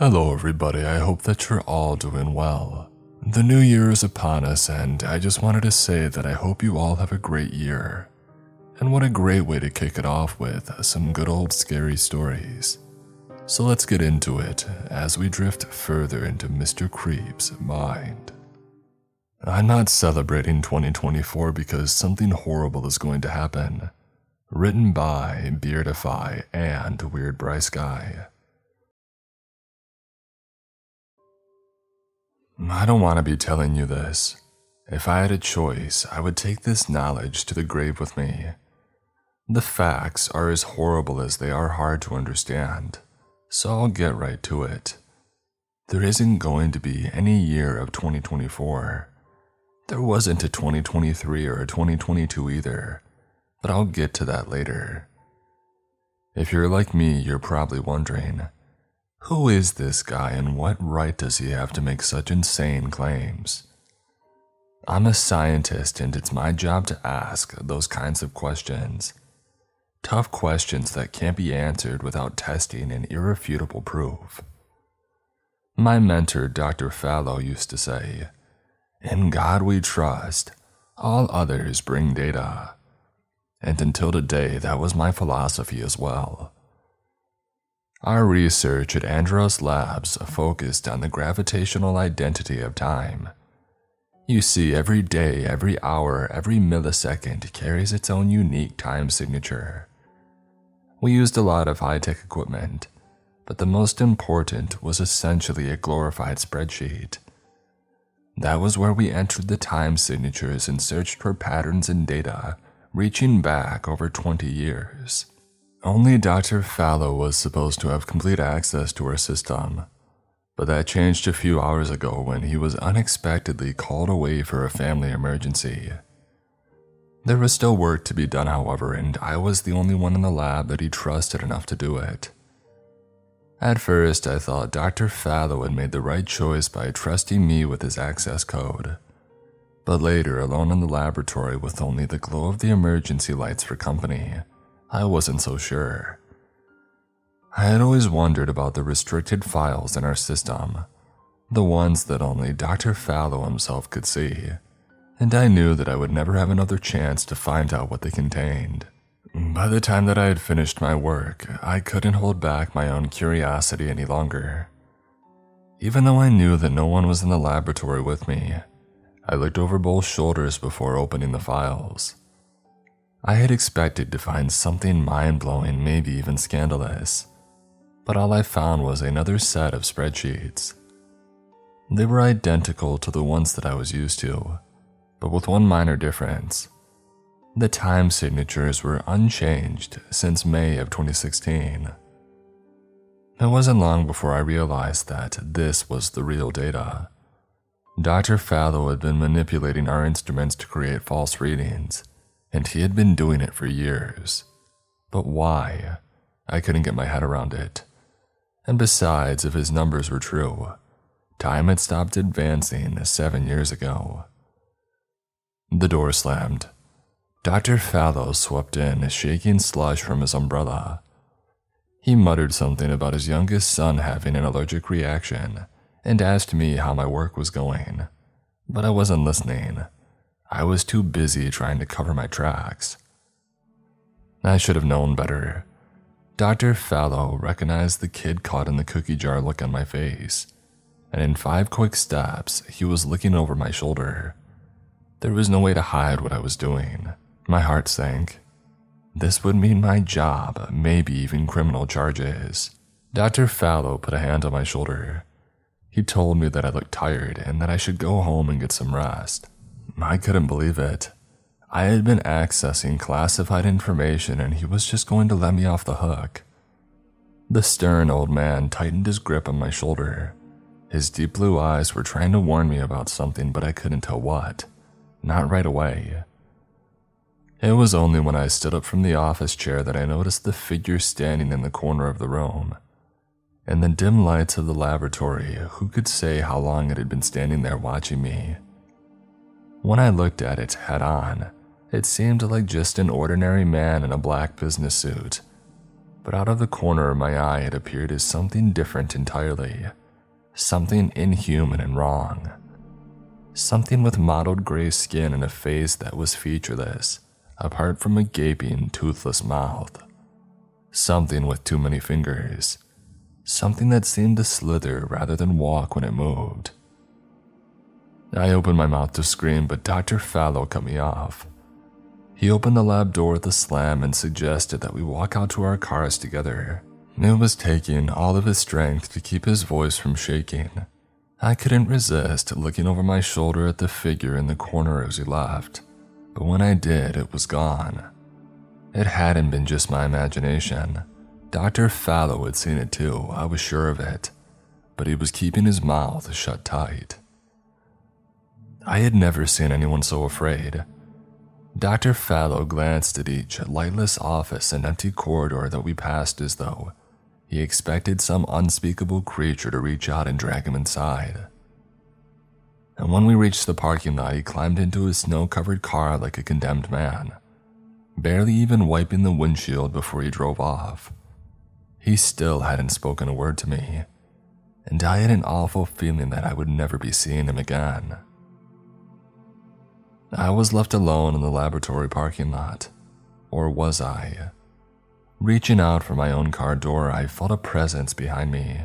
Hello, everybody. I hope that you're all doing well. The new year is upon us, and I just wanted to say that I hope you all have a great year. And what a great way to kick it off with some good old scary stories. So let's get into it as we drift further into Mr. Creep's mind. I'm not celebrating 2024 because something horrible is going to happen. Written by Beardify and Weird Bryce Guy. Mm, I don't want to be telling you this. If I had a choice, I would take this knowledge to the grave with me. The facts are as horrible as they are hard to understand, so I'll get right to it. There isn't going to be any year of 2024. There wasn't a 2023 or a 2022 either, but I'll get to that later. If you're like me, you're probably wondering who is this guy and what right does he have to make such insane claims? I'm a scientist and it's my job to ask those kinds of questions. Tough questions that can't be answered without testing and irrefutable proof. My mentor, Dr. Fallow, used to say, in God we trust, all others bring data. And until today, that was my philosophy as well. Our research at Andros Labs focused on the gravitational identity of time. You see, every day, every hour, every millisecond carries its own unique time signature. We used a lot of high tech equipment, but the most important was essentially a glorified spreadsheet that was where we entered the time signatures and searched for patterns in data, reaching back over 20 years. Only Dr. Fallow was supposed to have complete access to our system, but that changed a few hours ago when he was unexpectedly called away for a family emergency. There was still work to be done, however, and I was the only one in the lab that he trusted enough to do it. At first, I thought Dr. Fallow had made the right choice by trusting me with his access code. But later, alone in the laboratory with only the glow of the emergency lights for company, I wasn't so sure. I had always wondered about the restricted files in our system, the ones that only Dr. Fallow himself could see, and I knew that I would never have another chance to find out what they contained. By the time that I had finished my work, I couldn't hold back my own curiosity any longer. Even though I knew that no one was in the laboratory with me, I looked over both shoulders before opening the files. I had expected to find something mind blowing, maybe even scandalous, but all I found was another set of spreadsheets. They were identical to the ones that I was used to, but with one minor difference. The time signatures were unchanged since May of 2016. It wasn't long before I realized that this was the real data. Dr. Fallow had been manipulating our instruments to create false readings, and he had been doing it for years. But why? I couldn't get my head around it. And besides, if his numbers were true, time had stopped advancing seven years ago. The door slammed, Dr. Fallow swept in, shaking slush from his umbrella. He muttered something about his youngest son having an allergic reaction and asked me how my work was going. But I wasn't listening. I was too busy trying to cover my tracks. I should have known better. Dr. Fallow recognized the kid caught in the cookie jar look on my face, and in five quick steps, he was looking over my shoulder. There was no way to hide what I was doing. My heart sank. This would mean my job, maybe even criminal charges. Dr. Fallow put a hand on my shoulder. He told me that I looked tired and that I should go home and get some rest. I couldn't believe it. I had been accessing classified information and he was just going to let me off the hook. The stern old man tightened his grip on my shoulder. His deep blue eyes were trying to warn me about something, but I couldn't tell what. Not right away. It was only when I stood up from the office chair that I noticed the figure standing in the corner of the room. In the dim lights of the laboratory, who could say how long it had been standing there watching me? When I looked at it head on, it seemed like just an ordinary man in a black business suit. but out of the corner of my eye it appeared as something different entirely. Something inhuman and wrong. Something with mottled gray skin and a face that was featureless, apart from a gaping, toothless mouth. Something with too many fingers. Something that seemed to slither rather than walk when it moved. I opened my mouth to scream, but Dr. Fallow cut me off. He opened the lab door with a slam and suggested that we walk out to our cars together. It was taking all of his strength to keep his voice from shaking. I couldn't resist looking over my shoulder at the figure in the corner as he left, but when I did, it was gone. It hadn't been just my imagination. Dr. Fallow had seen it too, I was sure of it, but he was keeping his mouth shut tight. I had never seen anyone so afraid. Dr. Fallow glanced at each lightless office and empty corridor that we passed as though he expected some unspeakable creature to reach out and drag him inside. And when we reached the parking lot, he climbed into his snow covered car like a condemned man, barely even wiping the windshield before he drove off. He still hadn't spoken a word to me, and I had an awful feeling that I would never be seeing him again. I was left alone in the laboratory parking lot. Or was I? Reaching out for my own car door, I felt a presence behind me.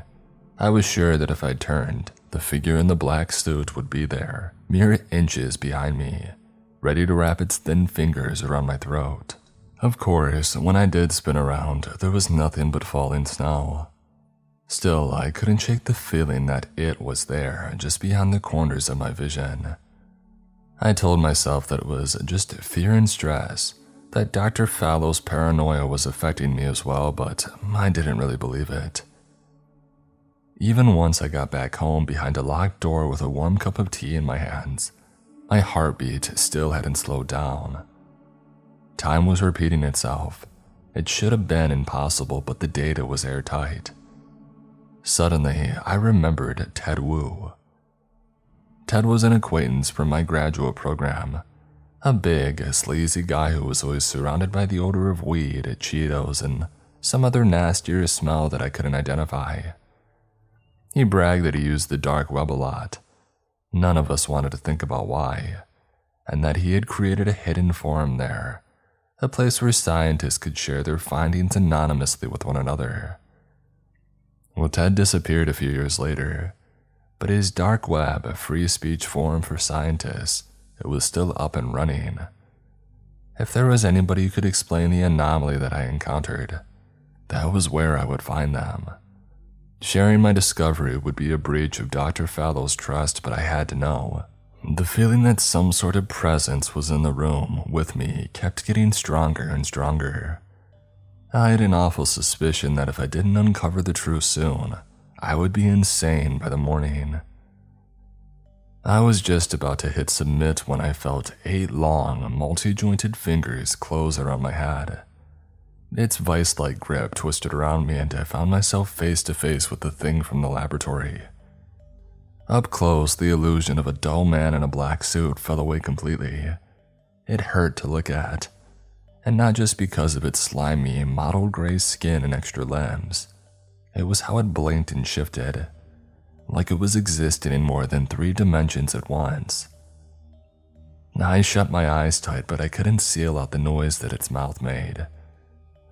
I was sure that if I turned, the figure in the black suit would be there, mere inches behind me, ready to wrap its thin fingers around my throat. Of course, when I did spin around, there was nothing but falling snow. Still, I couldn't shake the feeling that it was there, just beyond the corners of my vision. I told myself that it was just fear and stress, that Dr. Fallow's paranoia was affecting me as well, but I didn't really believe it. Even once I got back home behind a locked door with a warm cup of tea in my hands, my heartbeat still hadn't slowed down. Time was repeating itself. It should have been impossible, but the data was airtight. Suddenly, I remembered Ted Wu. Ted was an acquaintance from my graduate program. A big, sleazy guy who was always surrounded by the odor of weed, Cheetos, and some other nastier smell that I couldn't identify. He bragged that he used the dark web a lot. None of us wanted to think about why, and that he had created a hidden forum there, a place where scientists could share their findings anonymously with one another. Well, Ted disappeared a few years later, but his dark web, a free speech forum for scientists, it was still up and running. If there was anybody who could explain the anomaly that I encountered, that was where I would find them. Sharing my discovery would be a breach of Dr. Fallow's trust, but I had to know. The feeling that some sort of presence was in the room with me kept getting stronger and stronger. I had an awful suspicion that if I didn't uncover the truth soon, I would be insane by the morning. I was just about to hit submit when I felt eight long, multi jointed fingers close around my head. Its vice like grip twisted around me, and I found myself face to face with the thing from the laboratory. Up close, the illusion of a dull man in a black suit fell away completely. It hurt to look at, and not just because of its slimy, mottled gray skin and extra limbs. It was how it blinked and shifted, like it was existing in more than three dimensions at once. I shut my eyes tight, but I couldn't seal out the noise that its mouth made.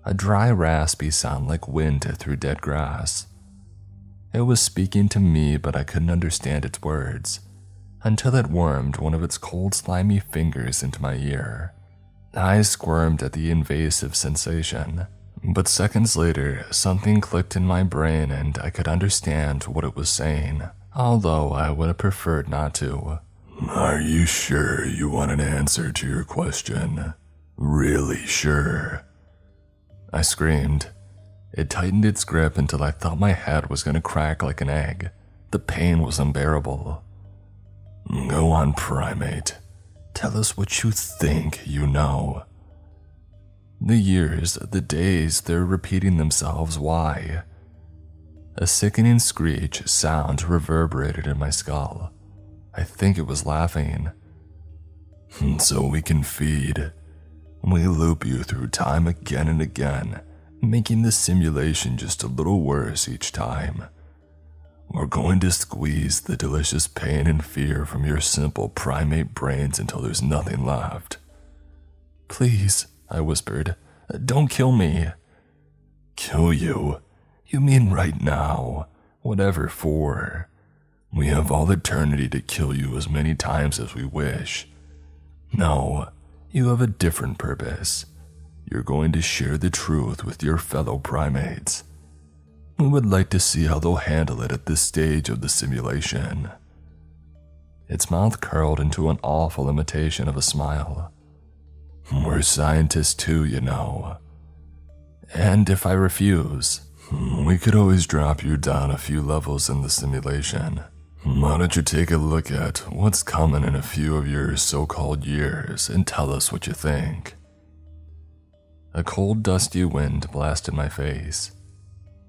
A dry, raspy sound like wind through dead grass. It was speaking to me, but I couldn't understand its words until it wormed one of its cold, slimy fingers into my ear. I squirmed at the invasive sensation but seconds later, something clicked in my brain and I could understand what it was saying, although I would have preferred not to. Are you sure you want an answer to your question? Really sure? I screamed. It tightened its grip until I thought my head was going to crack like an egg. The pain was unbearable. Go on, primate. Tell us what you think you know. The years, the days, they're repeating themselves. Why? A sickening screech sound reverberated in my skull. I think it was laughing. So we can feed. We loop you through time again and again, making the simulation just a little worse each time. We're going to squeeze the delicious pain and fear from your simple primate brains until there's nothing left. Please, I whispered, don't kill me. Kill you? You mean right now? Whatever for? We have all eternity to kill you as many times as we wish. No, you have a different purpose. You're going to share the truth with your fellow primates. We would like to see how they'll handle it at this stage of the simulation. Its mouth curled into an awful imitation of a smile. Hmm. We're scientists too, you know. And if I refuse, hmm. we could always drop you down a few levels in the simulation. Hmm. Why don't you take a look at what's coming in a few of your so called years and tell us what you think? A cold, dusty wind blasted my face.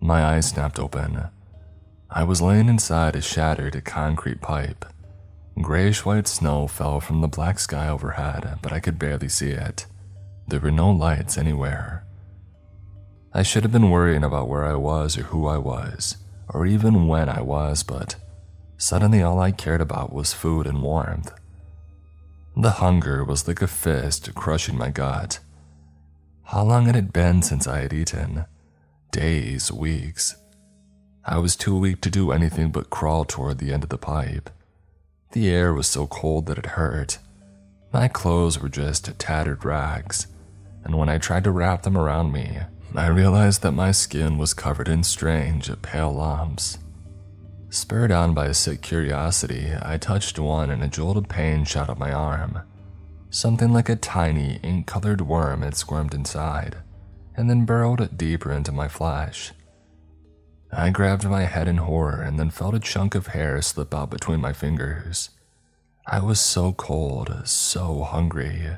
My eyes snapped open. I was laying inside a shattered concrete pipe. Grayish white snow fell from the black sky overhead, but I could barely see it. There were no lights anywhere. I should have been worrying about where I was or who I was, or even when I was, but Suddenly, all I cared about was food and warmth. The hunger was like a fist crushing my gut. How long had it been since I had eaten? Days, weeks. I was too weak to do anything but crawl toward the end of the pipe. The air was so cold that it hurt. My clothes were just tattered rags, and when I tried to wrap them around me, I realized that my skin was covered in strange, pale lumps. Spurred on by a sick curiosity, I touched one and a jolt of pain shot up my arm. Something like a tiny, ink colored worm had squirmed inside, and then burrowed deeper into my flesh. I grabbed my head in horror and then felt a chunk of hair slip out between my fingers. I was so cold, so hungry.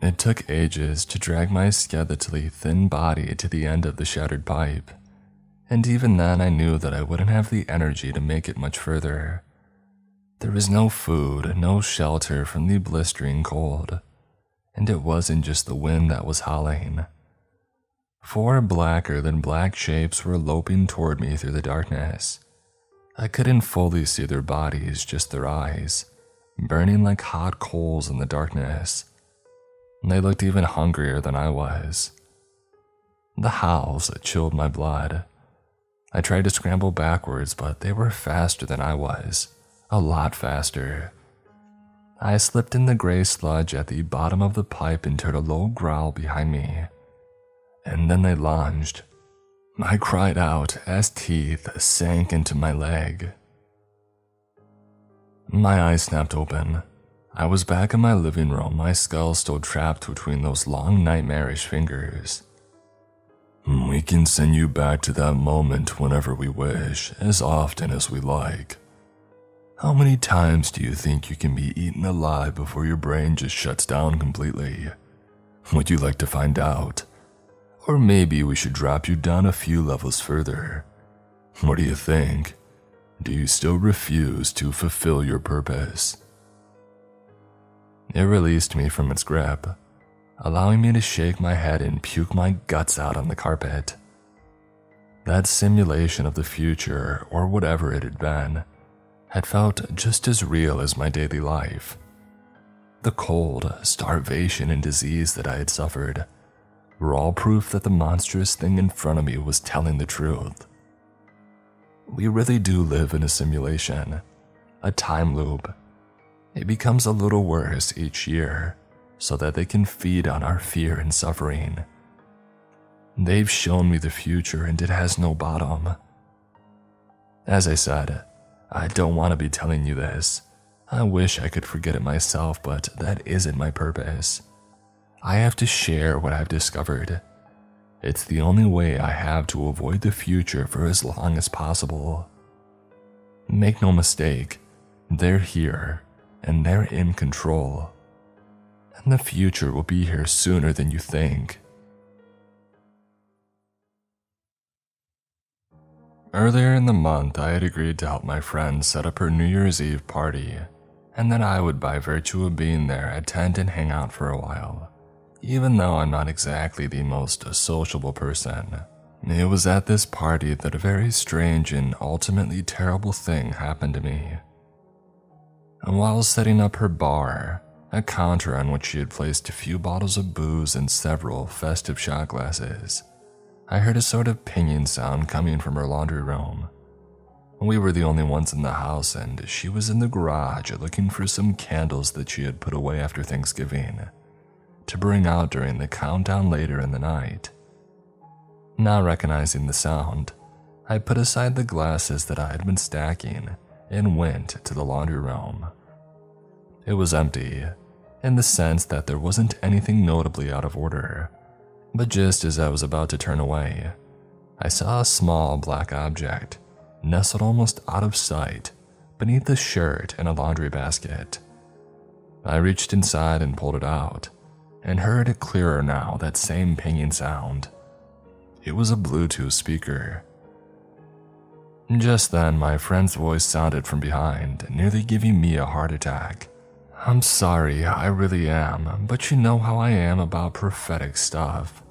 It took ages to drag my skeletally thin body to the end of the shattered pipe and even then I knew that I wouldn't have the energy to make it much further. There was no food, no shelter from the blistering cold, and it wasn't just the wind that was howling. Four blacker than black shapes were loping toward me through the darkness. I couldn't fully see their bodies, just their eyes, burning like hot coals in the darkness. They looked even hungrier than I was. The howls chilled my blood. I tried to scramble backwards, but they were faster than I was. A lot faster. I slipped in the gray sludge at the bottom of the pipe and heard a low growl behind me. And then they lunged. I cried out as teeth sank into my leg. My eyes snapped open. I was back in my living room, my skull still trapped between those long nightmarish fingers. We can send you back to that moment whenever we wish, as often as we like. How many times do you think you can be eaten alive before your brain just shuts down completely? Would you like to find out? Or maybe we should drop you down a few levels further. What do you think? Do you still refuse to fulfill your purpose? It released me from its grip allowing me to shake my head and puke my guts out on the carpet. That simulation of the future, or whatever it had been, had felt just as real as my daily life. The cold, starvation, and disease that I had suffered were all proof that the monstrous thing in front of me was telling the truth. We really do live in a simulation, a time loop. It becomes a little worse each year so that they can feed on our fear and suffering. They've shown me the future and it has no bottom. As I said, I don't want to be telling you this. I wish I could forget it myself, but that isn't my purpose. I have to share what I've discovered. It's the only way I have to avoid the future for as long as possible. Make no mistake, they're here and they're in control and the future will be here sooner than you think. Earlier in the month, I had agreed to help my friend set up her New Year's Eve party, and then I would, by virtue of being there, attend and hang out for a while, even though I'm not exactly the most sociable person. It was at this party that a very strange and ultimately terrible thing happened to me. While setting up her bar, a counter on which she had placed a few bottles of booze and several festive shot glasses, I heard a sort of pinging sound coming from her laundry room. We were the only ones in the house, and she was in the garage looking for some candles that she had put away after Thanksgiving to bring out during the countdown later in the night. Not recognizing the sound, I put aside the glasses that I had been stacking and went to the laundry room. It was empty, in the sense that there wasn't anything notably out of order, but just as I was about to turn away, I saw a small black object nestled almost out of sight beneath a shirt in a laundry basket. I reached inside and pulled it out, and heard it clearer now that same pinging sound. It was a Bluetooth speaker. Just then, my friend's voice sounded from behind, nearly giving me a heart attack. I'm sorry, I really am, but you know how I am about prophetic stuff.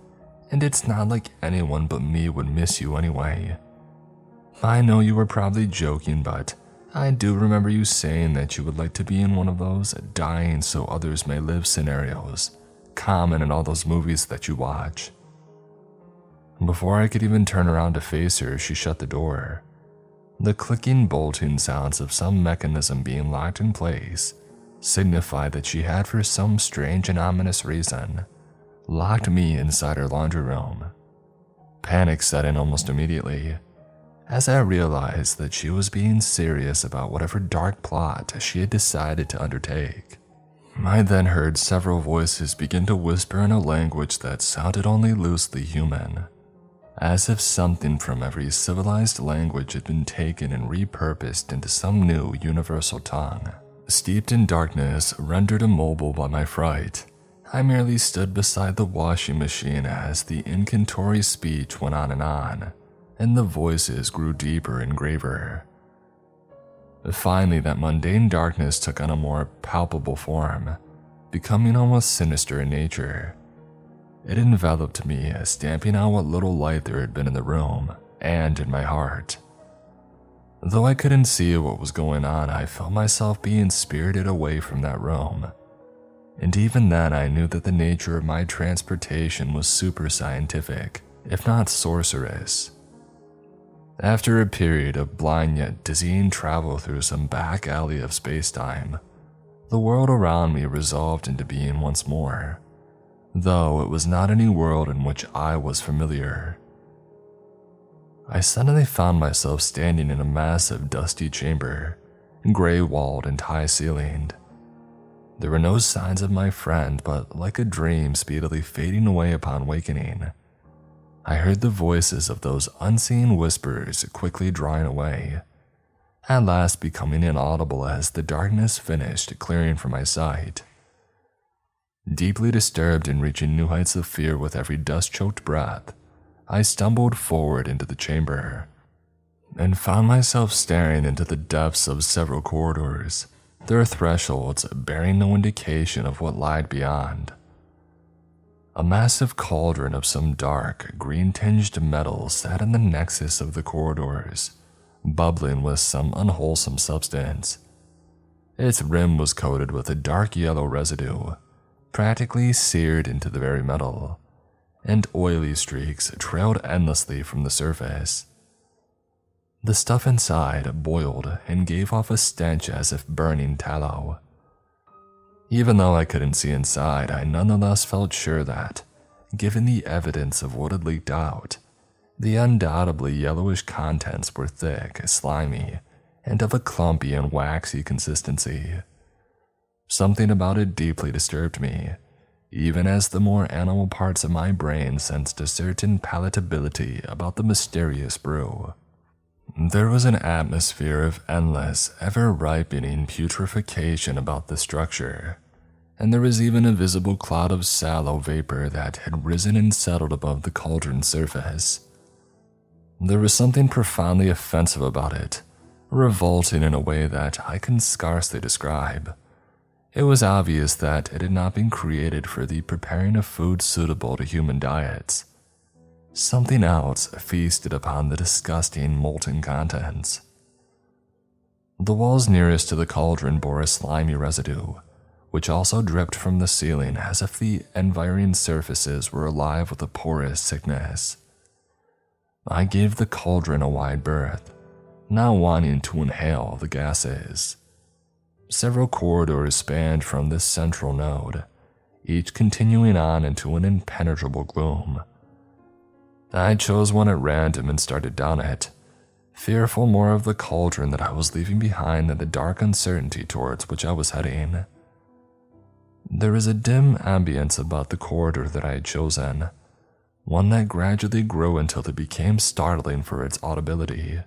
And it's not like anyone but me would miss you anyway. I know you were probably joking, but I do remember you saying that you would like to be in one of those dying so others may live scenarios, common in all those movies that you watch. Before I could even turn around to face her, she shut the door. The clicking, bolting sounds of some mechanism being locked in place signified that she had, for some strange and ominous reason, locked me inside her laundry room. Panic set in almost immediately as I realized that she was being serious about whatever dark plot she had decided to undertake. I then heard several voices begin to whisper in a language that sounded only loosely human, as if something from every civilized language had been taken and repurposed into some new universal tongue. Steeped in darkness, rendered immobile by my fright, I merely stood beside the washing machine as the incantory speech went on and on and the voices grew deeper and graver. Finally, that mundane darkness took on a more palpable form, becoming almost sinister in nature. It enveloped me, stamping out what little light there had been in the room and in my heart. Though I couldn't see what was going on, I felt myself being spirited away from that room. And even then, I knew that the nature of my transportation was super scientific, if not sorcerous. After a period of blind yet dizzying travel through some back alley of space-time, the world around me resolved into being once more, though it was not any world in which I was familiar. I suddenly found myself standing in a massive dusty chamber, gray-walled and high-ceilinged. There were no signs of my friend, but like a dream speedily fading away upon wakening, I heard the voices of those unseen whispers quickly drawing away, at last becoming inaudible as the darkness finished clearing from my sight. Deeply disturbed and reaching new heights of fear with every dust choked breath, I stumbled forward into the chamber and found myself staring into the depths of several corridors, their thresholds bearing no indication of what lied beyond. A massive cauldron of some dark, green tinged metal sat in the nexus of the corridors, bubbling with some unwholesome substance. Its rim was coated with a dark yellow residue, practically seared into the very metal, and oily streaks trailed endlessly from the surface. The stuff inside boiled and gave off a stench as if burning tallow. Even though I couldn't see inside, I nonetheless felt sure that, given the evidence of what had leaked out, the undoubtedly yellowish contents were thick, slimy, and of a clumpy and waxy consistency. Something about it deeply disturbed me, even as the more animal parts of my brain sensed a certain palatability about the mysterious brew. There was an atmosphere of endless, ever ripening putrefaction about the structure, and there was even a visible cloud of sallow vapor that had risen and settled above the cauldron's surface. There was something profoundly offensive about it, revolting in a way that I can scarcely describe. It was obvious that it had not been created for the preparing of food suitable to human diets. Something else feasted upon the disgusting molten contents. The walls nearest to the cauldron bore a slimy residue, which also dripped from the ceiling as if the environing surfaces were alive with a porous sickness. I gave the cauldron a wide berth, not wanting to inhale the gases. Several corridors spanned from this central node, each continuing on into an impenetrable gloom. I chose one at random and started down it, fearful more of the cauldron that I was leaving behind than the dark uncertainty towards which I was heading. There was a dim ambience about the corridor that I had chosen, one that gradually grew until it became startling for its audibility.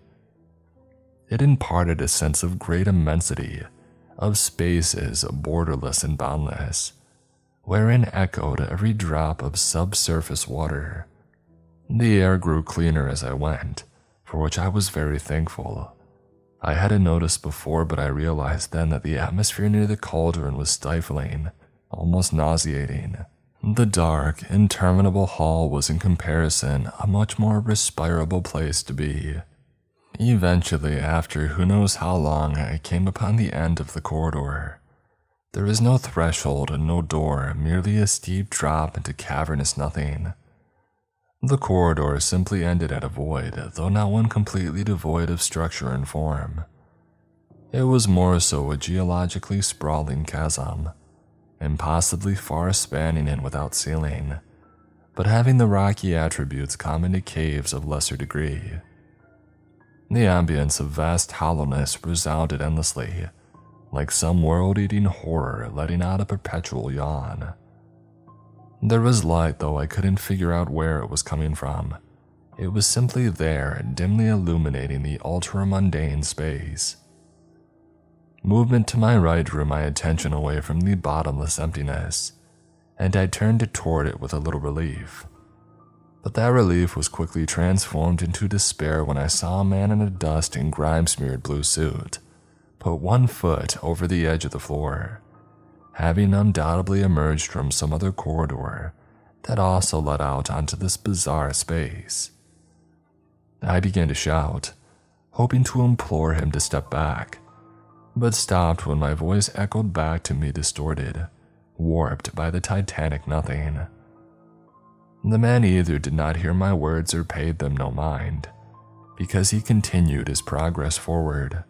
It imparted a sense of great immensity of spaces borderless and boundless, wherein echoed every drop of subsurface water. The air grew cleaner as I went, for which I was very thankful. I hadn't noticed before, but I realized then that the atmosphere near the cauldron was stifling, almost nauseating. The dark, interminable hall was, in comparison, a much more respirable place to be. Eventually, after who knows how long, I came upon the end of the corridor. There is no threshold and no door, merely a steep drop into cavernous nothing. The corridor simply ended at a void, though not one completely devoid of structure and form. It was more so a geologically sprawling chasm, impossibly far spanning and without ceiling, but having the rocky attributes common to caves of lesser degree. The ambience of vast hollowness resounded endlessly, like some world eating horror letting out a perpetual yawn. There was light, though I couldn't figure out where it was coming from. It was simply there, dimly illuminating the ultra mundane space. Movement to my right drew my attention away from the bottomless emptiness, and I turned it toward it with a little relief. But that relief was quickly transformed into despair when I saw a man in a dust and grime smeared blue suit put one foot over the edge of the floor, having undoubtedly emerged from some other corridor that also led out onto this bizarre space. I began to shout, hoping to implore him to step back, but stopped when my voice echoed back to me distorted, warped by the titanic nothing. The man either did not hear my words or paid them no mind, because he continued his progress forward.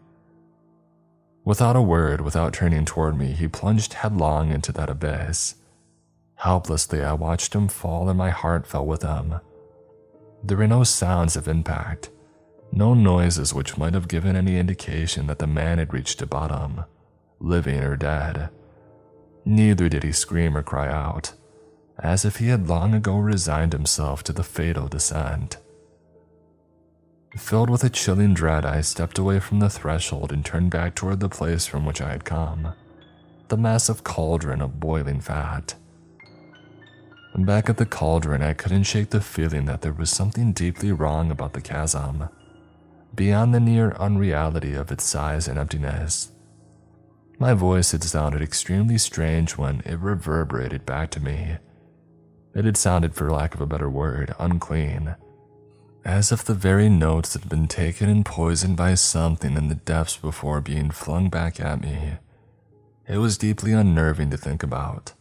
Without a word, without turning toward me, he plunged headlong into that abyss. Helplessly, I watched him fall, and my heart fell with him. There were no sounds of impact, no noises which might have given any indication that the man had reached the bottom, living or dead. Neither did he scream or cry out as if he had long ago resigned himself to the fatal descent. Filled with a chilling dread, I stepped away from the threshold and turned back toward the place from which I had come the massive cauldron of boiling fat. Back at the cauldron, I couldn't shake the feeling that there was something deeply wrong about the chasm, beyond the near unreality of its size and emptiness. My voice had sounded extremely strange when it reverberated back to me it had sounded, for lack of a better word, unclean. As if the very notes had been taken and poisoned by something in the depths before being flung back at me. It was deeply unnerving to think about,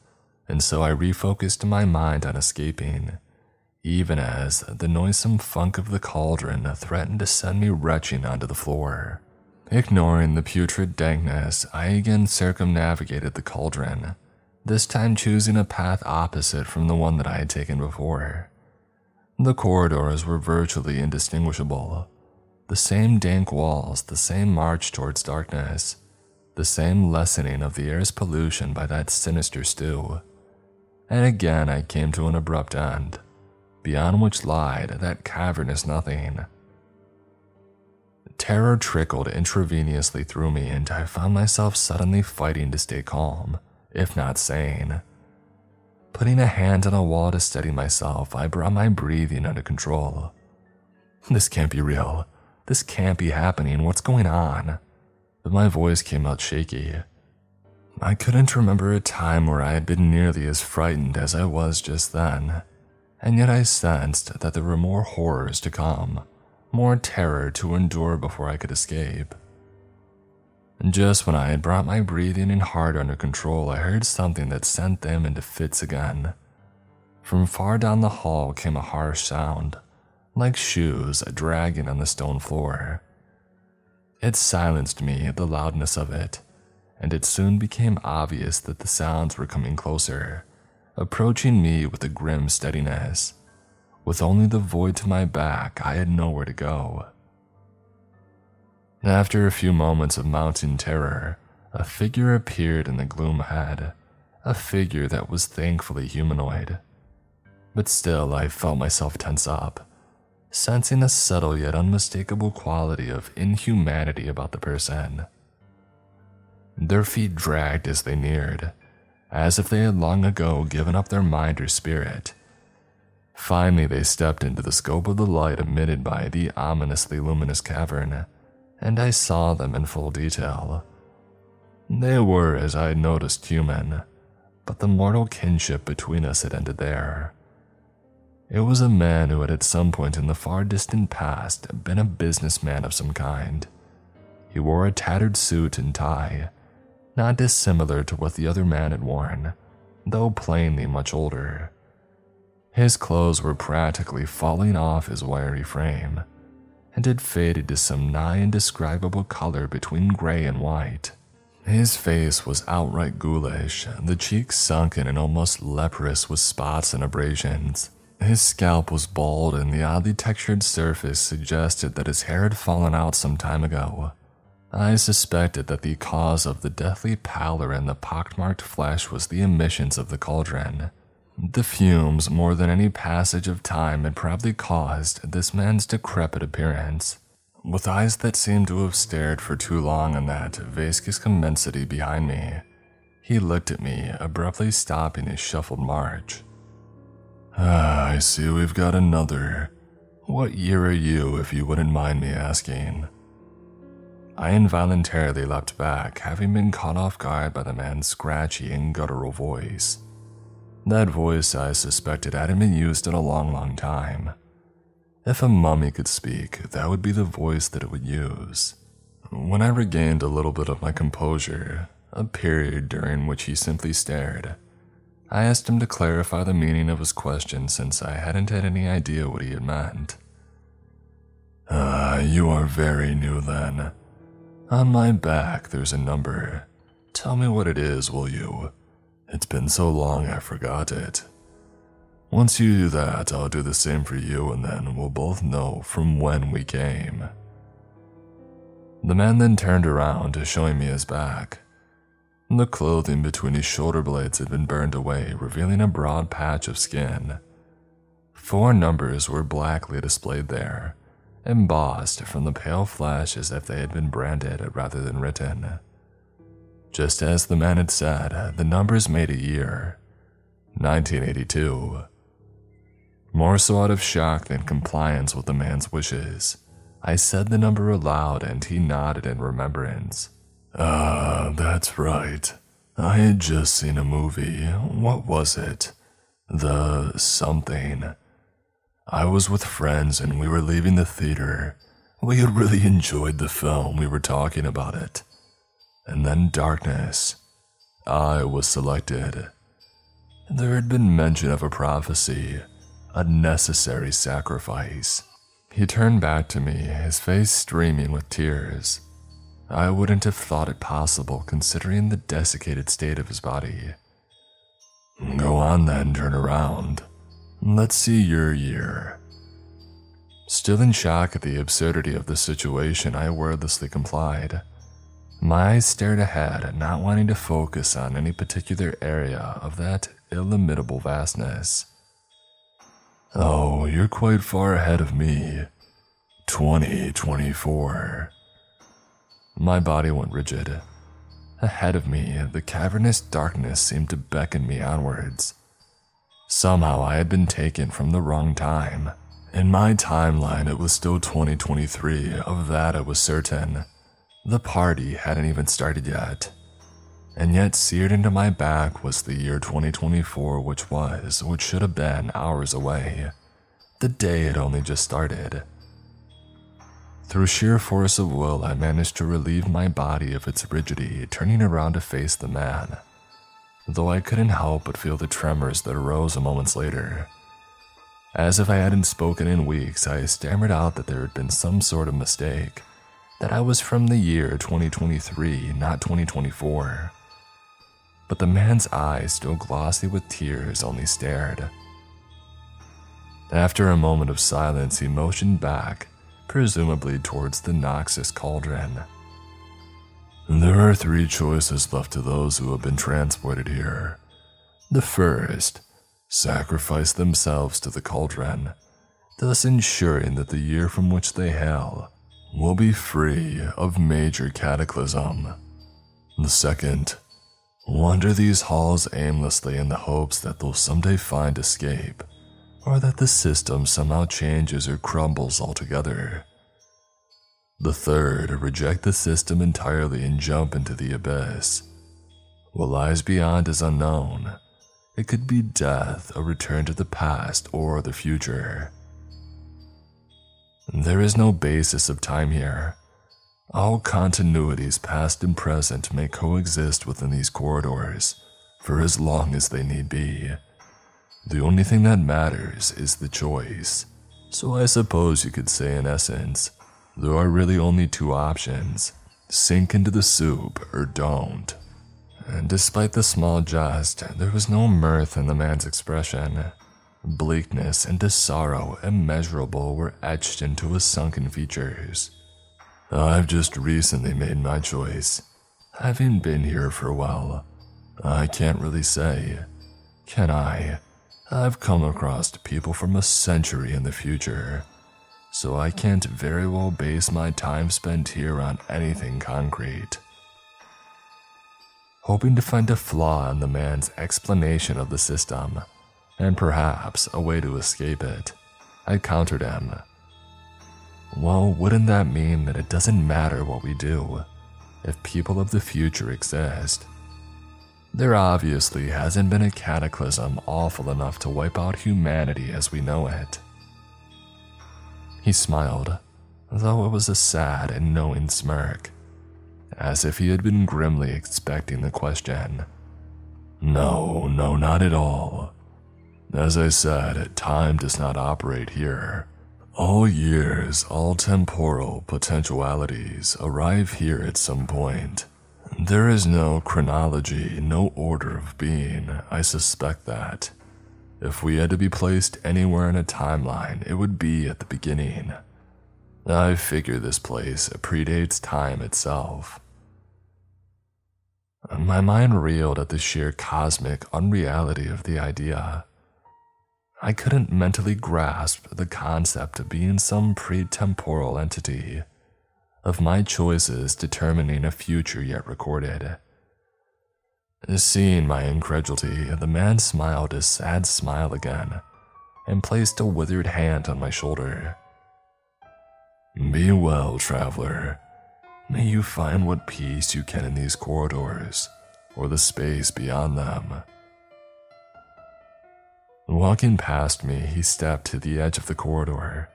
and so I refocused my mind on escaping, even as the noisome funk of the cauldron threatened to send me retching onto the floor. Ignoring the putrid dankness, I again circumnavigated the cauldron this time choosing a path opposite from the one that I had taken before. The corridors were virtually indistinguishable. The same dank walls, the same march towards darkness, the same lessening of the air's pollution by that sinister stew. And again I came to an abrupt end, beyond which lied that cavernous nothing. Terror trickled intravenously through me, and I found myself suddenly fighting to stay calm if not sane. Putting a hand on a wall to steady myself, I brought my breathing under control. This can't be real. This can't be happening. What's going on? But my voice came out shaky. I couldn't remember a time where I had been nearly as frightened as I was just then, and yet I sensed that there were more horrors to come, more terror to endure before I could escape. Just when I had brought my breathing and heart under control, I heard something that sent them into fits again. From far down the hall came a harsh sound, like shoes dragging on the stone floor. It silenced me at the loudness of it, and it soon became obvious that the sounds were coming closer, approaching me with a grim steadiness. With only the void to my back, I had nowhere to go. After a few moments of mounting terror, a figure appeared in the gloom ahead, a figure that was thankfully humanoid. But still, I felt myself tense up, sensing a subtle yet unmistakable quality of inhumanity about the person. Their feet dragged as they neared, as if they had long ago given up their mind or spirit. Finally, they stepped into the scope of the light emitted by the ominously luminous cavern and I saw them in full detail. They were, as I had noticed, human, but the mortal kinship between us had ended there. It was a man who had at some point in the far distant past been a businessman of some kind. He wore a tattered suit and tie, not dissimilar to what the other man had worn, though plainly much older. His clothes were practically falling off his wiry frame and had faded to some nigh indescribable color between gray and white. His face was outright ghoulish, the cheeks sunken and almost leprous with spots and abrasions. His scalp was bald, and the oddly textured surface suggested that his hair had fallen out some time ago. I suspected that the cause of the deathly pallor and the pockmarked flesh was the emissions of the cauldron, the fumes, more than any passage of time, had probably caused this man's decrepit appearance. With eyes that seemed to have stared for too long on that viscous immensity behind me, he looked at me, abruptly stopping his shuffled march. Ah, I see we've got another. What year are you, if you wouldn't mind me asking? I involuntarily leapt back, having been caught off guard by the man's scratchy and guttural voice. That voice I suspected hadn't been used in a long, long time. If a mummy could speak, that would be the voice that it would use. When I regained a little bit of my composure, a period during which he simply stared, I asked him to clarify the meaning of his question since I hadn't had any idea what he had meant. Ah, uh, you are very new then. On my back there's a number. Tell me what it is, will you? It's been so long I forgot it. Once you do that, I'll do the same for you, and then we'll both know from when we came. The man then turned around, showing me his back. The clothing between his shoulder blades had been burned away, revealing a broad patch of skin. Four numbers were blackly displayed there, embossed from the pale flesh as if they had been branded rather than written. Just as the man had said, the numbers made a year 1982. More so out of shock than compliance with the man's wishes, I said the number aloud and he nodded in remembrance. Ah, that's right. I had just seen a movie. What was it? The something. I was with friends and we were leaving the theater. We had really enjoyed the film, we were talking about it and then darkness. I was selected. There had been mention of a prophecy, a necessary sacrifice. He turned back to me, his face streaming with tears. I wouldn't have thought it possible considering the desiccated state of his body. Go on then, turn around. Let's see your year. Still in shock at the absurdity of the situation, I wordlessly complied. My eyes stared ahead, not wanting to focus on any particular area of that illimitable vastness. Oh, you're quite far ahead of me. 2024. My body went rigid. Ahead of me, the cavernous darkness seemed to beckon me onwards. Somehow I had been taken from the wrong time. In my timeline, it was still 2023, of that I was certain. The party hadn't even started yet. And yet, seared into my back was the year 2024, which was, which should have been, hours away. The day had only just started. Through sheer force of will, I managed to relieve my body of its rigidity, turning around to face the man. Though I couldn't help but feel the tremors that arose a moments later. As if I hadn't spoken in weeks, I stammered out that there had been some sort of mistake, that I was from the year 2023, not 2024 but the man's eyes, still glossy with tears, only stared. After a moment of silence, he motioned back, presumably towards the Noxus cauldron. There are three choices left to those who have been transported here. The first, sacrifice themselves to the cauldron, thus ensuring that the year from which they hail will be free of major cataclysm. The second, wander these halls aimlessly in the hopes that they'll someday find escape, or that the system somehow changes or crumbles altogether. The third, reject the system entirely and jump into the abyss. What lies beyond is unknown. It could be death, a return to the past, or the future. There is no basis of time here. All continuities, past and present, may coexist within these corridors for as long as they need be. The only thing that matters is the choice. So I suppose you could say, in essence, there are really only two options sink into the soup or don't. And despite the small jest, there was no mirth in the man's expression. Bleakness and a sorrow immeasurable were etched into his sunken features. I've just recently made my choice. Having been here for a while, I can't really say. Can I? I've come across people from a century in the future, so I can't very well base my time spent here on anything concrete. Hoping to find a flaw in the man's explanation of the system, and perhaps a way to escape it, I countered him well, wouldn't that mean that it doesn't matter what we do if people of the future exist? There obviously hasn't been a cataclysm awful enough to wipe out humanity as we know it. He smiled, though it was a sad and knowing smirk, as if he had been grimly expecting the question. No, no, not at all. As I said, time does not operate here. All years, all temporal potentialities arrive here at some point. There is no chronology, no order of being, I suspect that. If we had to be placed anywhere in a timeline, it would be at the beginning. I figure this place predates time itself. My mind reeled at the sheer cosmic unreality of the idea. I couldn't mentally grasp the concept of being some pre-temporal entity, of my choices determining a future yet recorded. Seeing my incredulity, the man smiled a sad smile again and placed a withered hand on my shoulder. Be well, traveler. May you find what peace you can in these corridors or the space beyond them. Walking past me, he stepped to the edge of the corridor.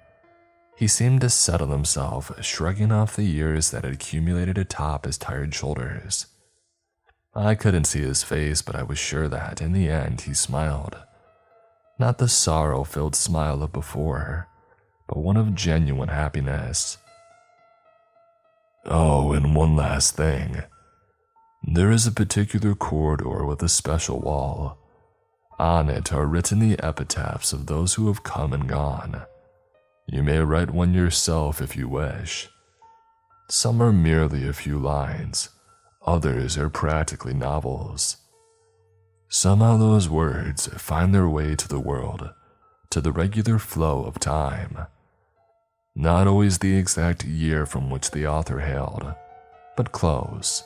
He seemed to settle himself, shrugging off the years that had accumulated atop his tired shoulders. I couldn't see his face, but I was sure that, in the end, he smiled. Not the sorrow filled smile of before, but one of genuine happiness. Oh, and one last thing. There is a particular corridor with a special wall. On it are written the epitaphs of those who have come and gone. You may write one yourself if you wish. Some are merely a few lines, others are practically novels. Somehow those words find their way to the world, to the regular flow of time. Not always the exact year from which the author hailed, but close.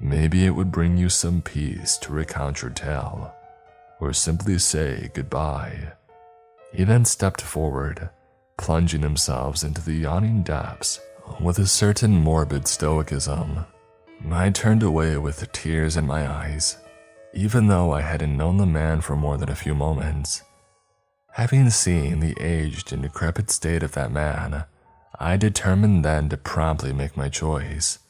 Maybe it would bring you some peace to recount your tale or simply say goodbye. He then stepped forward, plunging himself into the yawning depths with a certain morbid stoicism. I turned away with tears in my eyes, even though I hadn't known the man for more than a few moments. Having seen the aged and decrepit state of that man, I determined then to promptly make my choice.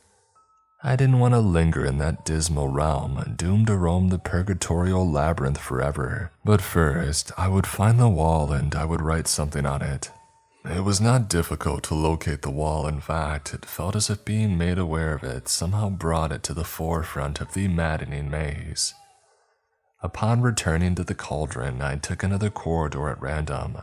I didn't want to linger in that dismal realm, doomed to roam the purgatorial labyrinth forever. But first, I would find the wall and I would write something on it. It was not difficult to locate the wall, in fact, it felt as if being made aware of it somehow brought it to the forefront of the maddening maze. Upon returning to the cauldron, I took another corridor at random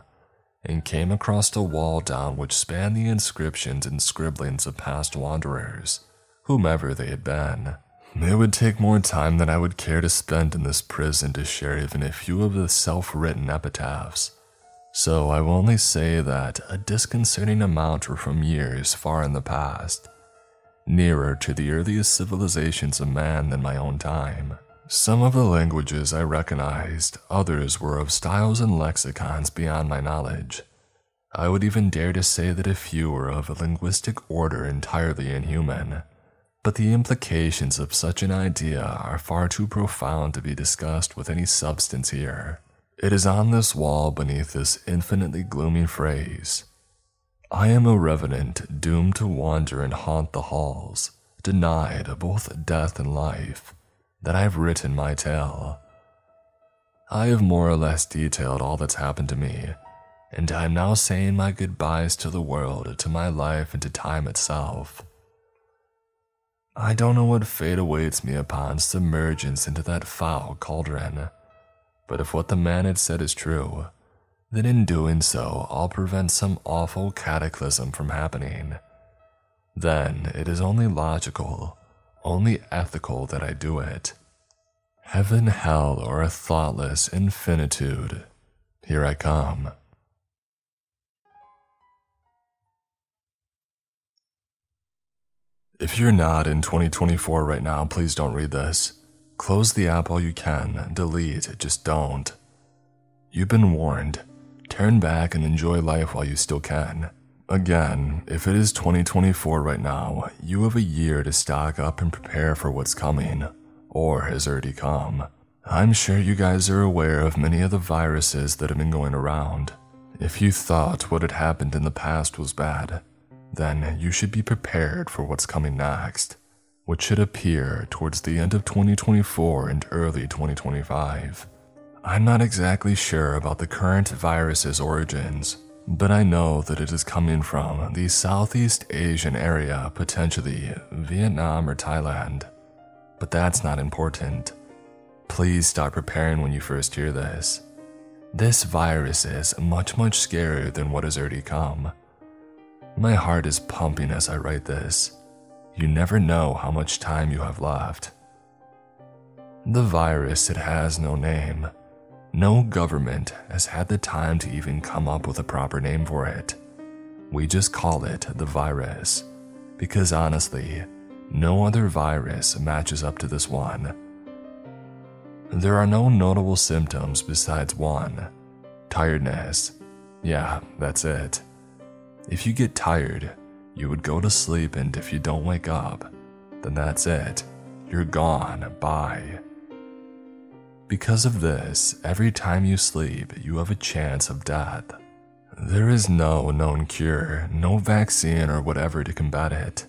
and came across a wall down which spanned the inscriptions and scribblings of past wanderers whomever they had been. It would take more time than I would care to spend in this prison to share even a few of the self written epitaphs, so I will only say that a disconcerting amount were from years far in the past, nearer to the earliest civilizations of man than my own time. Some of the languages I recognized, others were of styles and lexicons beyond my knowledge. I would even dare to say that a few were of a linguistic order entirely inhuman but the implications of such an idea are far too profound to be discussed with any substance here. It is on this wall beneath this infinitely gloomy phrase I am a revenant doomed to wander and haunt the halls, denied of both death and life, that I've written my tale. I have more or less detailed all that's happened to me, and I am now saying my goodbyes to the world, to my life, and to time itself. I don't know what fate awaits me upon submergence into that foul cauldron, but if what the man had said is true, then in doing so, I'll prevent some awful cataclysm from happening. Then it is only logical, only ethical that I do it. Heaven, hell, or a thoughtless infinitude, here I come. If you're not in 2024 right now, please don't read this. Close the app all you can, delete, just don't. You've been warned. Turn back and enjoy life while you still can. Again, if it is 2024 right now, you have a year to stock up and prepare for what's coming, or has already come. I'm sure you guys are aware of many of the viruses that have been going around. If you thought what had happened in the past was bad, then you should be prepared for what's coming next, which should appear towards the end of 2024 and early 2025. I'm not exactly sure about the current virus's origins, but I know that it is coming from the Southeast Asian area, potentially Vietnam or Thailand. But that's not important. Please start preparing when you first hear this. This virus is much, much scarier than what has already come. My heart is pumping as I write this. You never know how much time you have left. The virus, it has no name. No government has had the time to even come up with a proper name for it. We just call it the virus, because honestly, no other virus matches up to this one. There are no notable symptoms besides one tiredness. Yeah, that's it. If you get tired, you would go to sleep, and if you don't wake up, then that's it. You're gone. Bye. Because of this, every time you sleep, you have a chance of death. There is no known cure, no vaccine or whatever to combat it.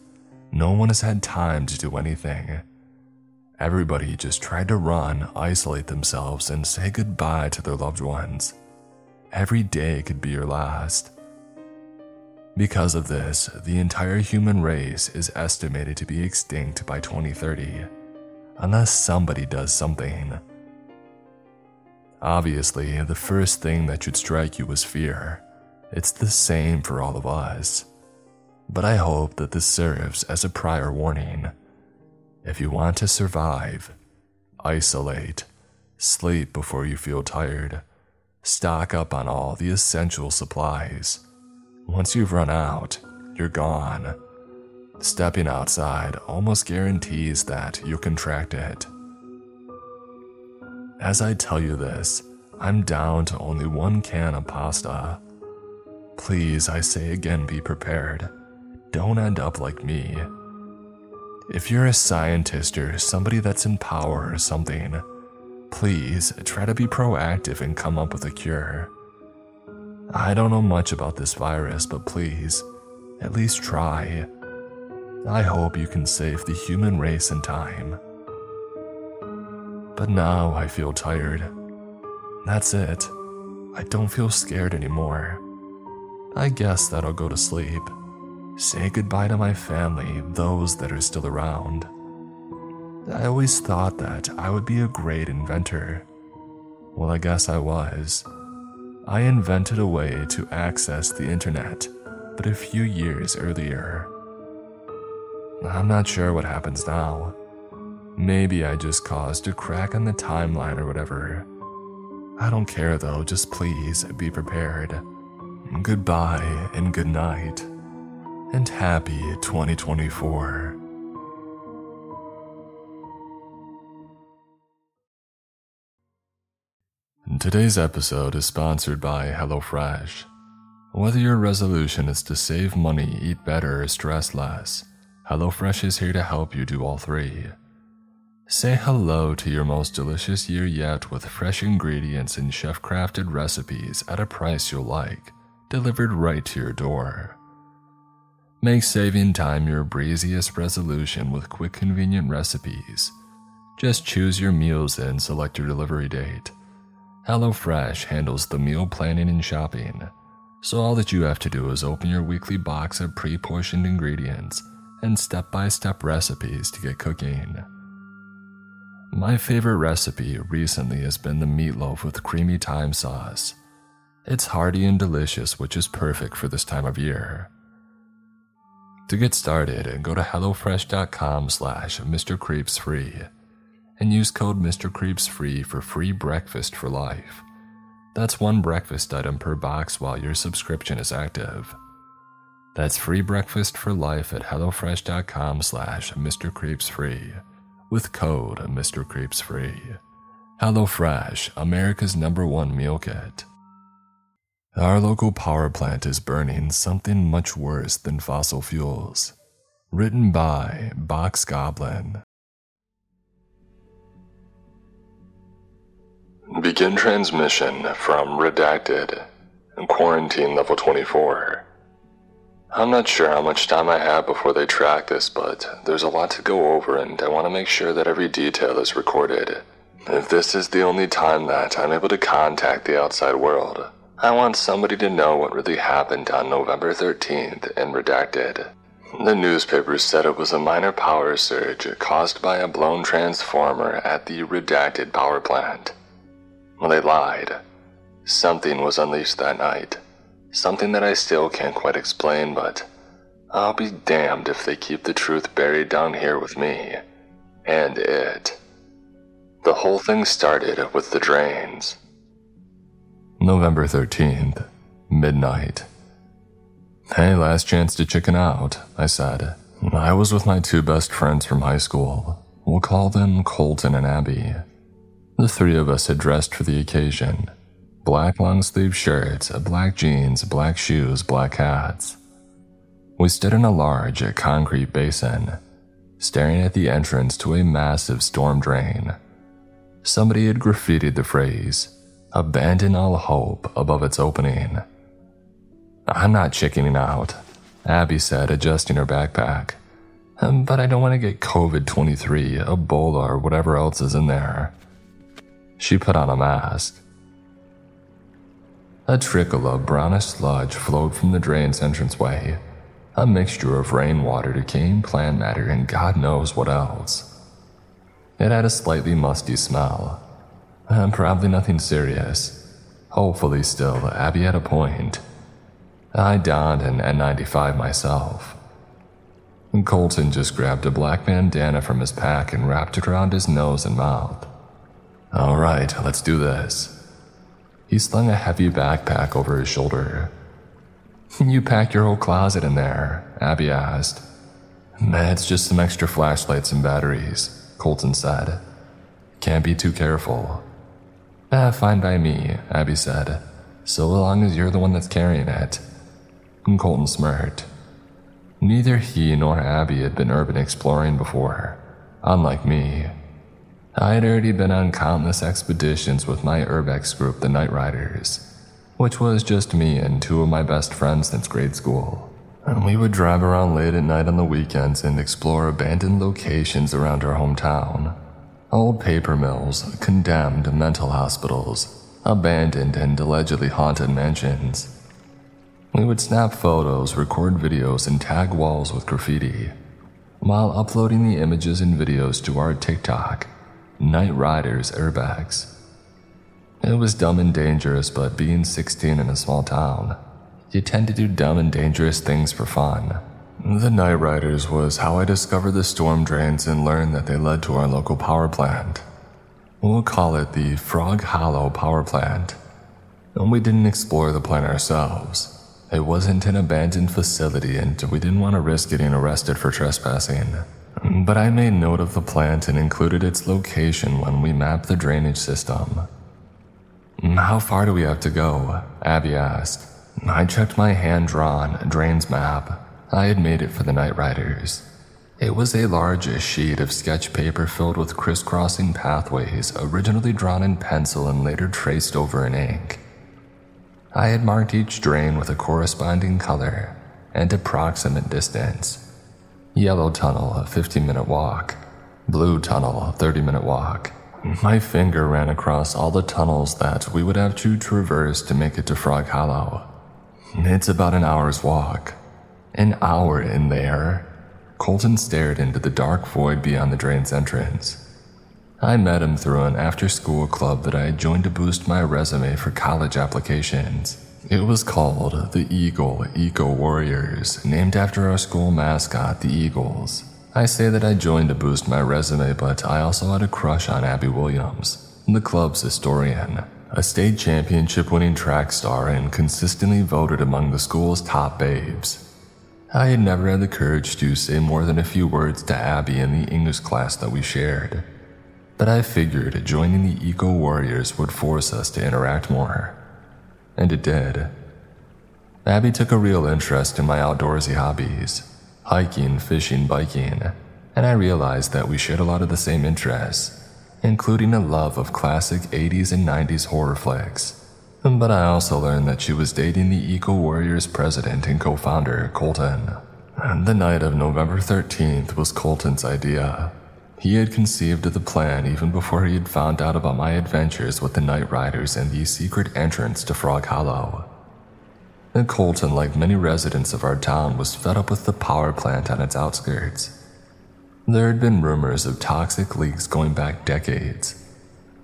No one has had time to do anything. Everybody just tried to run, isolate themselves, and say goodbye to their loved ones. Every day could be your last. Because of this, the entire human race is estimated to be extinct by 2030, unless somebody does something. Obviously, the first thing that should strike you is fear. It's the same for all of us. But I hope that this serves as a prior warning. If you want to survive, isolate, sleep before you feel tired, stock up on all the essential supplies once you've run out, you're gone. Stepping outside almost guarantees that you'll contract it. As I tell you this, I'm down to only one can of pasta. Please, I say again, be prepared. Don't end up like me. If you're a scientist or somebody that's in power or something, please try to be proactive and come up with a cure. I don't know much about this virus, but please, at least try. I hope you can save the human race in time. But now I feel tired. That's it. I don't feel scared anymore. I guess that I'll go to sleep. Say goodbye to my family, those that are still around. I always thought that I would be a great inventor. Well, I guess I was. I invented a way to access the internet, but a few years earlier. I'm not sure what happens now. Maybe I just caused a crack in the timeline or whatever. I don't care though, just please be prepared. Goodbye and good night. And happy 2024. Today's episode is sponsored by HelloFresh. Whether your resolution is to save money, eat better, or stress less, HelloFresh is here to help you do all three. Say hello to your most delicious year yet with fresh ingredients and chef crafted recipes at a price you'll like, delivered right to your door. Make saving time your breeziest resolution with quick, convenient recipes. Just choose your meals and select your delivery date. HelloFresh handles the meal planning and shopping, so all that you have to do is open your weekly box of pre portioned ingredients and step by step recipes to get cooking. My favorite recipe recently has been the meatloaf with creamy thyme sauce. It's hearty and delicious, which is perfect for this time of year. To get started, go to HelloFresh.com slash MrCreepsFree and use code MrCreepsFree for free breakfast for life. That's one breakfast item per box while your subscription is active. That's free breakfast for life at HelloFresh.com slash MrCreepsFree with code MrCreepsFree. HelloFresh, America's number one meal kit. Our local power plant is burning something much worse than fossil fuels. Written by Box Goblin. Begin transmission from Redacted, Quarantine Level 24. I'm not sure how much time I have before they track this, but there's a lot to go over and I want to make sure that every detail is recorded. If this is the only time that I'm able to contact the outside world, I want somebody to know what really happened on November 13th in Redacted. The newspapers said it was a minor power surge caused by a blown transformer at the Redacted power plant. Well, they lied. Something was unleashed that night. Something that I still can't quite explain, but I'll be damned if they keep the truth buried down here with me. And it. The whole thing started with the drains. November 13th, midnight. Hey, last chance to chicken out, I said. I was with my two best friends from high school. We'll call them Colton and Abby. The three of us had dressed for the occasion black long sleeve shirts, black jeans, black shoes, black hats. We stood in a large concrete basin, staring at the entrance to a massive storm drain. Somebody had graffitied the phrase, Abandon all hope, above its opening. I'm not chickening out, Abby said, adjusting her backpack. But I don't want to get COVID 23, Ebola, or whatever else is in there. She put on a mask. A trickle of brownish sludge flowed from the drain's entranceway, a mixture of rainwater, decaying plant matter, and God knows what else. It had a slightly musty smell, and probably nothing serious. Hopefully, still, Abby had a point. I donned an N95 myself. Colton just grabbed a black bandana from his pack and wrapped it around his nose and mouth. All right, let's do this. He slung a heavy backpack over his shoulder. You packed your whole closet in there, Abby asked. It's just some extra flashlights and batteries, Colton said. Can't be too careful. Ah, fine by me, Abby said. So long as you're the one that's carrying it. Colton smirked. Neither he nor Abby had been urban exploring before, unlike me. I had already been on countless expeditions with my Urbex group, the Night Riders, which was just me and two of my best friends since grade school. And we would drive around late at night on the weekends and explore abandoned locations around our hometown. Old paper mills, condemned mental hospitals, abandoned and allegedly haunted mansions. We would snap photos, record videos, and tag walls with graffiti, while uploading the images and videos to our TikTok, Night Riders Urbex. It was dumb and dangerous, but being 16 in a small town, you tend to do dumb and dangerous things for fun. The Night Riders was how I discovered the storm drains and learned that they led to our local power plant. We'll call it the Frog Hollow Power Plant. And we didn't explore the plant ourselves. It wasn't an abandoned facility and we didn't want to risk getting arrested for trespassing. But I made note of the plant and included its location when we mapped the drainage system. How far do we have to go? Abby asked. I checked my hand drawn drains map. I had made it for the Night Riders. It was a large sheet of sketch paper filled with crisscrossing pathways, originally drawn in pencil and later traced over in ink. I had marked each drain with a corresponding color and approximate distance. Yellow tunnel, a 15 minute walk. Blue tunnel, a 30 minute walk. My finger ran across all the tunnels that we would have to traverse to make it to Frog Hollow. It's about an hour's walk. An hour in there. Colton stared into the dark void beyond the drain's entrance. I met him through an after school club that I had joined to boost my resume for college applications. It was called the Eagle Eco Warriors, named after our school mascot, the Eagles. I say that I joined to boost my resume, but I also had a crush on Abby Williams, the club's historian, a state championship winning track star and consistently voted among the school's top babes. I had never had the courage to say more than a few words to Abby in the English class that we shared, but I figured joining the Eco Warriors would force us to interact more. And it did. Abby took a real interest in my outdoorsy hobbies hiking, fishing, biking, and I realized that we shared a lot of the same interests, including a love of classic 80s and 90s horror flicks. But I also learned that she was dating the Eco Warriors president and co founder, Colton. The night of November 13th was Colton's idea. He had conceived of the plan even before he had found out about my adventures with the Night Riders and the secret entrance to Frog Hollow. And Colton, like many residents of our town, was fed up with the power plant on its outskirts. There had been rumors of toxic leaks going back decades,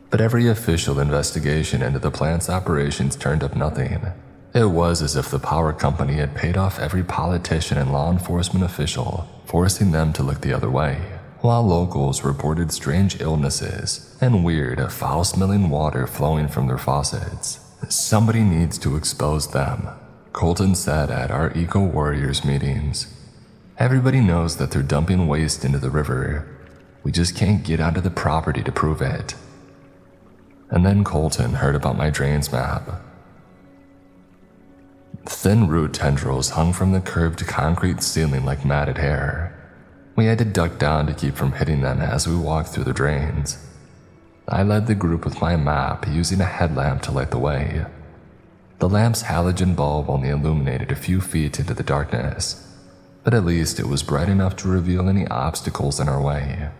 but every official investigation into the plant's operations turned up nothing. It was as if the power company had paid off every politician and law enforcement official, forcing them to look the other way, while locals reported strange illnesses and weird, foul smelling water flowing from their faucets. Somebody needs to expose them, Colton said at our Eco Warriors meetings. Everybody knows that they're dumping waste into the river. We just can't get onto the property to prove it. And then Colton heard about my drains map. Thin root tendrils hung from the curved concrete ceiling like matted hair. We had to duck down to keep from hitting them as we walked through the drains. I led the group with my map, using a headlamp to light the way. The lamp's halogen bulb only illuminated a few feet into the darkness, but at least it was bright enough to reveal any obstacles in our way.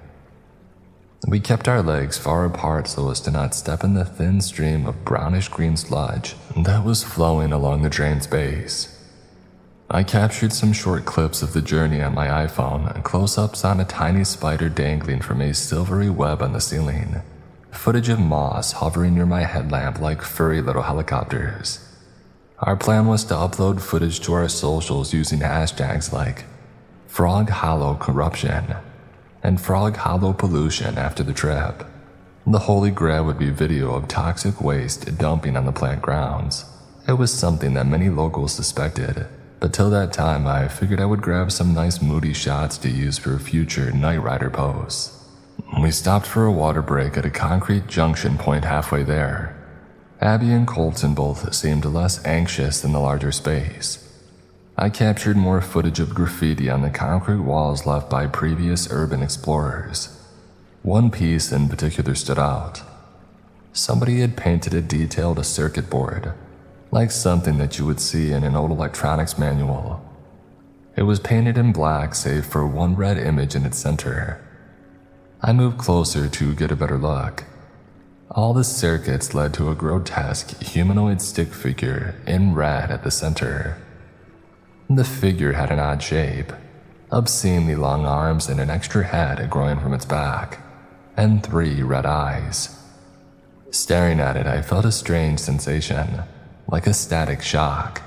We kept our legs far apart so as to not step in the thin stream of brownish green sludge that was flowing along the drain's base. I captured some short clips of the journey on my iPhone and close ups on a tiny spider dangling from a silvery web on the ceiling, footage of moss hovering near my headlamp like furry little helicopters. Our plan was to upload footage to our socials using hashtags like Frog Hollow Corruption and Frog Hollow Pollution after the trip. The holy grail would be video of toxic waste dumping on the plant grounds. It was something that many locals suspected, but till that time I figured I would grab some nice moody shots to use for a future Night Rider posts. We stopped for a water break at a concrete junction point halfway there Abby and Colton both seemed less anxious in the larger space. I captured more footage of graffiti on the concrete walls left by previous urban explorers. One piece in particular stood out. Somebody had painted a detailed circuit board, like something that you would see in an old electronics manual. It was painted in black, save for one red image in its center. I moved closer to get a better look. All the circuits led to a grotesque humanoid stick figure in red at the center. The figure had an odd shape, obscenely long arms and an extra head growing from its back, and three red eyes. Staring at it, I felt a strange sensation, like a static shock.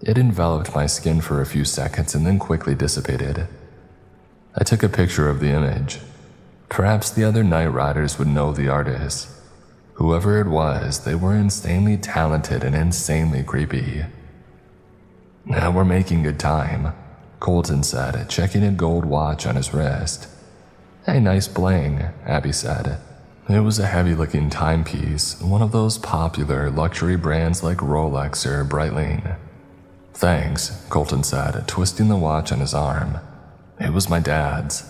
It enveloped my skin for a few seconds and then quickly dissipated. I took a picture of the image. Perhaps the other night riders would know the artist. Whoever it was, they were insanely talented and insanely creepy. Now we're making good time, Colton said, checking a gold watch on his wrist. Hey, nice bling, Abby said. It was a heavy looking timepiece, one of those popular luxury brands like Rolex or Breitling. Thanks, Colton said, twisting the watch on his arm. It was my dad's.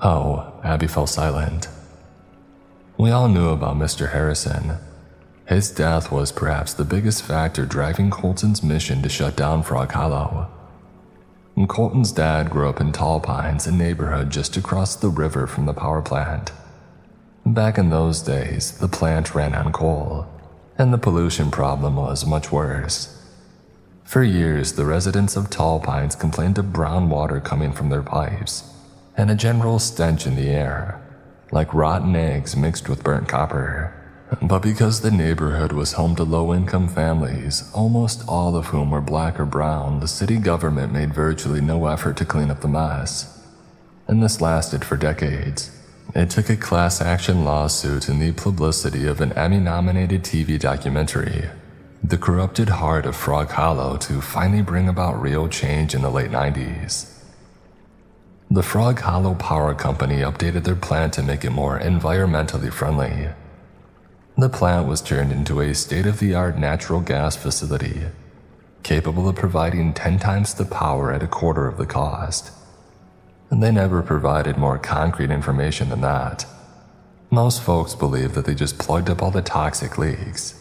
Oh, Abby fell silent. We all knew about Mr. Harrison, his death was perhaps the biggest factor driving Colton's mission to shut down Frog Hollow. Colton's dad grew up in Tall Pines, a neighborhood just across the river from the power plant. Back in those days, the plant ran on coal, and the pollution problem was much worse. For years, the residents of Tall Pines complained of brown water coming from their pipes, and a general stench in the air, like rotten eggs mixed with burnt copper. But because the neighborhood was home to low income families, almost all of whom were black or brown, the city government made virtually no effort to clean up the mess. And this lasted for decades. It took a class action lawsuit and the publicity of an Emmy nominated TV documentary, The Corrupted Heart of Frog Hollow, to finally bring about real change in the late 90s. The Frog Hollow Power Company updated their plan to make it more environmentally friendly the plant was turned into a state of the art natural gas facility, capable of providing 10 times the power at a quarter of the cost. And they never provided more concrete information than that. Most folks believe that they just plugged up all the toxic leaks.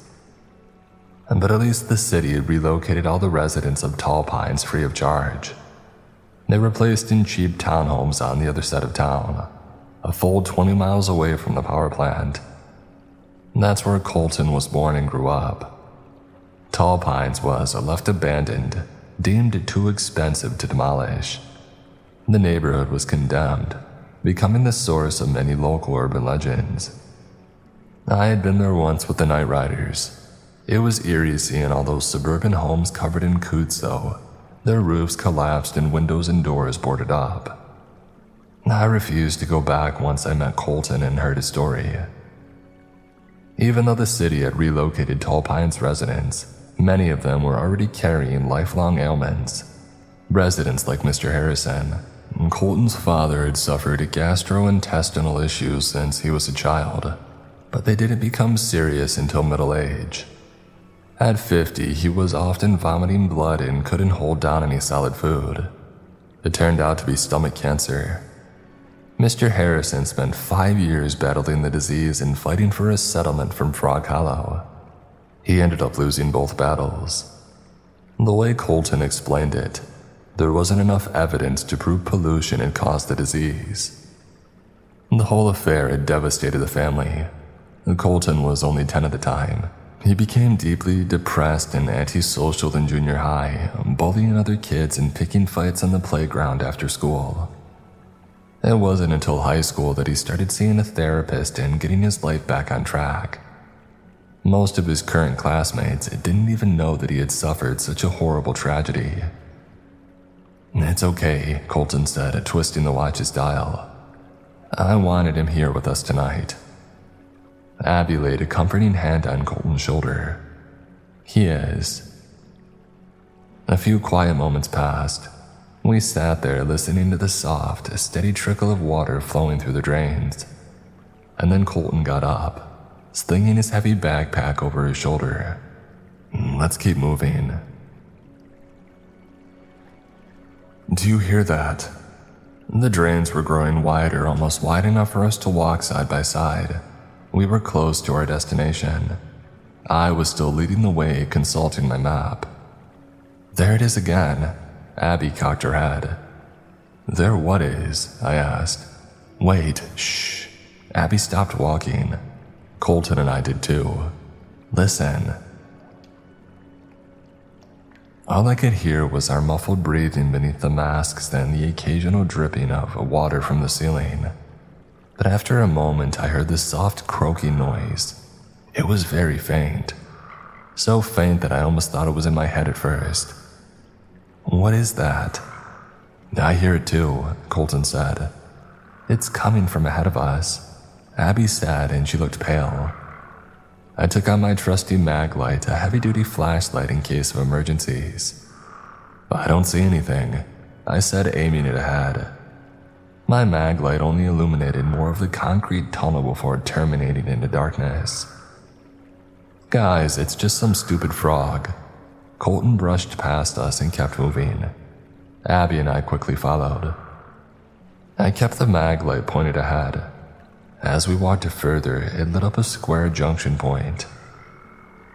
But at least the city had relocated all the residents of Tall Pines free of charge. They were placed in cheap townhomes on the other side of town, a full 20 miles away from the power plant that's where Colton was born and grew up. Tall Pines was left abandoned, deemed too expensive to demolish. The neighborhood was condemned, becoming the source of many local urban legends. I had been there once with the Night Riders. It was eerie seeing all those suburban homes covered in kudzu, their roofs collapsed and windows and doors boarded up. I refused to go back once I met Colton and heard his story. Even though the city had relocated Tall Pines residents, many of them were already carrying lifelong ailments. Residents like Mr. Harrison. Colton's father had suffered gastrointestinal issues since he was a child, but they didn't become serious until middle age. At 50, he was often vomiting blood and couldn't hold down any solid food. It turned out to be stomach cancer, Mr. Harrison spent five years battling the disease and fighting for a settlement from Frog Hollow. He ended up losing both battles. The way Colton explained it, there wasn't enough evidence to prove pollution had caused the disease. The whole affair had devastated the family. Colton was only 10 at the time. He became deeply depressed and antisocial in junior high, bullying other kids and picking fights on the playground after school. It wasn't until high school that he started seeing a therapist and getting his life back on track. Most of his current classmates didn't even know that he had suffered such a horrible tragedy. It's okay, Colton said, twisting the watch's dial. I wanted him here with us tonight. Abby laid a comforting hand on Colton's shoulder. He is. A few quiet moments passed. We sat there listening to the soft, steady trickle of water flowing through the drains. And then Colton got up, slinging his heavy backpack over his shoulder. Mm, let's keep moving. Do you hear that? The drains were growing wider, almost wide enough for us to walk side by side. We were close to our destination. I was still leading the way, consulting my map. There it is again. Abby cocked her head. There what is? I asked. Wait, shh. Abby stopped walking. Colton and I did too. Listen. All I could hear was our muffled breathing beneath the masks, then the occasional dripping of water from the ceiling. But after a moment, I heard this soft croaking noise. It was very faint. So faint that I almost thought it was in my head at first. What is that? I hear it too, Colton said. It's coming from ahead of us. Abby said, and she looked pale. I took out my trusty Maglite, a heavy duty flashlight in case of emergencies. I don't see anything, I said, aiming it ahead. My Maglite only illuminated more of the concrete tunnel before terminating into darkness. Guys, it's just some stupid frog. Colton brushed past us and kept moving. Abby and I quickly followed. I kept the Maglite pointed ahead, as we walked further, it lit up a square junction point.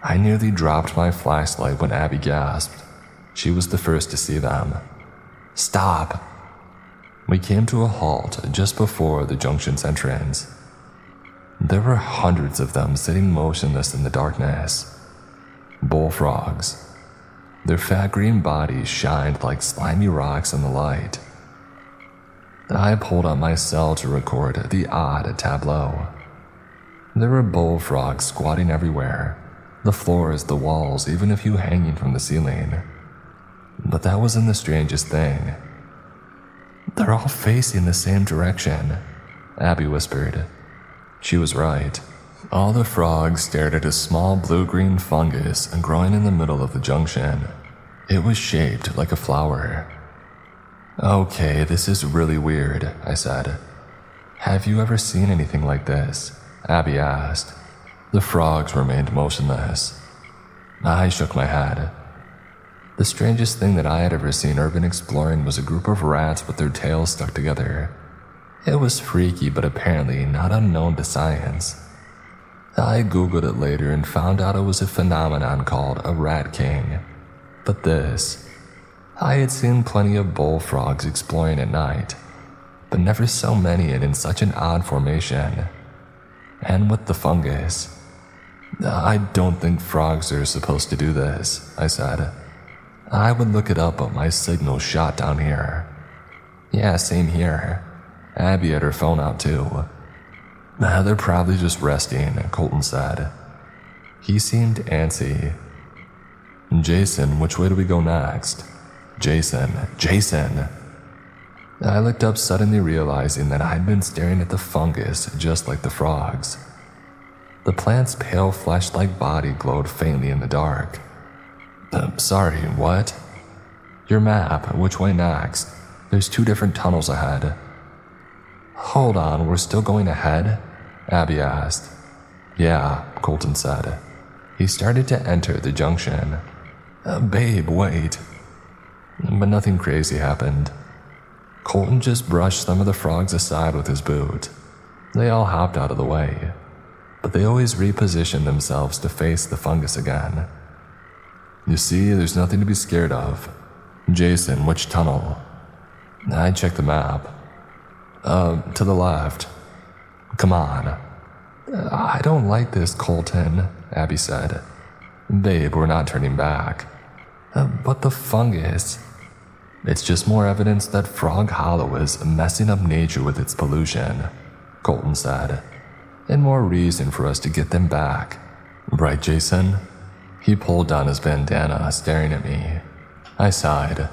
I nearly dropped my flashlight when Abby gasped. She was the first to see them. Stop! We came to a halt just before the junction's entrance. There were hundreds of them sitting motionless in the darkness. Bullfrogs. Their fat green bodies shined like slimy rocks in the light. I pulled out my cell to record the odd tableau. There were bullfrogs squatting everywhere the floors, the walls, even a few hanging from the ceiling. But that wasn't the strangest thing. They're all facing the same direction, Abby whispered. She was right. All the frogs stared at a small blue green fungus growing in the middle of the junction. It was shaped like a flower, Okay, this is really weird, I said. Have you ever seen anything like this? Abby asked. The frogs remained motionless. I shook my head. The strangest thing that I had ever seen urban exploring was a group of rats with their tails stuck together. It was freaky, but apparently not unknown to science. I googled it later and found out it was a phenomenon called a rat king. But this, I had seen plenty of bullfrogs exploring at night, but never so many and in such an odd formation. And with the fungus. I don't think frogs are supposed to do this, I said. I would look it up, but my signal shot down here. Yeah, same here. Abby had her phone out too. They're probably just resting, Colton said. He seemed antsy. Jason, which way do we go next? Jason, Jason. I looked up, suddenly realizing that I'd been staring at the fungus just like the frogs. The plant's pale flesh like body glowed faintly in the dark. Uh, sorry, what? Your map, which way next? There's two different tunnels ahead. Hold on, we're still going ahead? Abby asked. Yeah, Colton said. He started to enter the junction. Uh, babe, wait. But nothing crazy happened. Colton just brushed some of the frogs aside with his boot. They all hopped out of the way, but they always repositioned themselves to face the fungus again. You see, there's nothing to be scared of. Jason, which tunnel? I checked the map. Uh, to the left. Come on. I don't like this, Colton, Abby said. Babe, we're not turning back. Um, but the fungus. It's just more evidence that Frog Hollow is messing up nature with its pollution, Colton said. And more reason for us to get them back. Right, Jason? He pulled down his bandana, staring at me. I sighed.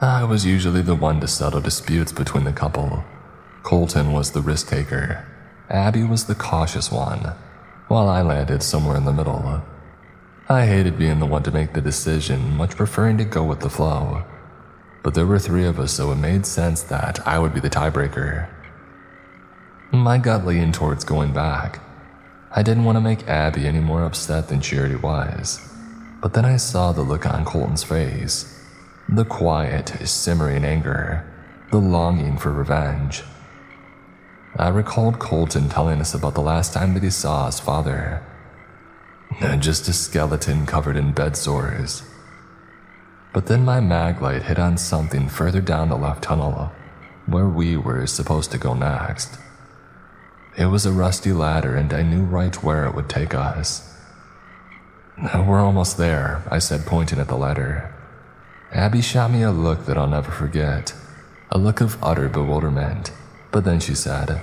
I was usually the one to settle disputes between the couple. Colton was the risk taker. Abby was the cautious one, while I landed somewhere in the middle. I hated being the one to make the decision, much preferring to go with the flow. But there were three of us, so it made sense that I would be the tiebreaker. My gut leaned towards going back. I didn't want to make Abby any more upset than she already was. But then I saw the look on Colton's face. The quiet, simmering anger, the longing for revenge. I recalled Colton telling us about the last time that he saw his father. Just a skeleton covered in bed sores. But then my maglite hit on something further down the left tunnel, uh, where we were supposed to go next. It was a rusty ladder, and I knew right where it would take us. We're almost there, I said, pointing at the ladder. Abby shot me a look that I'll never forget a look of utter bewilderment. But then she said,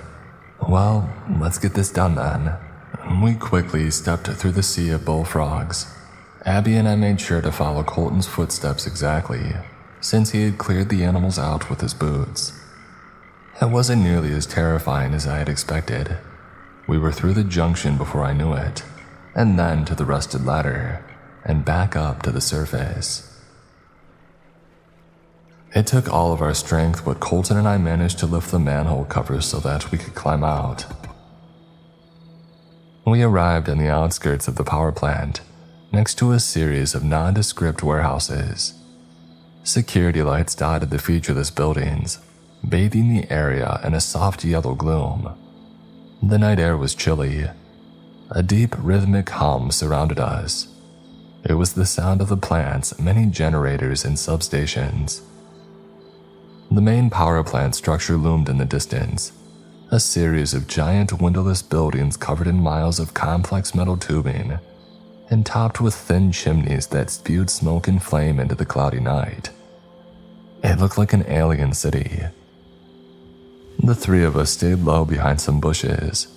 Well, let's get this done then. We quickly stepped through the sea of bullfrogs. Abby and I made sure to follow Colton's footsteps exactly, since he had cleared the animals out with his boots. It wasn't nearly as terrifying as I had expected. We were through the junction before I knew it, and then to the rusted ladder, and back up to the surface. It took all of our strength, but Colton and I managed to lift the manhole cover so that we could climb out. We arrived on the outskirts of the power plant, next to a series of nondescript warehouses. Security lights dotted the featureless buildings, bathing the area in a soft yellow gloom. The night air was chilly. A deep rhythmic hum surrounded us. It was the sound of the plant's many generators and substations. The main power plant structure loomed in the distance, a series of giant windowless buildings covered in miles of complex metal tubing and topped with thin chimneys that spewed smoke and flame into the cloudy night. It looked like an alien city. The three of us stayed low behind some bushes,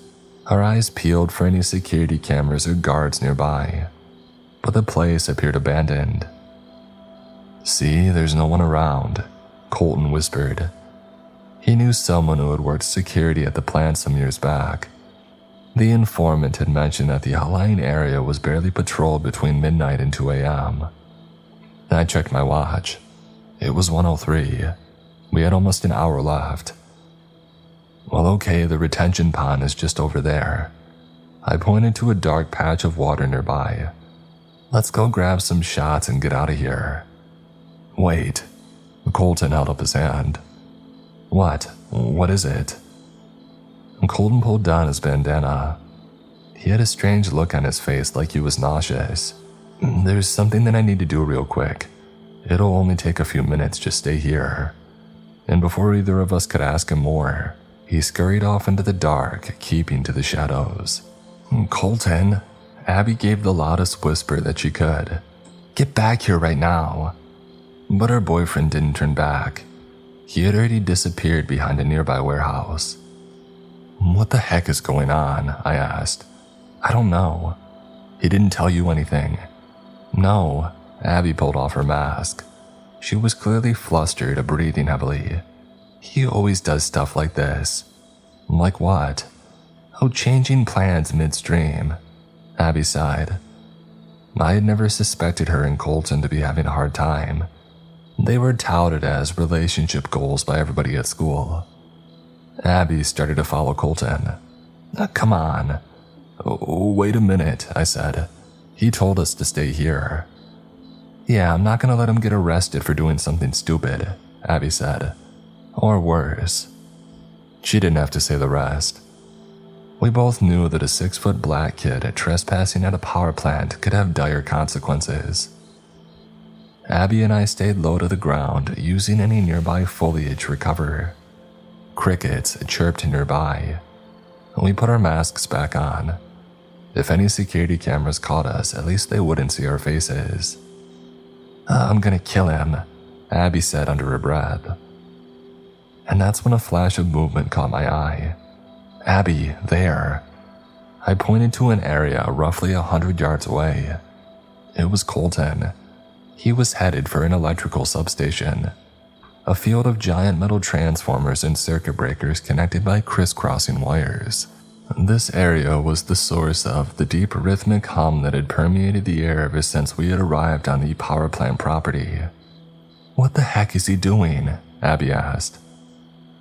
our eyes peeled for any security cameras or guards nearby, but the place appeared abandoned. See, there's no one around, Colton whispered. He knew someone who had worked security at the plant some years back. The informant had mentioned that the outlying area was barely patrolled between midnight and 2 a.m. I checked my watch. It was 103. We had almost an hour left. Well, okay, the retention pond is just over there. I pointed to a dark patch of water nearby. Let's go grab some shots and get out of here. Wait, Colton held up his hand. What? What is it? Colton pulled down his bandana. He had a strange look on his face like he was nauseous. There's something that I need to do real quick. It'll only take a few minutes, just stay here. And before either of us could ask him more, he scurried off into the dark, keeping to the shadows. Colton, Abby gave the loudest whisper that she could. Get back here right now. But her boyfriend didn't turn back. He had already disappeared behind a nearby warehouse. What the heck is going on? I asked. I don't know. He didn't tell you anything. No, Abby pulled off her mask. She was clearly flustered, a breathing heavily. He always does stuff like this. Like what? Oh, changing plans midstream. Abby sighed. I had never suspected her and Colton to be having a hard time. They were touted as relationship goals by everybody at school. Abby started to follow Colton. Uh, come on. Oh, wait a minute, I said. He told us to stay here. Yeah, I'm not gonna let him get arrested for doing something stupid, Abby said. Or worse. She didn't have to say the rest. We both knew that a six foot black kid trespassing at a power plant could have dire consequences. Abby and I stayed low to the ground, using any nearby foliage to recover. Crickets chirped nearby. We put our masks back on. If any security cameras caught us, at least they wouldn't see our faces. I'm gonna kill him, Abby said under her breath. And that's when a flash of movement caught my eye. Abby, there. I pointed to an area roughly a hundred yards away. It was Colton, he was headed for an electrical substation, a field of giant metal transformers and circuit breakers connected by crisscrossing wires. This area was the source of the deep rhythmic hum that had permeated the air ever since we had arrived on the power plant property. What the heck is he doing? Abby asked.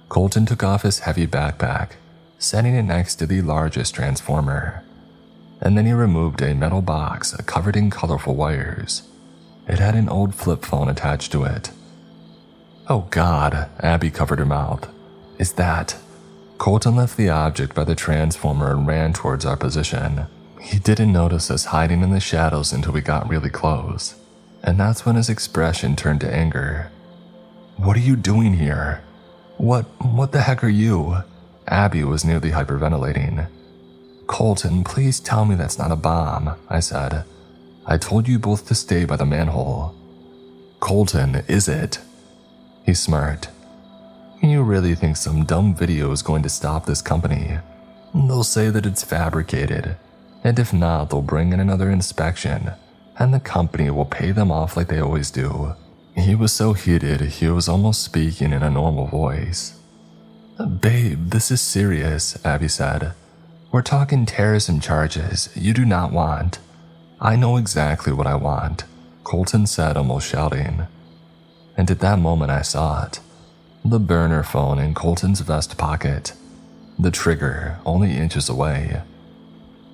Colton took off his heavy backpack, setting it next to the largest transformer. And then he removed a metal box covered in colorful wires. It had an old flip phone attached to it, Oh God, Abby covered her mouth. Is that? Colton left the object by the transformer and ran towards our position. He didn't notice us hiding in the shadows until we got really close, and that's when his expression turned to anger. What are you doing here? What, what the heck are you? Abby was nearly hyperventilating. Colton, please tell me that's not a bomb, I said. I told you both to stay by the manhole. Colton, is it? He smirked. You really think some dumb video is going to stop this company? They'll say that it's fabricated, and if not, they'll bring in another inspection, and the company will pay them off like they always do. He was so heated, he was almost speaking in a normal voice. Babe, this is serious, Abby said. We're talking terrorism charges you do not want. I know exactly what I want, Colton said, almost shouting. And at that moment, I saw it the burner phone in Colton's vest pocket, the trigger only inches away.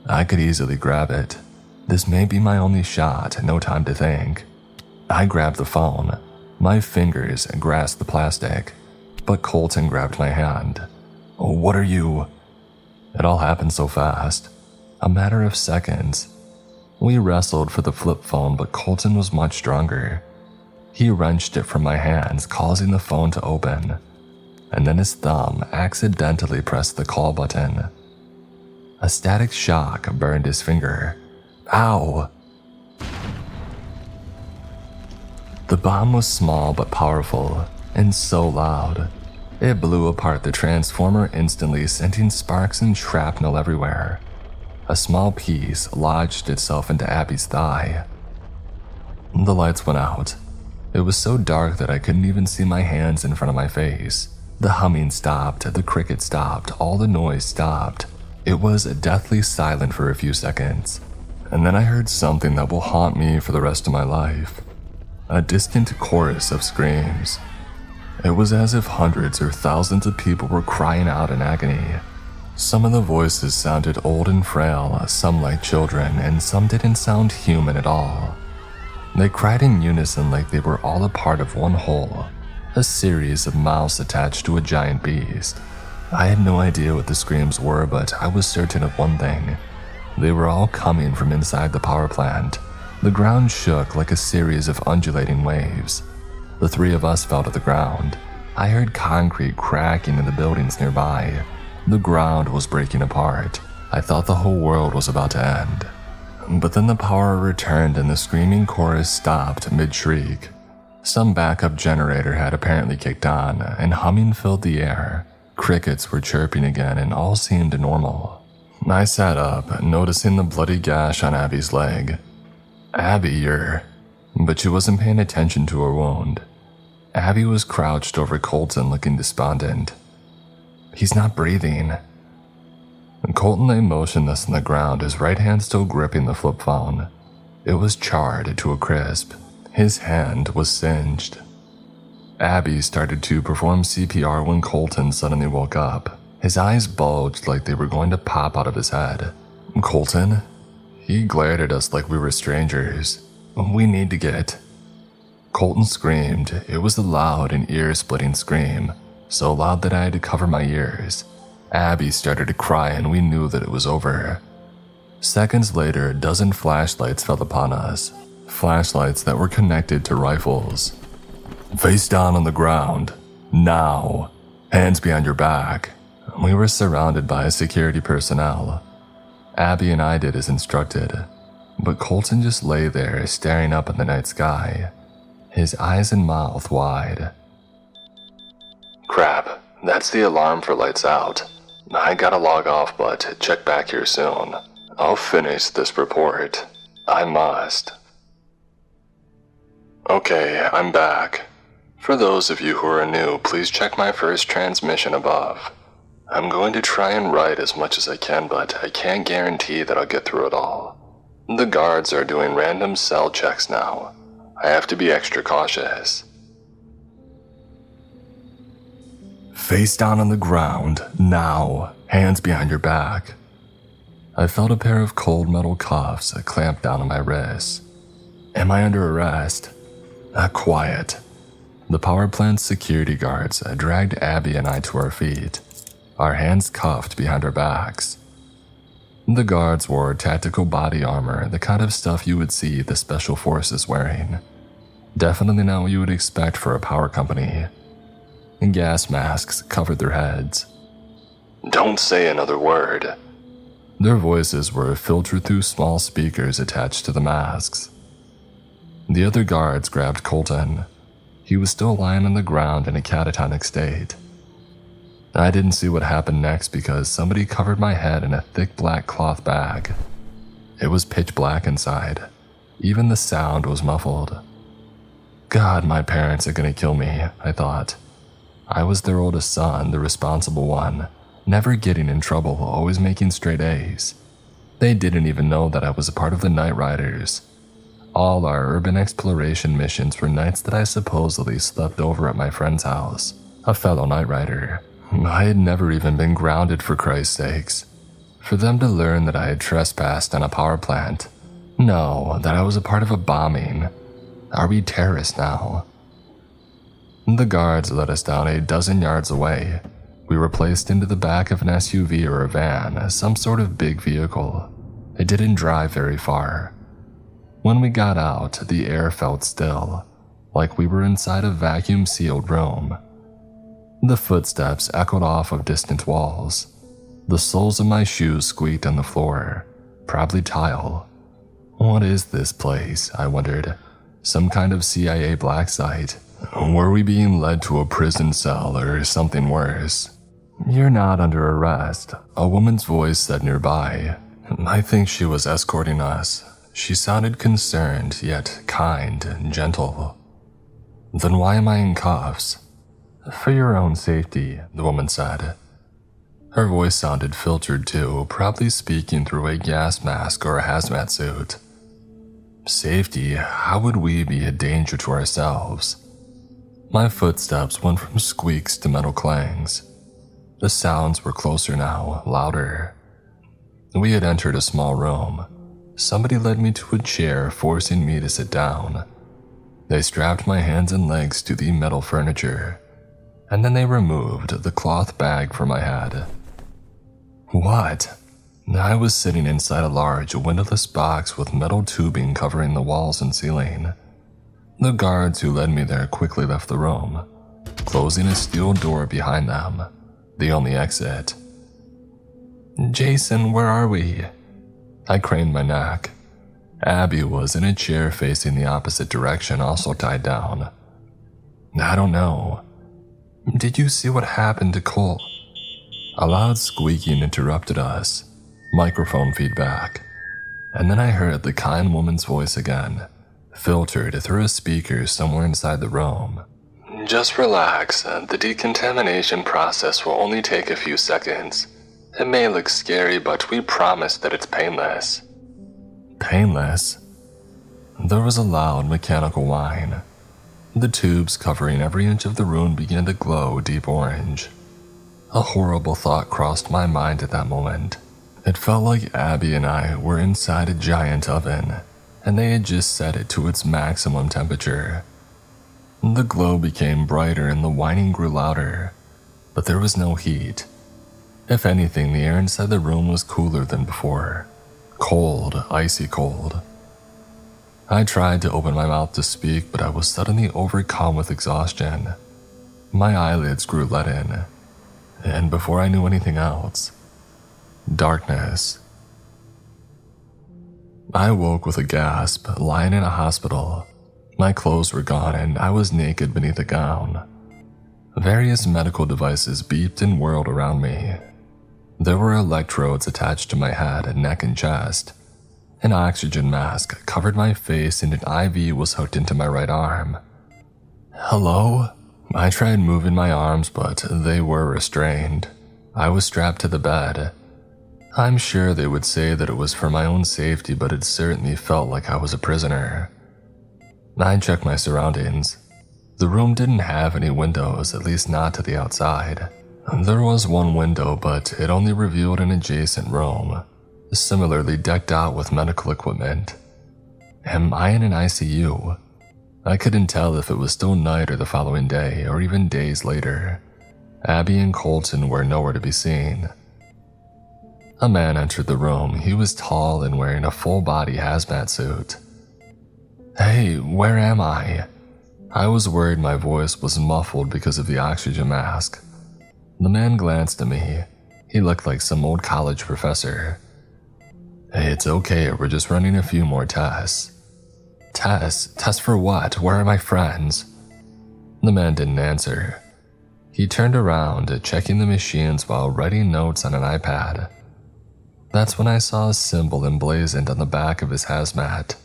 I could easily grab it. This may be my only shot, no time to think. I grabbed the phone. My fingers grasped the plastic, but Colton grabbed my hand. Oh, what are you? It all happened so fast. A matter of seconds. We wrestled for the flip phone, but Colton was much stronger. He wrenched it from my hands, causing the phone to open, and then his thumb accidentally pressed the call button. A static shock burned his finger. Ow! The bomb was small but powerful, and so loud. It blew apart the transformer instantly, sending sparks and shrapnel everywhere. A small piece lodged itself into Abby's thigh. The lights went out. It was so dark that I couldn't even see my hands in front of my face. The humming stopped, the cricket stopped, all the noise stopped. It was deathly silent for a few seconds, and then I heard something that will haunt me for the rest of my life a distant chorus of screams. It was as if hundreds or thousands of people were crying out in agony. Some of the voices sounded old and frail, some like children, and some didn't sound human at all. They cried in unison like they were all a part of one whole, a series of mouths attached to a giant beast. I had no idea what the screams were, but I was certain of one thing. They were all coming from inside the power plant. The ground shook like a series of undulating waves. The three of us fell to the ground. I heard concrete cracking in the buildings nearby. The ground was breaking apart. I thought the whole world was about to end. But then the power returned and the screaming chorus stopped mid shriek. Some backup generator had apparently kicked on, and humming filled the air. Crickets were chirping again, and all seemed normal. I sat up, noticing the bloody gash on Abby's leg. Abby, you're. But she wasn't paying attention to her wound. Abby was crouched over Colton looking despondent. He's not breathing. Colton lay motionless on the ground, his right hand still gripping the flip phone. It was charred to a crisp. His hand was singed. Abby started to perform CPR when Colton suddenly woke up. His eyes bulged like they were going to pop out of his head. Colton? He glared at us like we were strangers. We need to get. Colton screamed. It was a loud and ear splitting scream, so loud that I had to cover my ears. Abby started to cry, and we knew that it was over. Seconds later, a dozen flashlights fell upon us. Flashlights that were connected to rifles. Face down on the ground. Now. Hands behind your back. We were surrounded by security personnel. Abby and I did as instructed, but Colton just lay there staring up at the night sky, his eyes and mouth wide. Crap, that's the alarm for lights out. I gotta log off, but check back here soon. I'll finish this report. I must. Okay, I'm back. For those of you who are new, please check my first transmission above. I'm going to try and write as much as I can, but I can't guarantee that I'll get through it all. The guards are doing random cell checks now. I have to be extra cautious. Face down on the ground, now, hands behind your back. I felt a pair of cold metal cuffs clamped down on my wrists. Am I under arrest? Uh, quiet. The power plant's security guards dragged Abby and I to our feet, our hands cuffed behind our backs. The guards wore tactical body armor, the kind of stuff you would see the special forces wearing. Definitely not what you would expect for a power company. And gas masks covered their heads. Don't say another word. Their voices were filtered through small speakers attached to the masks. The other guards grabbed Colton. He was still lying on the ground in a catatonic state. I didn't see what happened next because somebody covered my head in a thick black cloth bag. It was pitch black inside. Even the sound was muffled. God, my parents are gonna kill me, I thought. I was their oldest son, the responsible one, never getting in trouble, always making straight A's. They didn't even know that I was a part of the Night Riders. All our urban exploration missions were nights that I supposedly slept over at my friend's house, a fellow Night Rider. I had never even been grounded for Christ's sakes. For them to learn that I had trespassed on a power plant, no, that I was a part of a bombing. Are we terrorists now? The guards led us down a dozen yards away. We were placed into the back of an SUV or a van, some sort of big vehicle. It didn't drive very far. When we got out, the air felt still, like we were inside a vacuum sealed room. The footsteps echoed off of distant walls. The soles of my shoes squeaked on the floor, probably tile. What is this place? I wondered. Some kind of CIA black site? Were we being led to a prison cell or something worse? You're not under arrest, a woman's voice said nearby. I think she was escorting us. She sounded concerned, yet kind and gentle. Then why am I in cuffs? For your own safety, the woman said. Her voice sounded filtered too, probably speaking through a gas mask or a hazmat suit. Safety? How would we be a danger to ourselves? My footsteps went from squeaks to metal clangs. The sounds were closer now, louder. We had entered a small room. Somebody led me to a chair, forcing me to sit down. They strapped my hands and legs to the metal furniture and then they removed the cloth bag from my head. What? I was sitting inside a large windowless box with metal tubing covering the walls and ceiling. The guards who led me there quickly left the room, closing a steel door behind them, the only exit. Jason, where are we? I craned my neck. Abby was in a chair facing the opposite direction, also tied down. I don't know. Did you see what happened to Cole? A loud squeaking interrupted us, microphone feedback, and then I heard the kind woman's voice again, filtered through a speaker somewhere inside the room. Just relax, the decontamination process will only take a few seconds. It may look scary, but we promise that it's painless. Painless? There was a loud mechanical whine, the tubes covering every inch of the room began to glow deep orange. A horrible thought crossed my mind at that moment. It felt like Abby and I were inside a giant oven, and they had just set it to its maximum temperature. The glow became brighter and the whining grew louder, but there was no heat. If anything, the air inside the room was cooler than before. Cold, icy cold. I tried to open my mouth to speak, but I was suddenly overcome with exhaustion. My eyelids grew leaden, and before I knew anything else, darkness. I woke with a gasp, lying in a hospital. My clothes were gone, and I was naked beneath a gown. Various medical devices beeped and whirled around me. There were electrodes attached to my head, neck, and chest. An oxygen mask covered my face and an IV was hooked into my right arm. Hello? I tried moving my arms, but they were restrained. I was strapped to the bed. I'm sure they would say that it was for my own safety, but it certainly felt like I was a prisoner. I checked my surroundings. The room didn't have any windows, at least not to the outside. There was one window, but it only revealed an adjacent room similarly decked out with medical equipment. Am I in an ICU? I couldn't tell if it was still night or the following day, or even days later. Abby and Colton were nowhere to be seen. A man entered the room. He was tall and wearing a full body hazmat suit. Hey, where am I? I was worried my voice was muffled because of the oxygen mask. The man glanced at me. He looked like some old college professor. Hey, it's okay, we're just running a few more tests. Tests? Tests for what? Where are my friends? The man didn't answer. He turned around, checking the machines while writing notes on an iPad. That's when I saw a symbol emblazoned on the back of his hazmat.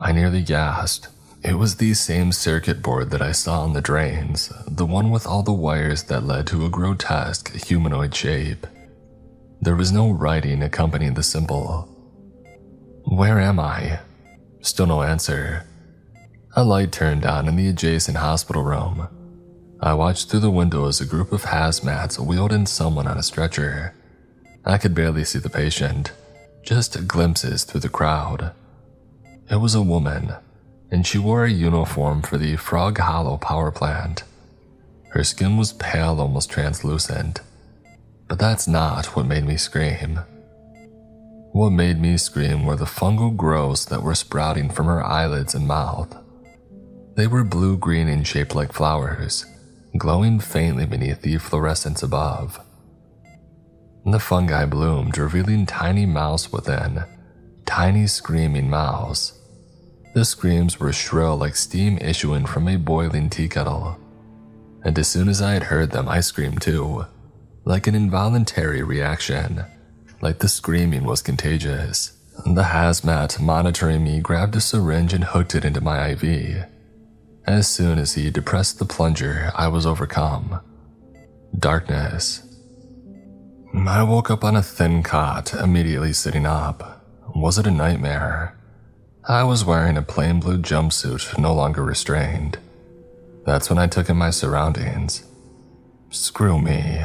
I nearly gasped. It was the same circuit board that I saw on the drains, the one with all the wires that led to a grotesque humanoid shape. There was no writing accompanying the symbol. Where am I? Still no answer. A light turned on in the adjacent hospital room. I watched through the window as a group of hazmats wheeled in someone on a stretcher. I could barely see the patient, just glimpses through the crowd. It was a woman, and she wore a uniform for the Frog Hollow power plant. Her skin was pale, almost translucent. But that's not what made me scream. What made me scream were the fungal growths that were sprouting from her eyelids and mouth. They were blue green and shaped like flowers, glowing faintly beneath the fluorescence above. The fungi bloomed, revealing tiny mouths within, tiny screaming mouths. The screams were shrill like steam issuing from a boiling tea kettle. And as soon as I had heard them, I screamed too, like an involuntary reaction, like the screaming was contagious. The hazmat monitoring me grabbed a syringe and hooked it into my IV. As soon as he depressed the plunger, I was overcome. Darkness. I woke up on a thin cot, immediately sitting up. Was it a nightmare? I was wearing a plain blue jumpsuit, no longer restrained. That's when I took in my surroundings. Screw me.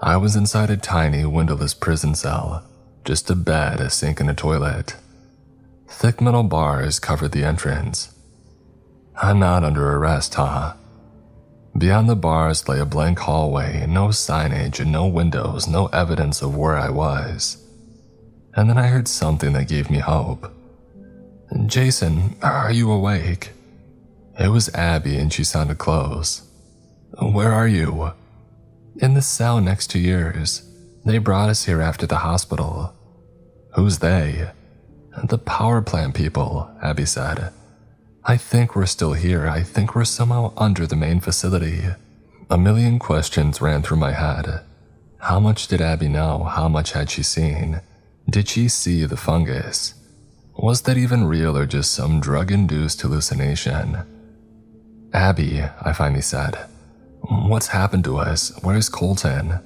I was inside a tiny, windowless prison cell, just a bed, a sink, and a toilet. Thick metal bars covered the entrance. I'm not under arrest, huh? Beyond the bars lay a blank hallway, no signage and no windows, no evidence of where I was. And then I heard something that gave me hope. Jason, are you awake? It was Abby and she sounded close. Where are you? In the cell next to yours. They brought us here after the hospital. Who's they? The power plant people, Abby said. I think we're still here. I think we're somehow under the main facility. A million questions ran through my head. How much did Abby know? How much had she seen? Did she see the fungus? Was that even real or just some drug induced hallucination? Abby, I finally said, what's happened to us? Where's Colton?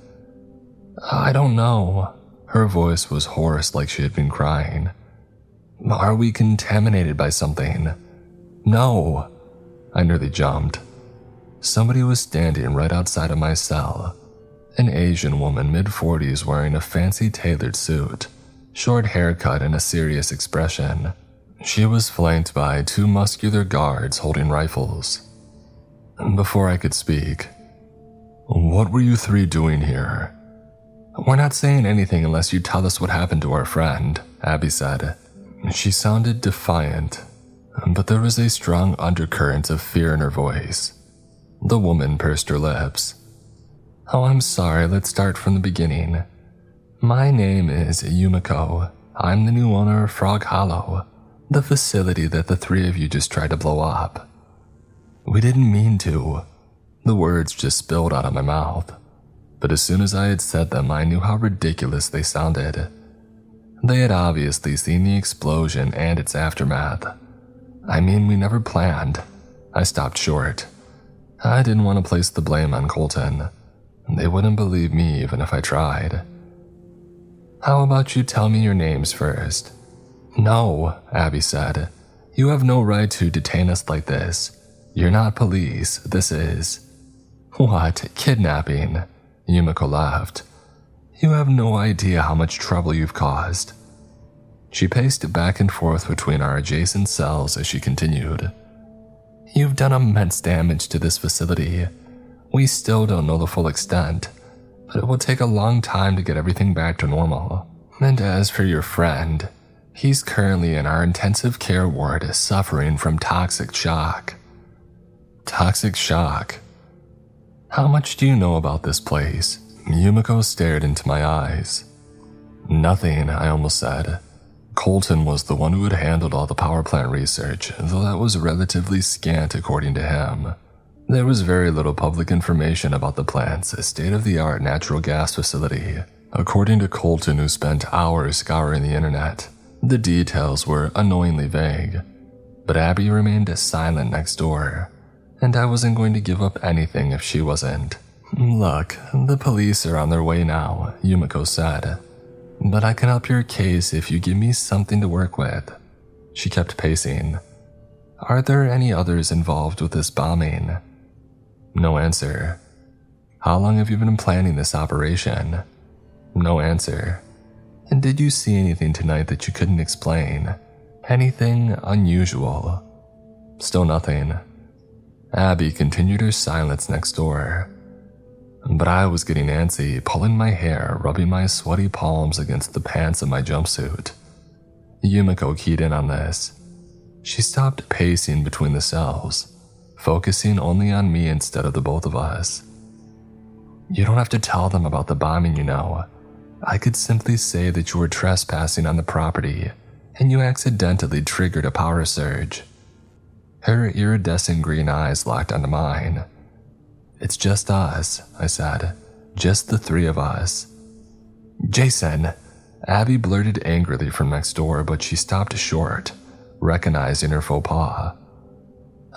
I don't know. Her voice was hoarse like she had been crying. Are we contaminated by something? No! I nearly jumped. Somebody was standing right outside of my cell. An Asian woman, mid 40s, wearing a fancy tailored suit, short haircut, and a serious expression. She was flanked by two muscular guards holding rifles. Before I could speak, What were you three doing here? We're not saying anything unless you tell us what happened to our friend, Abby said. She sounded defiant, but there was a strong undercurrent of fear in her voice. The woman pursed her lips. Oh, I'm sorry, let's start from the beginning. My name is Yumiko. I'm the new owner of Frog Hollow, the facility that the three of you just tried to blow up. We didn't mean to. The words just spilled out of my mouth, but as soon as I had said them, I knew how ridiculous they sounded. They had obviously seen the explosion and its aftermath I mean, we never planned. I stopped short. I didn't want to place the blame on Colton. They wouldn't believe me even if I tried. How about you tell me your names first? No, Abby said. You have no right to detain us like this. You're not police, this is. What, kidnapping? Yumiko laughed. You have no idea how much trouble you've caused. She paced back and forth between our adjacent cells as she continued. You've done immense damage to this facility. We still don't know the full extent, but it will take a long time to get everything back to normal. And as for your friend, he's currently in our intensive care ward suffering from toxic shock. Toxic shock? How much do you know about this place? Yumiko stared into my eyes. Nothing, I almost said. Colton was the one who had handled all the power plant research, though that was relatively scant according to him. There was very little public information about the plant's state of the art natural gas facility. According to Colton, who spent hours scouring the internet, the details were annoyingly vague. But Abby remained silent next door, and I wasn't going to give up anything if she wasn't. Look, the police are on their way now, Yumiko said. But I can help your case if you give me something to work with. She kept pacing. Are there any others involved with this bombing? No answer. How long have you been planning this operation? No answer. And did you see anything tonight that you couldn't explain? Anything unusual? Still nothing. Abby continued her silence next door. But I was getting antsy, pulling my hair, rubbing my sweaty palms against the pants of my jumpsuit. Yumiko keyed in on this. She stopped pacing between the cells focusing only on me instead of the both of us. You don't have to tell them about the bombing, you know. I could simply say that you were trespassing on the property and you accidentally triggered a power surge. Her iridescent green eyes locked onto mine. It's just us, I said. Just the three of us. Jason! Abby blurted angrily from next door, but she stopped short, recognizing her faux pas.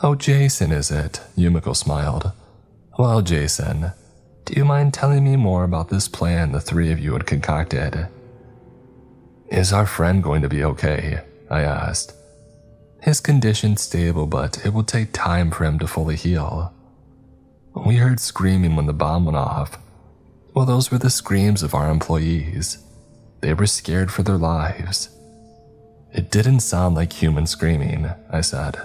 Oh, Jason, is it? Yumiko smiled. Well, Jason, do you mind telling me more about this plan the three of you had concocted? Is our friend going to be okay? I asked. His condition's stable, but it will take time for him to fully heal. We heard screaming when the bomb went off. Well, those were the screams of our employees. They were scared for their lives. It didn't sound like human screaming, I said.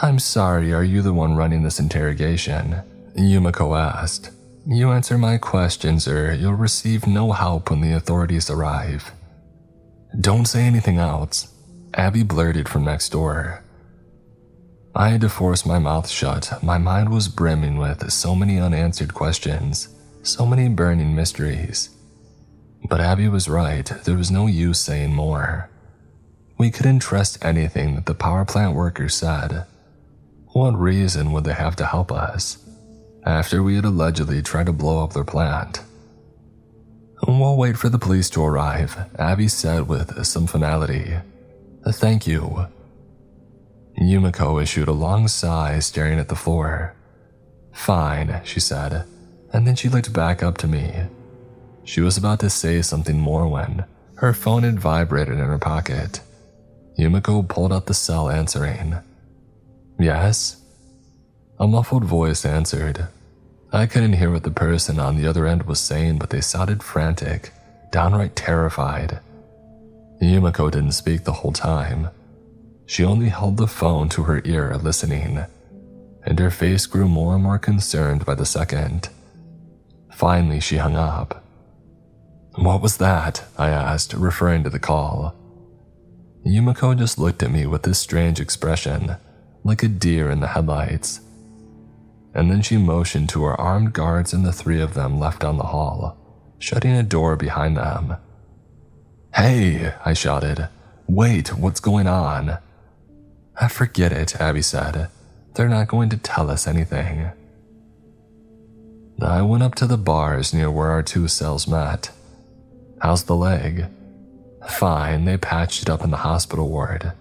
I'm sorry, are you the one running this interrogation? Yumiko asked. You answer my questions or you'll receive no help when the authorities arrive. Don't say anything else, Abby blurted from next door. I had to force my mouth shut. My mind was brimming with so many unanswered questions, so many burning mysteries. But Abby was right, there was no use saying more. We couldn't trust anything that the power plant workers said. What reason would they have to help us after we had allegedly tried to blow up their plant? We'll wait for the police to arrive, Abby said with some finality. Thank you. Yumiko issued a long sigh, staring at the floor. Fine, she said, and then she looked back up to me. She was about to say something more when her phone had vibrated in her pocket. Yumiko pulled out the cell, answering. Yes? A muffled voice answered. I couldn't hear what the person on the other end was saying, but they sounded frantic, downright terrified. Yumiko didn't speak the whole time. She only held the phone to her ear, listening, and her face grew more and more concerned by the second. Finally, she hung up. What was that? I asked, referring to the call. Yumiko just looked at me with this strange expression like a deer in the headlights. And then she motioned to her armed guards, and the three of them left down the hall, shutting a door behind them. Hey, I shouted. Wait, what's going on? I forget it, Abby said. They're not going to tell us anything. I went up to the bars near where our two cells met. How's the leg? Fine, they patched it up in the hospital ward.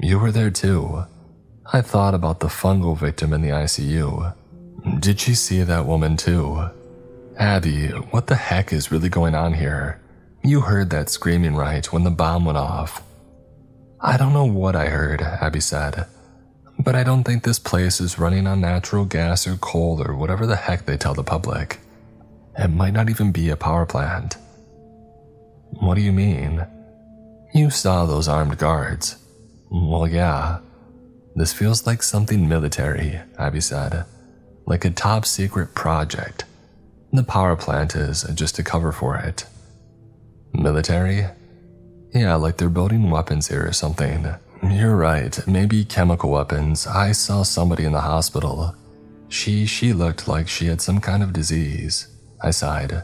You were there too. I thought about the fungal victim in the ICU. Did she see that woman too? Abby, what the heck is really going on here? You heard that screaming right when the bomb went off. I don't know what I heard, Abby said, but I don't think this place is running on natural gas or coal or whatever the heck they tell the public. It might not even be a power plant. What do you mean? You saw those armed guards. Well, yeah. This feels like something military, Abby said. Like a top secret project. The power plant is just a cover for it. Military? Yeah, like they're building weapons here or something. You're right, maybe chemical weapons. I saw somebody in the hospital. She she looked like she had some kind of disease. I sighed.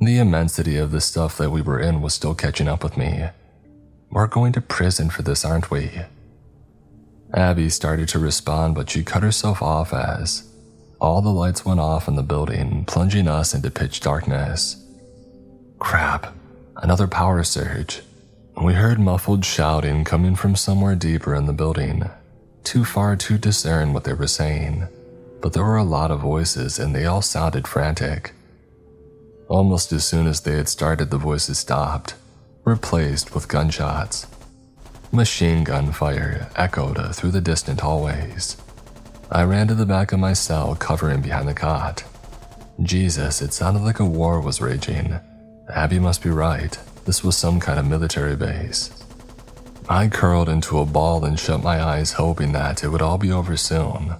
The immensity of the stuff that we were in was still catching up with me. We're going to prison for this, aren't we? Abby started to respond, but she cut herself off as all the lights went off in the building, plunging us into pitch darkness. Crap, another power surge. We heard muffled shouting coming from somewhere deeper in the building, too far to discern what they were saying, but there were a lot of voices and they all sounded frantic. Almost as soon as they had started, the voices stopped, replaced with gunshots. Machine gun fire echoed through the distant hallways. I ran to the back of my cell, covering behind the cot. Jesus, it sounded like a war was raging. Abby must be right. This was some kind of military base. I curled into a ball and shut my eyes, hoping that it would all be over soon.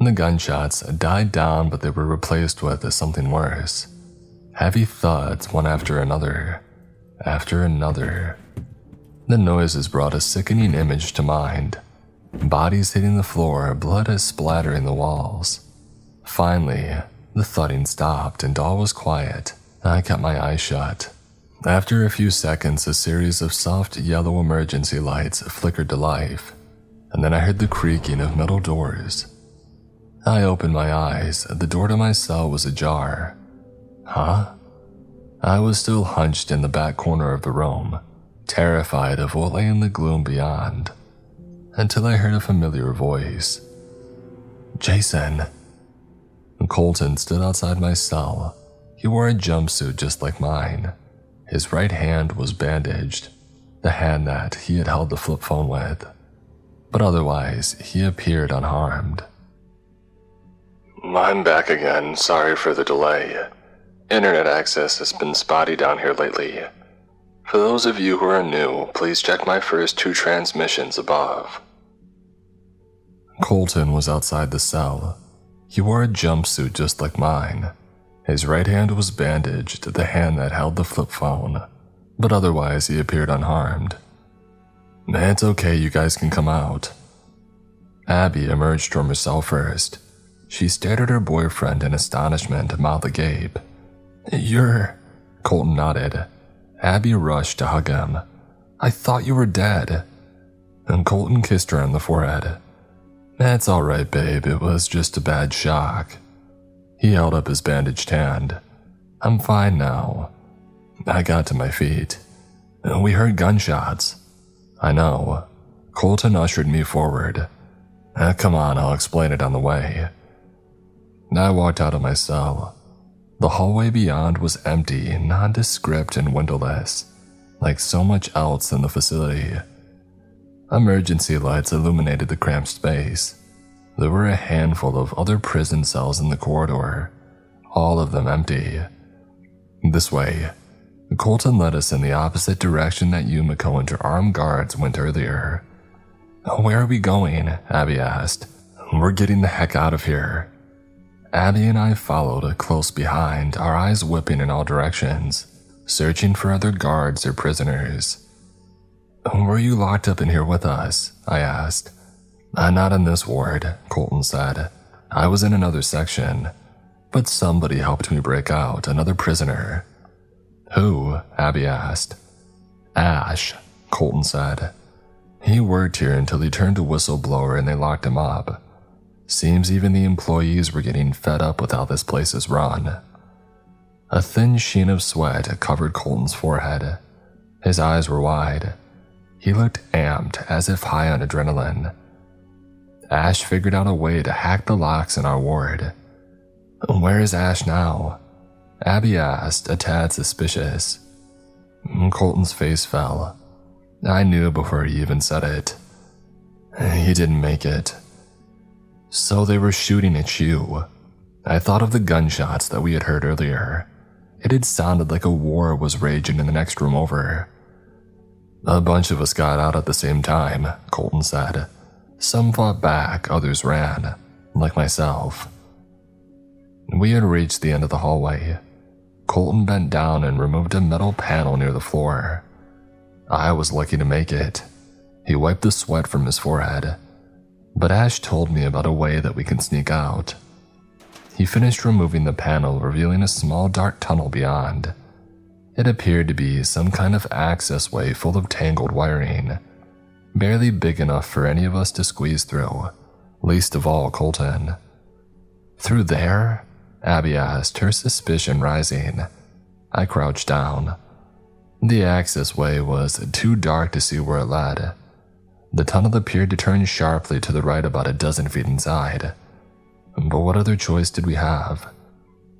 The gunshots died down, but they were replaced with something worse. Heavy thuds, one after another, after another. The noises brought a sickening image to mind bodies hitting the floor, blood is splattering the walls. Finally, the thudding stopped and all was quiet. I kept my eyes shut. After a few seconds, a series of soft yellow emergency lights flickered to life, and then I heard the creaking of metal doors. I opened my eyes. The door to my cell was ajar. Huh? I was still hunched in the back corner of the room, terrified of what lay in the gloom beyond, until I heard a familiar voice. Jason. Colton stood outside my cell. He wore a jumpsuit just like mine. His right hand was bandaged, the hand that he had held the flip phone with. But otherwise, he appeared unharmed. I'm back again. Sorry for the delay. Internet access has been spotty down here lately. For those of you who are new, please check my first two transmissions above. Colton was outside the cell. He wore a jumpsuit just like mine. His right hand was bandaged, the hand that held the flip phone, but otherwise he appeared unharmed. It's okay, you guys can come out. Abby emerged from her cell first. She stared at her boyfriend in astonishment, mouth agape. You're. Colton nodded. Abby rushed to hug him. I thought you were dead. And Colton kissed her on the forehead. That's alright, babe, it was just a bad shock. He held up his bandaged hand. I'm fine now. I got to my feet. We heard gunshots. I know. Colton ushered me forward. Uh, come on, I'll explain it on the way. I walked out of my cell. The hallway beyond was empty, nondescript, and windowless, like so much else in the facility. Emergency lights illuminated the cramped space. There were a handful of other prison cells in the corridor, all of them empty. This way, Colton led us in the opposite direction that Yumiko and her armed guards went earlier. Where are we going? Abby asked. We're getting the heck out of here. Abby and I followed close behind, our eyes whipping in all directions, searching for other guards or prisoners. Were you locked up in here with us? I asked. Uh, not in this ward, Colton said. I was in another section. But somebody helped me break out, another prisoner. Who? Abby asked. Ash, Colton said. He worked here until he turned a whistleblower and they locked him up. Seems even the employees were getting fed up with how this place is run. A thin sheen of sweat covered Colton's forehead. His eyes were wide. He looked amped, as if high on adrenaline. Ash figured out a way to hack the locks in our ward. Where is Ash now? Abby asked, a tad suspicious. Colton's face fell. I knew before he even said it. He didn't make it. So they were shooting at you. I thought of the gunshots that we had heard earlier. It had sounded like a war was raging in the next room over. A bunch of us got out at the same time, Colton said. Some fought back, others ran, like myself. We had reached the end of the hallway. Colton bent down and removed a metal panel near the floor. I was lucky to make it. He wiped the sweat from his forehead. But Ash told me about a way that we can sneak out. He finished removing the panel, revealing a small dark tunnel beyond. It appeared to be some kind of access way full of tangled wiring, barely big enough for any of us to squeeze through, least of all Colton. Through there? Abby asked, her suspicion rising. I crouched down. The access way was too dark to see where it led. The tunnel appeared to turn sharply to the right about a dozen feet inside. But what other choice did we have?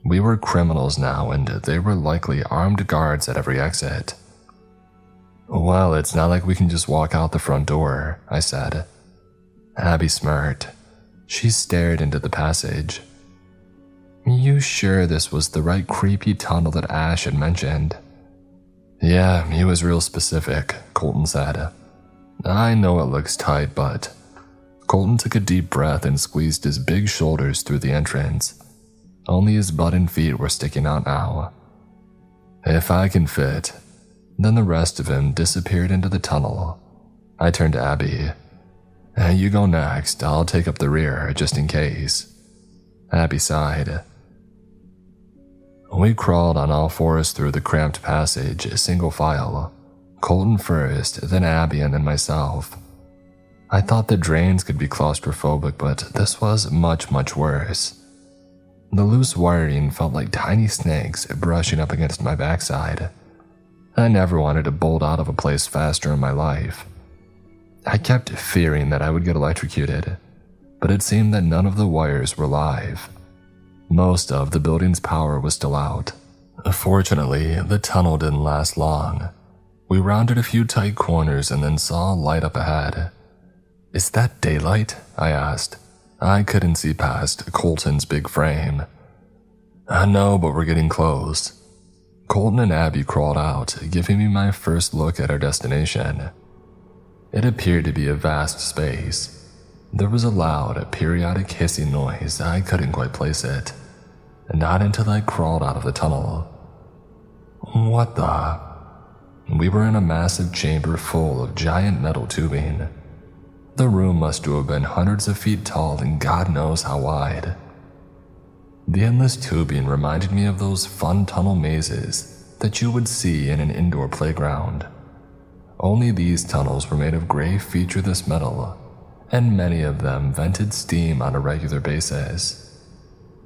We were criminals now, and they were likely armed guards at every exit. Well, it's not like we can just walk out the front door, I said. Abby smirked. She stared into the passage. You sure this was the right creepy tunnel that Ash had mentioned? Yeah, he was real specific, Colton said. I know it looks tight, but. Colton took a deep breath and squeezed his big shoulders through the entrance. Only his butt and feet were sticking out now. If I can fit. Then the rest of him disappeared into the tunnel. I turned to Abby. Hey, You go next, I'll take up the rear just in case. Abby sighed. We crawled on all fours through the cramped passage, single file. Colton first, then Abby, and then myself. I thought the drains could be claustrophobic, but this was much, much worse. The loose wiring felt like tiny snakes brushing up against my backside. I never wanted to bolt out of a place faster in my life. I kept fearing that I would get electrocuted, but it seemed that none of the wires were live. Most of the building's power was still out. Fortunately, the tunnel didn't last long. We rounded a few tight corners and then saw a light up ahead. Is that daylight? I asked. I couldn't see past Colton's big frame. I know, but we're getting close. Colton and Abby crawled out, giving me my first look at our destination. It appeared to be a vast space. There was a loud, periodic hissing noise. I couldn't quite place it. Not until I crawled out of the tunnel. What the? We were in a massive chamber full of giant metal tubing. The room must have been hundreds of feet tall and God knows how wide. The endless tubing reminded me of those fun tunnel mazes that you would see in an indoor playground. Only these tunnels were made of gray featureless metal, and many of them vented steam on a regular basis.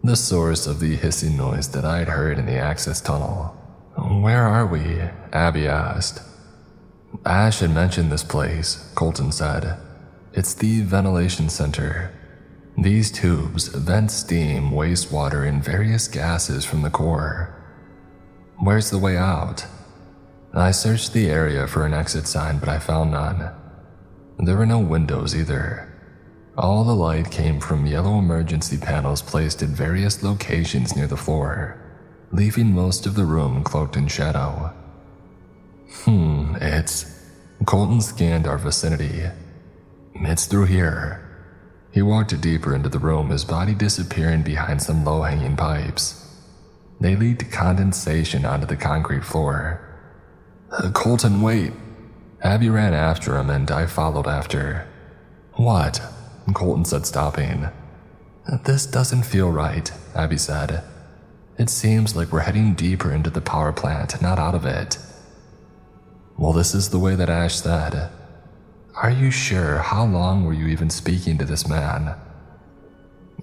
The source of the hissing noise that I'd heard in the access tunnel. Where are we? Abby asked. Ash had mentioned this place, Colton said. It's the ventilation center. These tubes vent steam, wastewater, and various gases from the core. Where's the way out? I searched the area for an exit sign, but I found none. There were no windows either. All the light came from yellow emergency panels placed at various locations near the floor, leaving most of the room cloaked in shadow. Hmm, it's. Colton scanned our vicinity it's through here. He walked deeper into the room, his body disappearing behind some low hanging pipes. They leaked condensation onto the concrete floor. Uh, Colton, wait. Abby ran after him, and I followed after. What? Colton said, stopping. This doesn't feel right, Abby said. It seems like we're heading deeper into the power plant, not out of it. Well, this is the way that Ash said. Are you sure? How long were you even speaking to this man?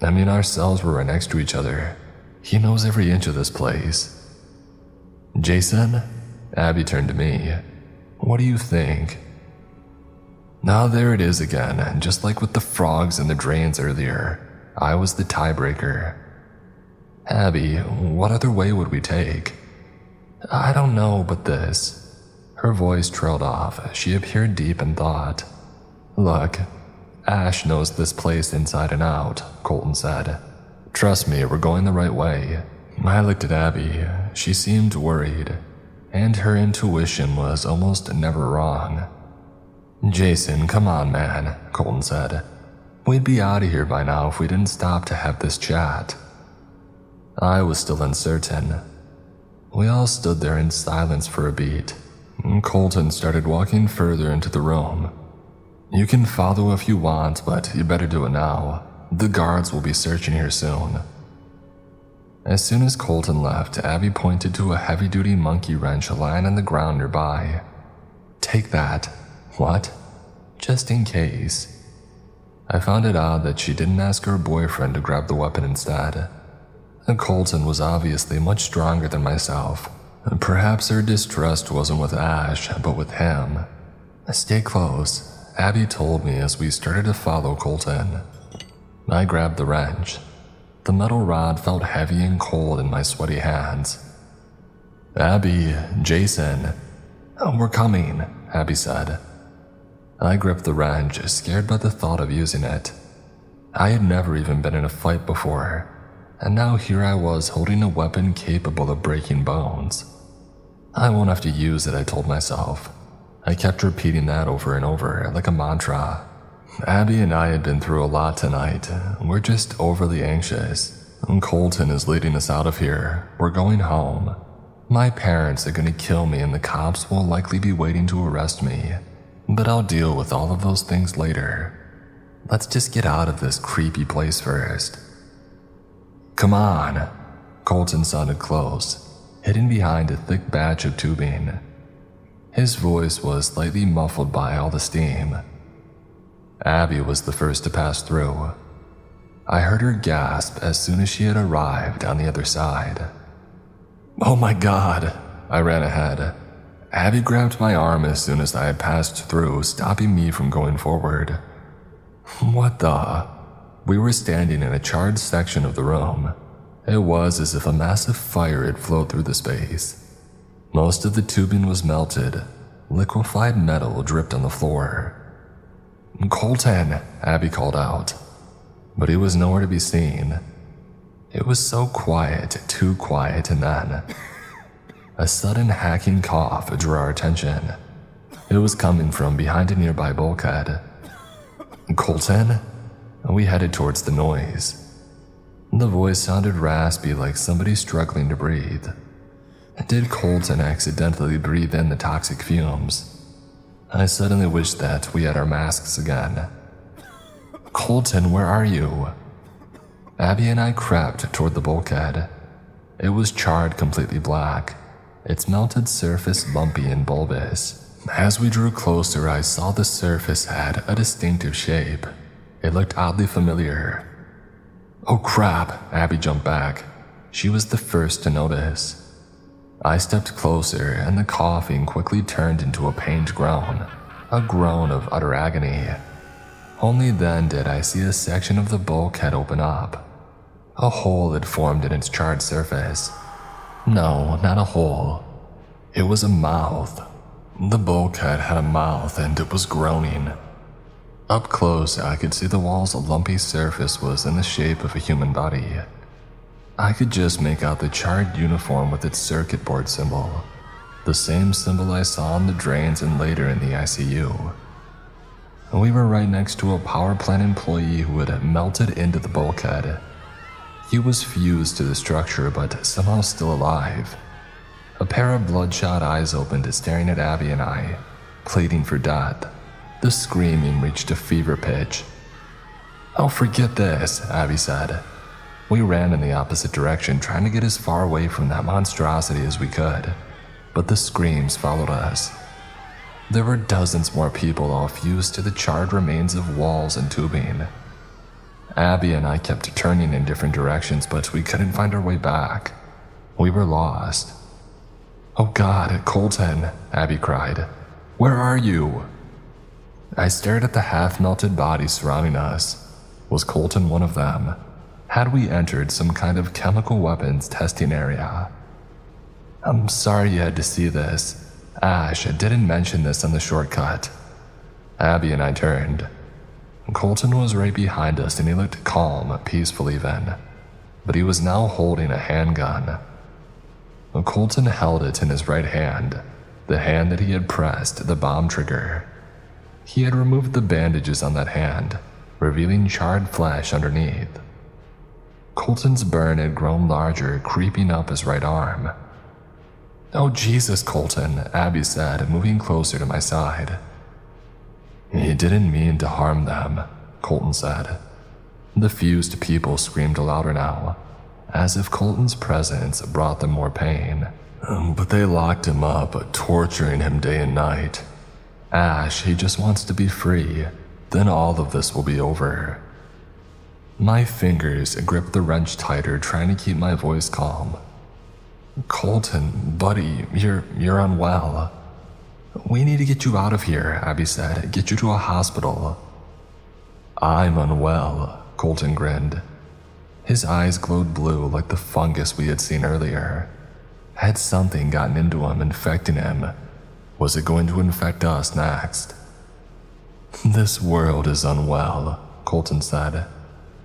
I mean, our cells were right next to each other. He knows every inch of this place. Jason? Abby turned to me. What do you think? Now, there it is again, just like with the frogs and the drains earlier. I was the tiebreaker. Abby, what other way would we take? I don't know, but this. Her voice trailed off. She appeared deep in thought. Look, Ash knows this place inside and out, Colton said. Trust me, we're going the right way. I looked at Abby. She seemed worried. and her intuition was almost never wrong. Jason, come on, man, Colton said. We'd be out of here by now if we didn't stop to have this chat. I was still uncertain. We all stood there in silence for a beat. Colton started walking further into the room. You can follow if you want, but you better do it now. The guards will be searching here soon. As soon as Colton left, Abby pointed to a heavy duty monkey wrench lying on the ground nearby. Take that. What? Just in case. I found it odd that she didn't ask her boyfriend to grab the weapon instead. And Colton was obviously much stronger than myself. Perhaps her distrust wasn't with Ash, but with him. Stay close, Abby told me as we started to follow Colton. I grabbed the wrench. The metal rod felt heavy and cold in my sweaty hands. Abby, Jason. Oh, we're coming, Abby said. I gripped the wrench, scared by the thought of using it. I had never even been in a fight before, and now here I was holding a weapon capable of breaking bones. I won't have to use it, I told myself. I kept repeating that over and over, like a mantra. Abby and I had been through a lot tonight. We're just overly anxious. Colton is leading us out of here. We're going home. My parents are going to kill me, and the cops will likely be waiting to arrest me. But I'll deal with all of those things later. Let's just get out of this creepy place first. Come on. Colton sounded close, hidden behind a thick batch of tubing. His voice was slightly muffled by all the steam. Abby was the first to pass through. I heard her gasp as soon as she had arrived on the other side. Oh my god, I ran ahead. Abby grabbed my arm as soon as I had passed through, stopping me from going forward. What the? We were standing in a charred section of the room. It was as if a massive fire had flowed through the space. Most of the tubing was melted. Liquefied metal dripped on the floor. Colton, Abby called out, but he was nowhere to be seen. It was so quiet, too quiet, and then a sudden hacking cough drew our attention. It was coming from behind a nearby bulkhead. Colton? We headed towards the noise. The voice sounded raspy like somebody struggling to breathe. Did Colton accidentally breathe in the toxic fumes? I suddenly wished that we had our masks again. Colton, where are you? Abby and I crept toward the bulkhead. It was charred completely black, its melted surface bumpy and bulbous. As we drew closer, I saw the surface had a distinctive shape. It looked oddly familiar. Oh crap, Abby jumped back. She was the first to notice. I stepped closer, and the coughing quickly turned into a pained groan, a groan of utter agony. Only then did I see a section of the bulkhead open up. A hole had formed in its charred surface. No, not a hole. It was a mouth. The bulkhead had a mouth and it was groaning. Up close, I could see the wall's lumpy surface was in the shape of a human body. I could just make out the charred uniform with its circuit board symbol, the same symbol I saw on the drains and later in the ICU. We were right next to a power plant employee who had melted into the bulkhead. He was fused to the structure but somehow still alive. A pair of bloodshot eyes opened, staring at Abby and I, pleading for death. The screaming reached a fever pitch. Oh, forget this, Abby said. We ran in the opposite direction, trying to get as far away from that monstrosity as we could, but the screams followed us. There were dozens more people all fused to the charred remains of walls and tubing. Abby and I kept turning in different directions, but we couldn't find our way back. We were lost. Oh God, Colton, Abby cried. Where are you? I stared at the half melted bodies surrounding us. Was Colton one of them? had we entered some kind of chemical weapons testing area. I'm sorry you had to see this. Ash didn't mention this on the shortcut. Abby and I turned. Colton was right behind us and he looked calm, peaceful even, but he was now holding a handgun. Colton held it in his right hand, the hand that he had pressed the bomb trigger. He had removed the bandages on that hand, revealing charred flesh underneath. Colton's burn had grown larger, creeping up his right arm. Oh, Jesus, Colton, Abby said, moving closer to my side. He didn't mean to harm them, Colton said. The fused people screamed louder now, as if Colton's presence brought them more pain. But they locked him up, torturing him day and night. Ash, he just wants to be free. Then all of this will be over. My fingers gripped the wrench tighter, trying to keep my voice calm. Colton, buddy, you're you're unwell. We need to get you out of here, Abby said. Get you to a hospital. I'm unwell, Colton grinned. His eyes glowed blue like the fungus we had seen earlier. Had something gotten into him, infecting him? Was it going to infect us next? This world is unwell, Colton said.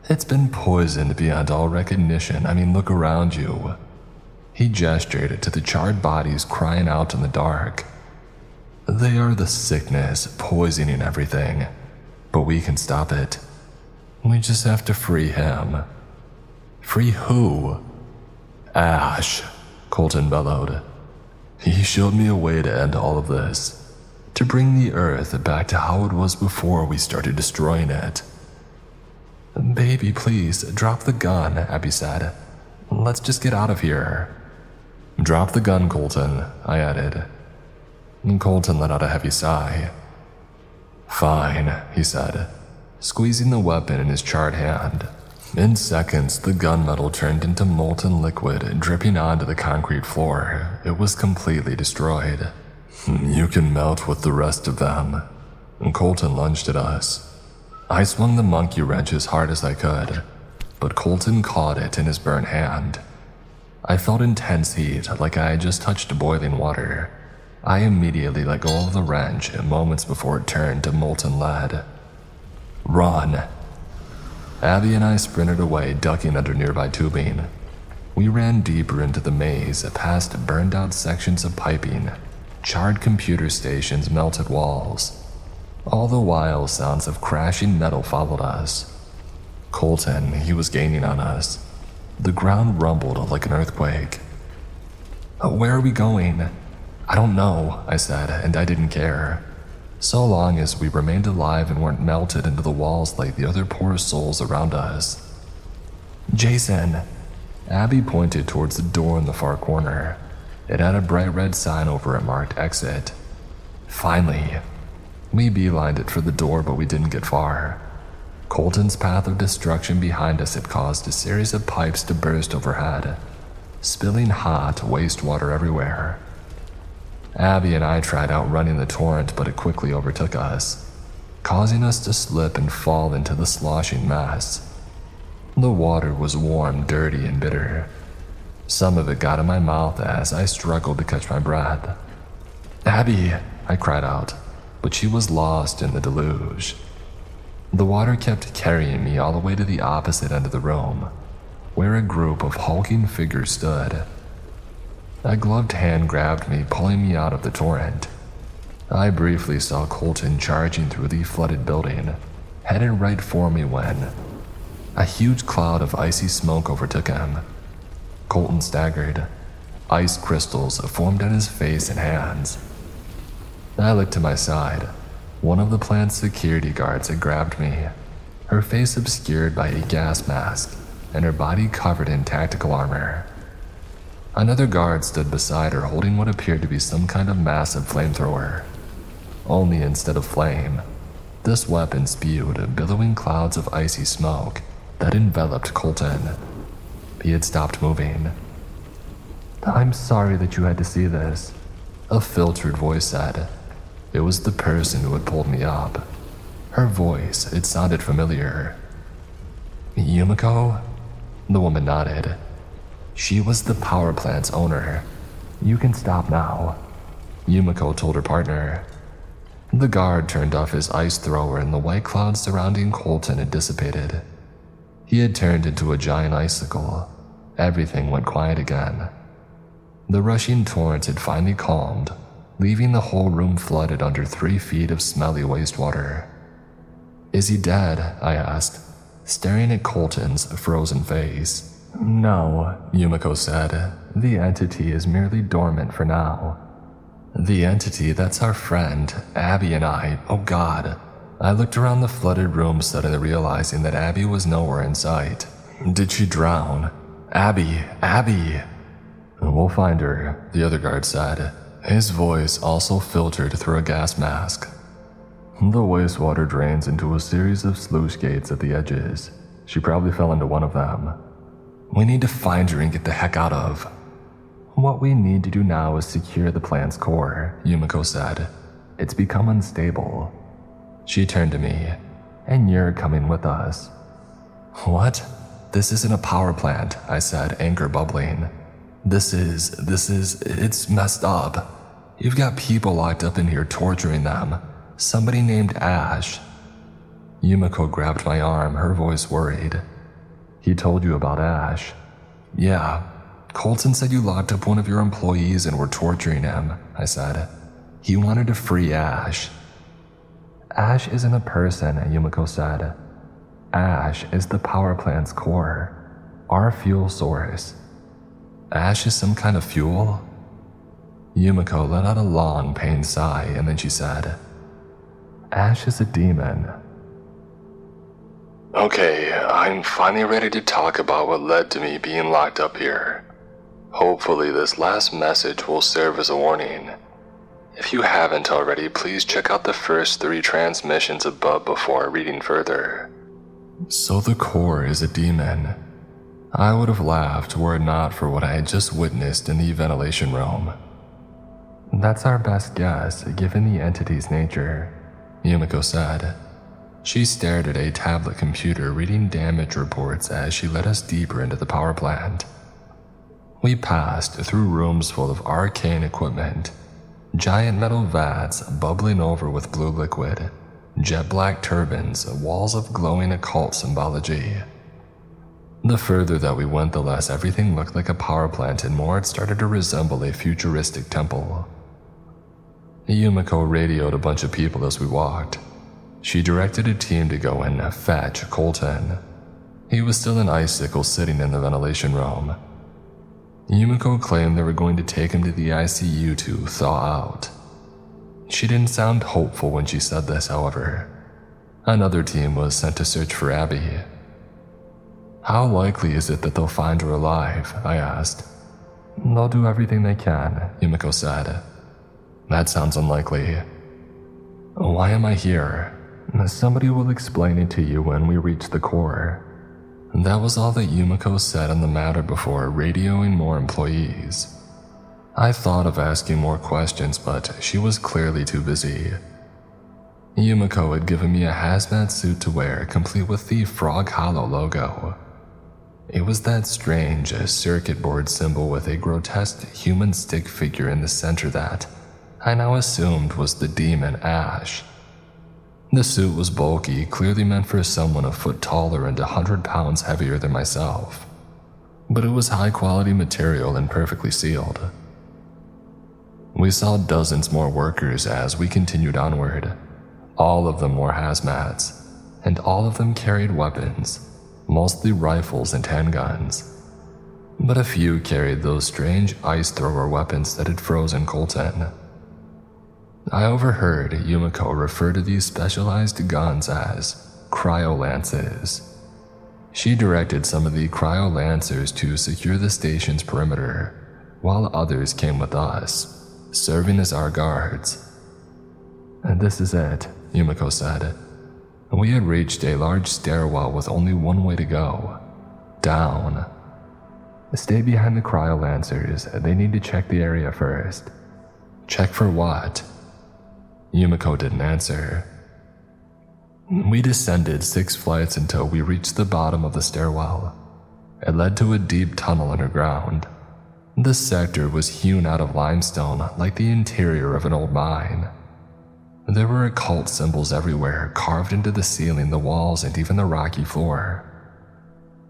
It's been poisoned beyond all recognition. I mean, look around you. He gestured to the charred bodies crying out in the dark. They are the sickness poisoning everything, but we can stop it. We just have to free him. Free who? Ash, Colton bellowed. He showed me a way to end all of this, to bring the Earth back to how it was before we started destroying it. Baby, please, drop the gun, Abby said. Let's just get out of here. Drop the gun, Colton, I added. Colton let out a heavy sigh. Fine, he said, squeezing the weapon in his charred hand. In seconds, the gunmetal turned into molten liquid, dripping onto the concrete floor. It was completely destroyed. Hmm, you can melt with the rest of them. Colton lunged at us. I swung the monkey wrench as hard as I could, but Colton caught it in his burnt hand. I felt intense heat, like I had just touched boiling water. I immediately let go of the wrench moments before it turned to molten lead. Run, Abby and I sprinted away, ducking under nearby tubing. We ran deeper into the maze, past burned out sections of piping, charred computer stations, melted walls. All the while, sounds of crashing metal followed us. Colton, he was gaining on us. The ground rumbled like an earthquake. Where are we going? I don't know, I said, and I didn't care so long as we remained alive and weren't melted into the walls like the other poor souls around us. Jason! Abby pointed towards the door in the far corner. It had a bright red sign over it marked exit. Finally, we beelined it for the door, but we didn't get far. Colton's path of destruction behind us had caused a series of pipes to burst overhead, spilling hot wastewater everywhere. Abby and I tried outrunning the torrent, but it quickly overtook us, causing us to slip and fall into the sloshing mass. The water was warm, dirty, and bitter. Some of it got in my mouth as I struggled to catch my breath. Abby, I cried out, but she was lost in the deluge. The water kept carrying me all the way to the opposite end of the room, where a group of hulking figures stood. A gloved hand grabbed me, pulling me out of the torrent. I briefly saw Colton charging through the flooded building, headed right for me when a huge cloud of icy smoke overtook him. Colton staggered. Ice crystals formed on his face and hands. I looked to my side. One of the plant's security guards had grabbed me, her face obscured by a gas mask and her body covered in tactical armor. Another guard stood beside her holding what appeared to be some kind of massive flamethrower. Only instead of flame, this weapon spewed billowing clouds of icy smoke that enveloped Colton. He had stopped moving. I'm sorry that you had to see this, a filtered voice said. It was the person who had pulled me up. Her voice, it sounded familiar. Yumiko? The woman nodded. She was the power plant's owner. You can stop now, Yumiko told her partner. The guard turned off his ice thrower and the white clouds surrounding Colton had dissipated. He had turned into a giant icicle. Everything went quiet again. The rushing torrent had finally calmed, leaving the whole room flooded under three feet of smelly wastewater. Is he dead? I asked, staring at Colton's frozen face. No, Yumiko said. The entity is merely dormant for now. The entity, that's our friend, Abby and I. Oh god. I looked around the flooded room, suddenly realizing that Abby was nowhere in sight. Did she drown? Abby, Abby! We'll find her, the other guard said, his voice also filtered through a gas mask. The wastewater drains into a series of sluice gates at the edges. She probably fell into one of them. We need to find her and get the heck out of. What we need to do now is secure the plant's core, Yumiko said. It's become unstable. She turned to me, and you're coming with us. What? This isn't a power plant, I said, anger bubbling. This is, this is, it's messed up. You've got people locked up in here torturing them. Somebody named Ash. Yumiko grabbed my arm, her voice worried. He told you about Ash. Yeah. Colton said you locked up one of your employees and were torturing him, I said. He wanted to free Ash. Ash isn't a person, Yumiko said. Ash is the power plant's core, our fuel source. Ash is some kind of fuel? Yumiko let out a long, pained sigh and then she said, Ash is a demon. Okay, I'm finally ready to talk about what led to me being locked up here. Hopefully, this last message will serve as a warning. If you haven't already, please check out the first three transmissions above before reading further. So the core is a demon. I would have laughed were it not for what I had just witnessed in the ventilation room. That's our best guess, given the entity's nature, Yumiko said. She stared at a tablet computer reading damage reports as she led us deeper into the power plant. We passed through rooms full of arcane equipment, giant metal vats bubbling over with blue liquid, jet black turbines, walls of glowing occult symbology. The further that we went, the less everything looked like a power plant and more it started to resemble a futuristic temple. Yumiko radioed a bunch of people as we walked. She directed a team to go and fetch Colton. He was still an icicle sitting in the ventilation room. Yumiko claimed they were going to take him to the ICU to thaw out. She didn't sound hopeful when she said this, however. Another team was sent to search for Abby. How likely is it that they'll find her alive? I asked. They'll do everything they can, Yumiko said. That sounds unlikely. Why am I here? Somebody will explain it to you when we reach the core. That was all that Yumiko said on the matter before radioing more employees. I thought of asking more questions, but she was clearly too busy. Yumiko had given me a hazmat suit to wear, complete with the Frog Hollow logo. It was that strange circuit board symbol with a grotesque human stick figure in the center that I now assumed was the demon Ash. The suit was bulky, clearly meant for someone a foot taller and a hundred pounds heavier than myself. But it was high quality material and perfectly sealed. We saw dozens more workers as we continued onward. All of them wore hazmats, and all of them carried weapons mostly rifles and handguns. But a few carried those strange ice thrower weapons that had frozen Colton. I overheard Yumiko refer to these specialized guns as cryolances. She directed some of the cryolancers to secure the station's perimeter, while others came with us, serving as our guards. And this is it, Yumiko said. We had reached a large stairwell with only one way to go down. Stay behind the cryolancers, they need to check the area first. Check for what? Yumiko didn't answer. We descended six flights until we reached the bottom of the stairwell. It led to a deep tunnel underground. This sector was hewn out of limestone like the interior of an old mine. There were occult symbols everywhere, carved into the ceiling, the walls, and even the rocky floor.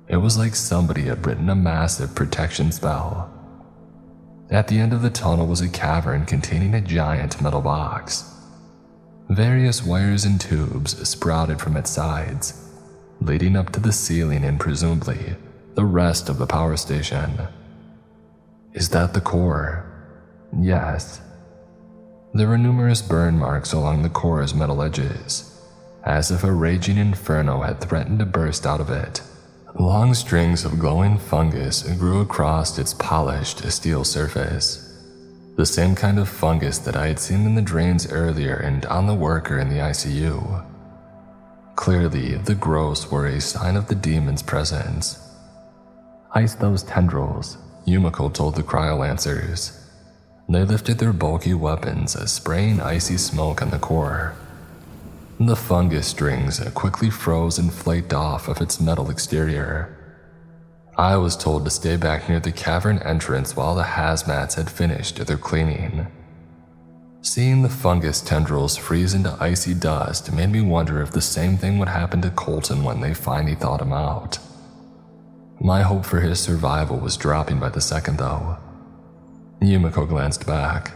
It was like somebody had written a massive protection spell. At the end of the tunnel was a cavern containing a giant metal box. Various wires and tubes sprouted from its sides, leading up to the ceiling and presumably the rest of the power station. Is that the core? Yes. There were numerous burn marks along the core's metal edges, as if a raging inferno had threatened to burst out of it. Long strings of glowing fungus grew across its polished steel surface the same kind of fungus that I had seen in the drains earlier and on the worker in the ICU. Clearly, the growths were a sign of the demon's presence. Ice those tendrils, Yumiko told the cryolancers. They lifted their bulky weapons, spraying icy smoke on the core. The fungus strings quickly froze and flaked off of its metal exterior. I was told to stay back near the cavern entrance while the hazmats had finished their cleaning. Seeing the fungus tendrils freeze into icy dust made me wonder if the same thing would happen to Colton when they finally thawed him out. My hope for his survival was dropping by the second, though. Yumiko glanced back.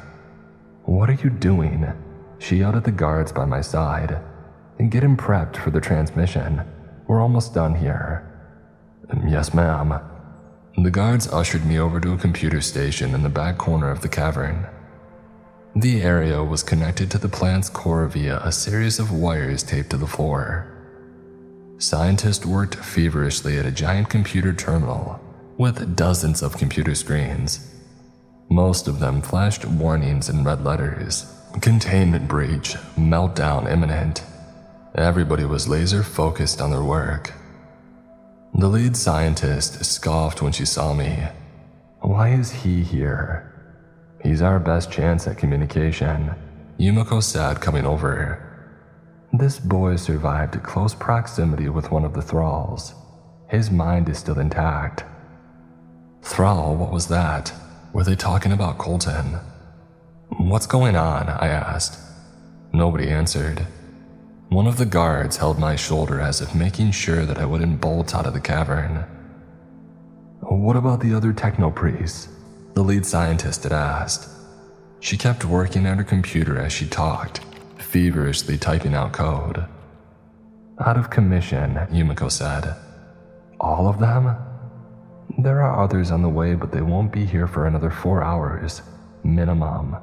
What are you doing? She yelled at the guards by my side. And get him prepped for the transmission. We're almost done here. Mm, yes, ma'am. The guards ushered me over to a computer station in the back corner of the cavern. The area was connected to the plant's core via a series of wires taped to the floor. Scientists worked feverishly at a giant computer terminal with dozens of computer screens. Most of them flashed warnings in red letters containment breach, meltdown imminent. Everybody was laser focused on their work. The lead scientist scoffed when she saw me. Why is he here? He's our best chance at communication, Yumiko said, coming over. This boy survived close proximity with one of the thralls. His mind is still intact. Thrall, what was that? Were they talking about Colton? What's going on? I asked. Nobody answered. One of the guards held my shoulder as if making sure that I wouldn't bolt out of the cavern. What about the other techno priests? The lead scientist had asked. She kept working at her computer as she talked, feverishly typing out code. Out of commission, Yumiko said. All of them? There are others on the way, but they won't be here for another four hours, minimum.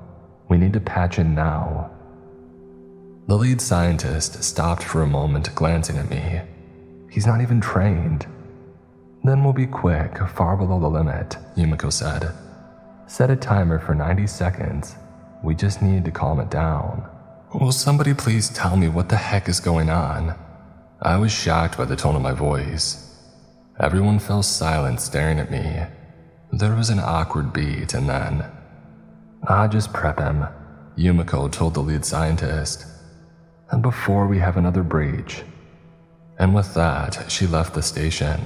We need to patch in now. The lead scientist stopped for a moment, glancing at me. He's not even trained. Then we'll be quick, far below the limit, Yumiko said. Set a timer for 90 seconds. We just need to calm it down. Will somebody please tell me what the heck is going on? I was shocked by the tone of my voice. Everyone fell silent, staring at me. There was an awkward beat, and then. Ah, just prep him, Yumiko told the lead scientist and before we have another breach. And with that, she left the station,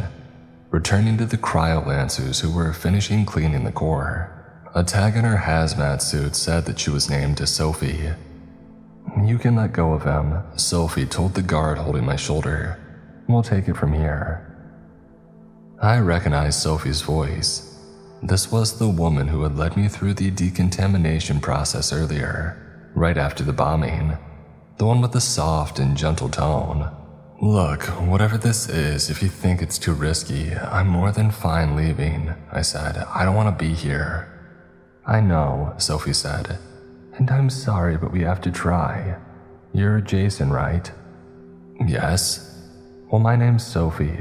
returning to the cryolancers who were finishing cleaning the core. A tag in her hazmat suit said that she was named Sophie. You can let go of him, Sophie told the guard holding my shoulder. We'll take it from here. I recognized Sophie's voice. This was the woman who had led me through the decontamination process earlier, right after the bombing the one with the soft and gentle tone. Look, whatever this is, if you think it's too risky, I'm more than fine leaving, I said. I don't want to be here. I know, Sophie said. And I'm sorry, but we have to try. You're Jason, right? Yes. Well, my name's Sophie.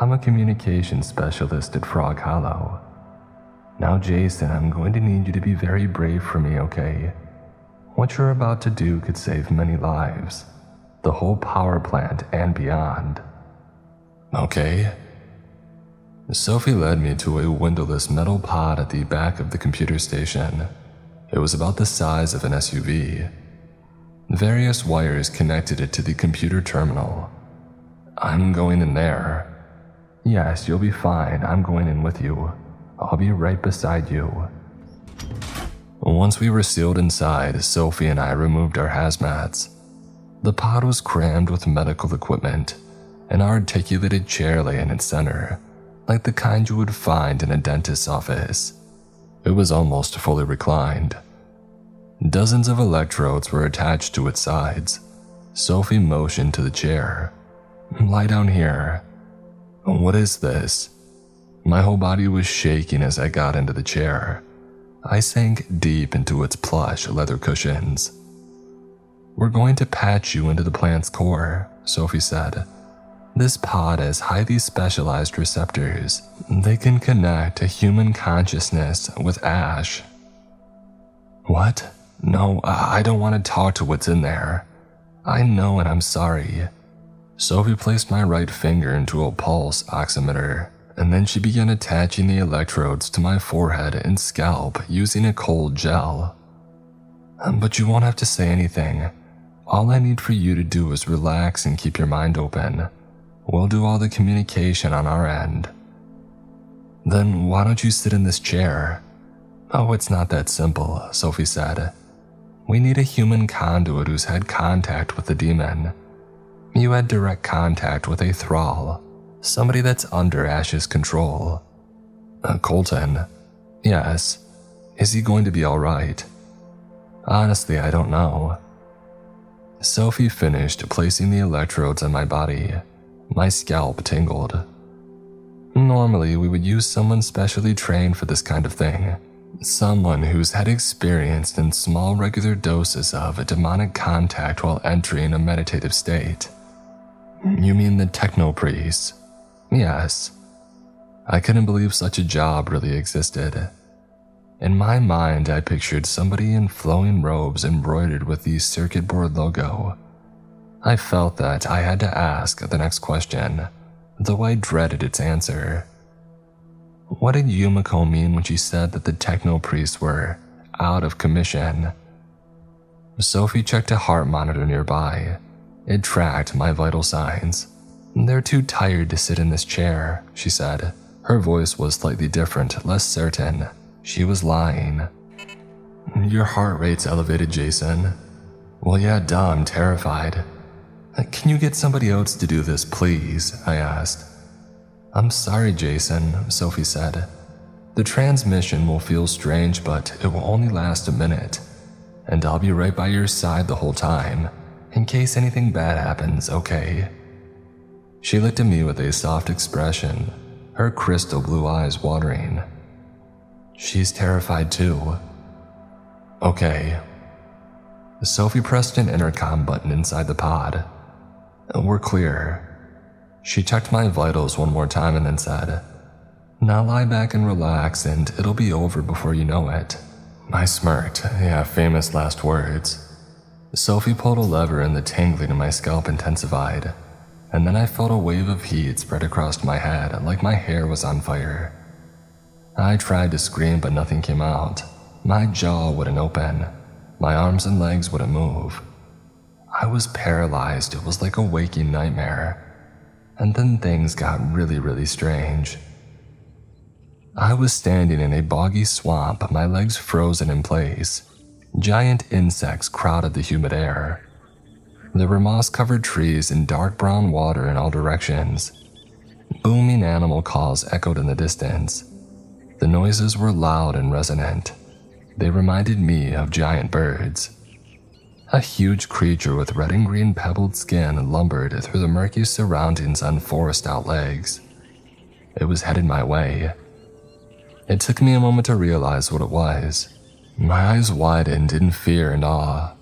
I'm a communication specialist at Frog Hollow. Now, Jason, I'm going to need you to be very brave for me, okay? What you're about to do could save many lives, the whole power plant and beyond. Okay. Sophie led me to a windowless metal pod at the back of the computer station. It was about the size of an SUV. Various wires connected it to the computer terminal. I'm going in there. Yes, you'll be fine. I'm going in with you. I'll be right beside you. Once we were sealed inside, Sophie and I removed our hazmats. The pod was crammed with medical equipment. An articulated chair lay in its center, like the kind you would find in a dentist's office. It was almost fully reclined. Dozens of electrodes were attached to its sides. Sophie motioned to the chair. Lie down here. What is this? My whole body was shaking as I got into the chair. I sank deep into its plush leather cushions. We're going to patch you into the plant's core, Sophie said. This pod has highly specialized receptors. They can connect to human consciousness with ash. What? No, I don't want to talk to what's in there. I know and I'm sorry. Sophie placed my right finger into a pulse oximeter, and then she began attaching the electrodes to my forehead and scalp using a cold gel. Um, but you won't have to say anything. All I need for you to do is relax and keep your mind open. We'll do all the communication on our end. Then why don't you sit in this chair? Oh, it's not that simple, Sophie said. We need a human conduit who's had contact with the demon. You had direct contact with a thrall, somebody that's under Ash's control. Uh, Colton. Yes. Is he going to be alright? Honestly, I don't know. Sophie finished placing the electrodes on my body. My scalp tingled. Normally, we would use someone specially trained for this kind of thing. Someone who's had experience in small regular doses of a demonic contact while entering a meditative state. You mean the techno priest? Yes. I couldn't believe such a job really existed. In my mind, I pictured somebody in flowing robes embroidered with the circuit board logo. I felt that I had to ask the next question, though I dreaded its answer. What did Yumiko mean when she said that the techno priests were out of commission? Sophie checked a heart monitor nearby. It tracked my vital signs. They're too tired to sit in this chair, she said. Her voice was slightly different, less certain. She was lying. Your heart rate's elevated, Jason. Well, yeah, duh, I'm terrified. Uh, can you get somebody else to do this, please? I asked. I'm sorry, Jason, Sophie said. The transmission will feel strange, but it will only last a minute. And I'll be right by your side the whole time, in case anything bad happens, okay? She looked at me with a soft expression, her crystal blue eyes watering. She's terrified too. Okay. Sophie pressed an intercom button inside the pod. We're clear. She checked my vitals one more time and then said, Now lie back and relax, and it'll be over before you know it. I smirked. Yeah, famous last words. Sophie pulled a lever and the tingling in my scalp intensified, and then I felt a wave of heat spread across my head like my hair was on fire. I tried to scream, but nothing came out. My jaw wouldn't open. My arms and legs wouldn't move. I was paralyzed. It was like a waking nightmare. And then things got really, really strange. I was standing in a boggy swamp, my legs frozen in place. Giant insects crowded the humid air. There were moss covered trees and dark brown water in all directions. Booming animal calls echoed in the distance. The noises were loud and resonant. They reminded me of giant birds. A huge creature with red and green pebbled skin lumbered through the murky surroundings on four stout legs. It was headed my way. It took me a moment to realize what it was. My eyes widened in fear and awe.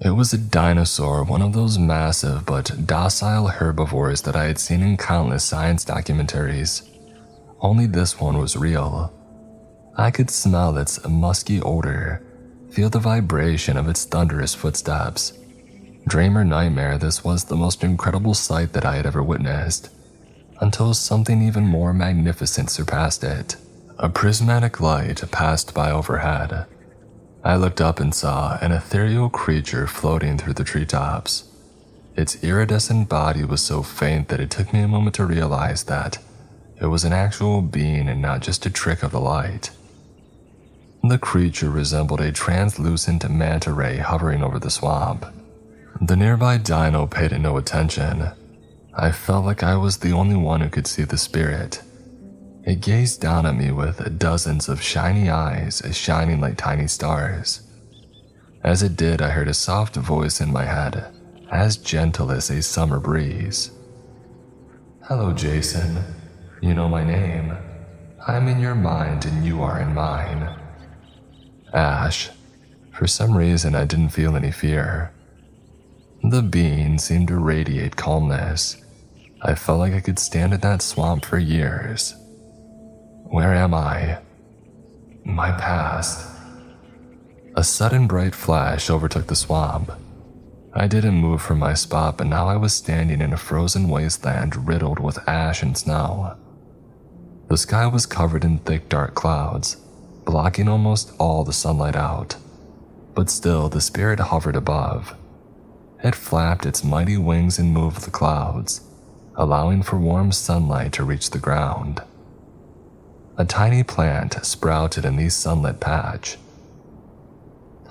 It was a dinosaur, one of those massive but docile herbivores that I had seen in countless science documentaries. Only this one was real. I could smell its musky odor feel the vibration of its thunderous footsteps. Dream or nightmare, this was the most incredible sight that I had ever witnessed, until something even more magnificent surpassed it. A prismatic light passed by overhead. I looked up and saw an ethereal creature floating through the treetops. Its iridescent body was so faint that it took me a moment to realize that it was an actual being and not just a trick of the light. The creature resembled a translucent manta ray hovering over the swamp. The nearby dino paid it no attention. I felt like I was the only one who could see the spirit. It gazed down at me with dozens of shiny eyes shining like tiny stars. As it did, I heard a soft voice in my head, as gentle as a summer breeze. Hello, Jason. You know my name. I'm in your mind and you are in mine. Ash. For some reason, I didn't feel any fear. The being seemed to radiate calmness. I felt like I could stand in that swamp for years. Where am I? My past. A sudden bright flash overtook the swamp. I didn't move from my spot, but now I was standing in a frozen wasteland riddled with ash and snow. The sky was covered in thick dark clouds, blocking almost all the sunlight out. But still, the spirit hovered above. It flapped its mighty wings and moved the clouds, allowing for warm sunlight to reach the ground. A tiny plant sprouted in the sunlit patch.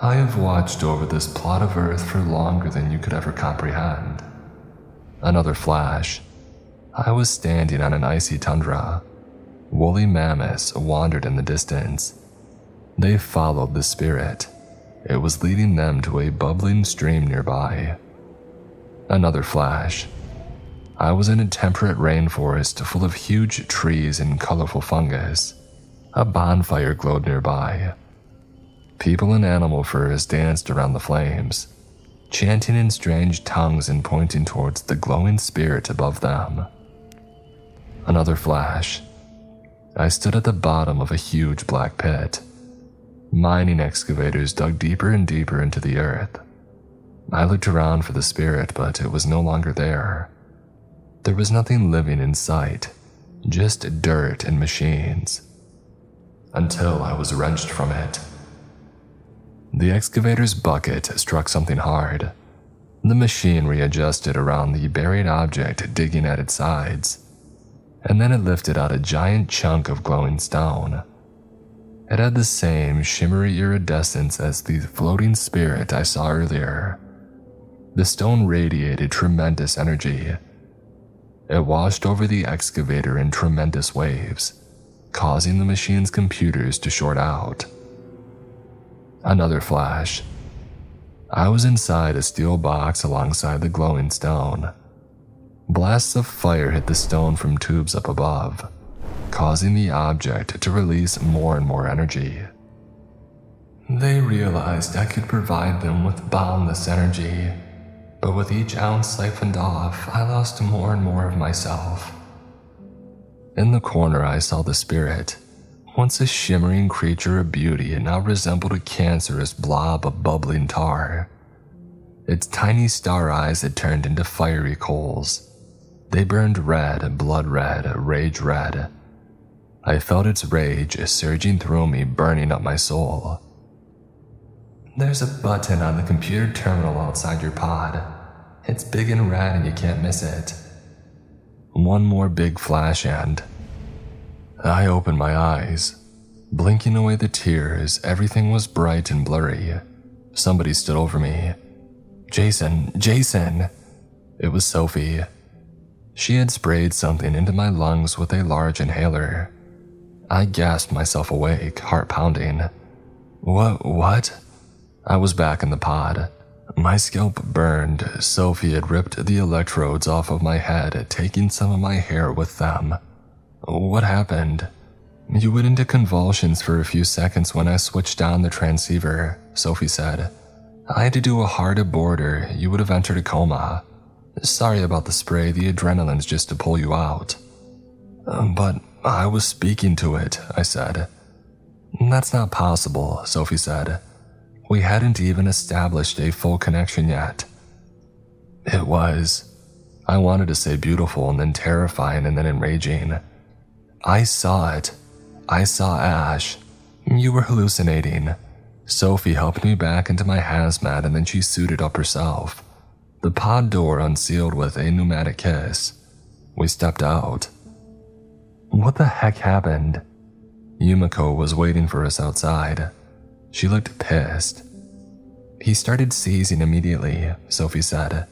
I have watched over this plot of earth for longer than you could ever comprehend. Another flash. I was standing on an icy tundra. Woolly mammoths wandered in the distance. They followed the spirit. It was leading them to a bubbling stream nearby. Another flash. I was in a temperate rainforest full of huge trees and colorful fungus. A bonfire glowed nearby. People in animal furs danced around the flames, chanting in strange tongues and pointing towards the glowing spirit above them. Another flash. I stood at the bottom of a huge black pit. Mining excavators dug deeper and deeper into the earth. I looked around for the spirit, but it was no longer there. There was nothing living in sight, just dirt and machines. Until I was wrenched from it. The excavator's bucket struck something hard. The machine readjusted around the buried object digging at its sides, and then it lifted out a giant chunk of glowing stone. It had the same shimmery iridescence as the floating spirit I saw earlier. The stone radiated tremendous energy, it washed over the excavator in tremendous waves, causing the machine's computers to short out. Another flash. I was inside a steel box alongside the glowing stone. Blasts of fire hit the stone from tubes up above, causing the object to release more and more energy. They realized I could provide them with boundless energy but with each ounce siphoned off, I lost more and more of myself. In the corner, I saw the spirit. Once a shimmering creature of beauty, it now resembled a cancerous blob of bubbling tar. Its tiny star eyes had turned into fiery coals. They burned red, blood red, rage red. I felt its rage surging through me, burning up my soul. There's a button on the computer terminal outside your pod. It's big and red and you can't miss it. One more big flash and I opened my eyes. Blinking away the tears, everything was bright and blurry. Somebody stood over me. Jason, Jason! It was Sophie. She had sprayed something into my lungs with a large inhaler. I gasped myself awake, heart pounding. What? What? I was back in the pod. My scalp burned. Sophie had ripped the electrodes off of my head, taking some of my hair with them. What happened? You went into convulsions for a few seconds when I switched on the transceiver, Sophie said. I had to do a hard aborter. You would have entered a coma. Sorry about the spray, the adrenaline's just to pull you out. But I was speaking to it, I said. That's not possible, Sophie said. We hadn't even established a full connection yet. It was. I wanted to say beautiful and then terrifying and then enraging. I saw it. I saw Ash. You were hallucinating. Sophie helped me back into my hazmat and then she suited up herself. The pod door unsealed with a pneumatic kiss. We stepped out. What the heck happened? Yumiko was waiting for us outside. She looked pissed. He started seizing immediately, Sophie said.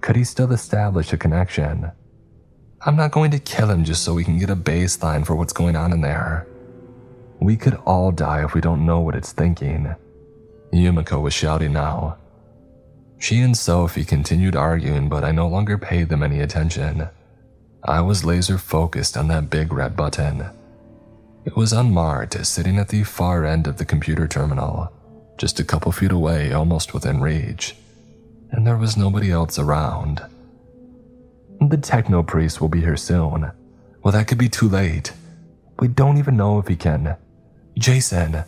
Could he still establish a connection? I'm not going to kill him just so we can get a baseline for what's going on in there. We could all die if we don't know what it's thinking. Yumiko was shouting now. She and Sophie continued arguing, but I no longer paid them any attention. I was laser focused on that big red button. It was unmarked, sitting at the far end of the computer terminal, just a couple feet away, almost within reach. And there was nobody else around. The techno priest will be here soon. Well, that could be too late. We don't even know if he can. Jason.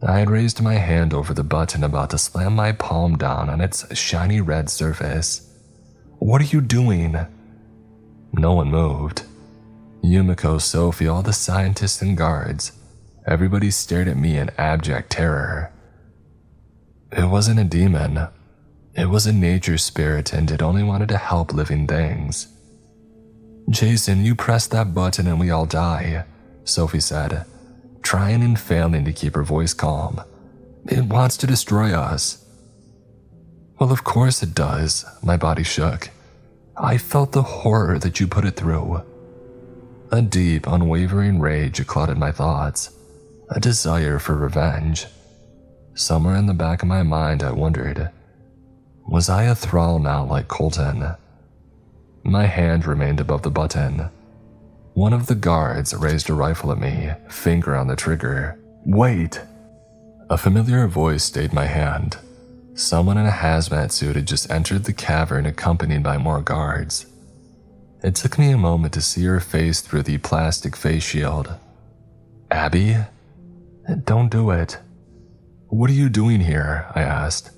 I had raised my hand over the button, about to slam my palm down on its shiny red surface. What are you doing? No one moved. Yumiko, Sophie, all the scientists and guards. Everybody stared at me in abject terror. It wasn't a demon. It was a nature spirit and it only wanted to help living things. Jason, you press that button and we all die, Sophie said, trying and failing to keep her voice calm. It wants to destroy us. Well, of course it does, my body shook. I felt the horror that you put it through. A deep, unwavering rage clouded my thoughts, a desire for revenge. Somewhere in the back of my mind, I wondered was I a thrall now like Colton? My hand remained above the button. One of the guards raised a rifle at me, finger on the trigger. Wait! A familiar voice stayed my hand. Someone in a hazmat suit had just entered the cavern accompanied by more guards. It took me a moment to see her face through the plastic face shield. Abby? Don't do it. What are you doing here? I asked.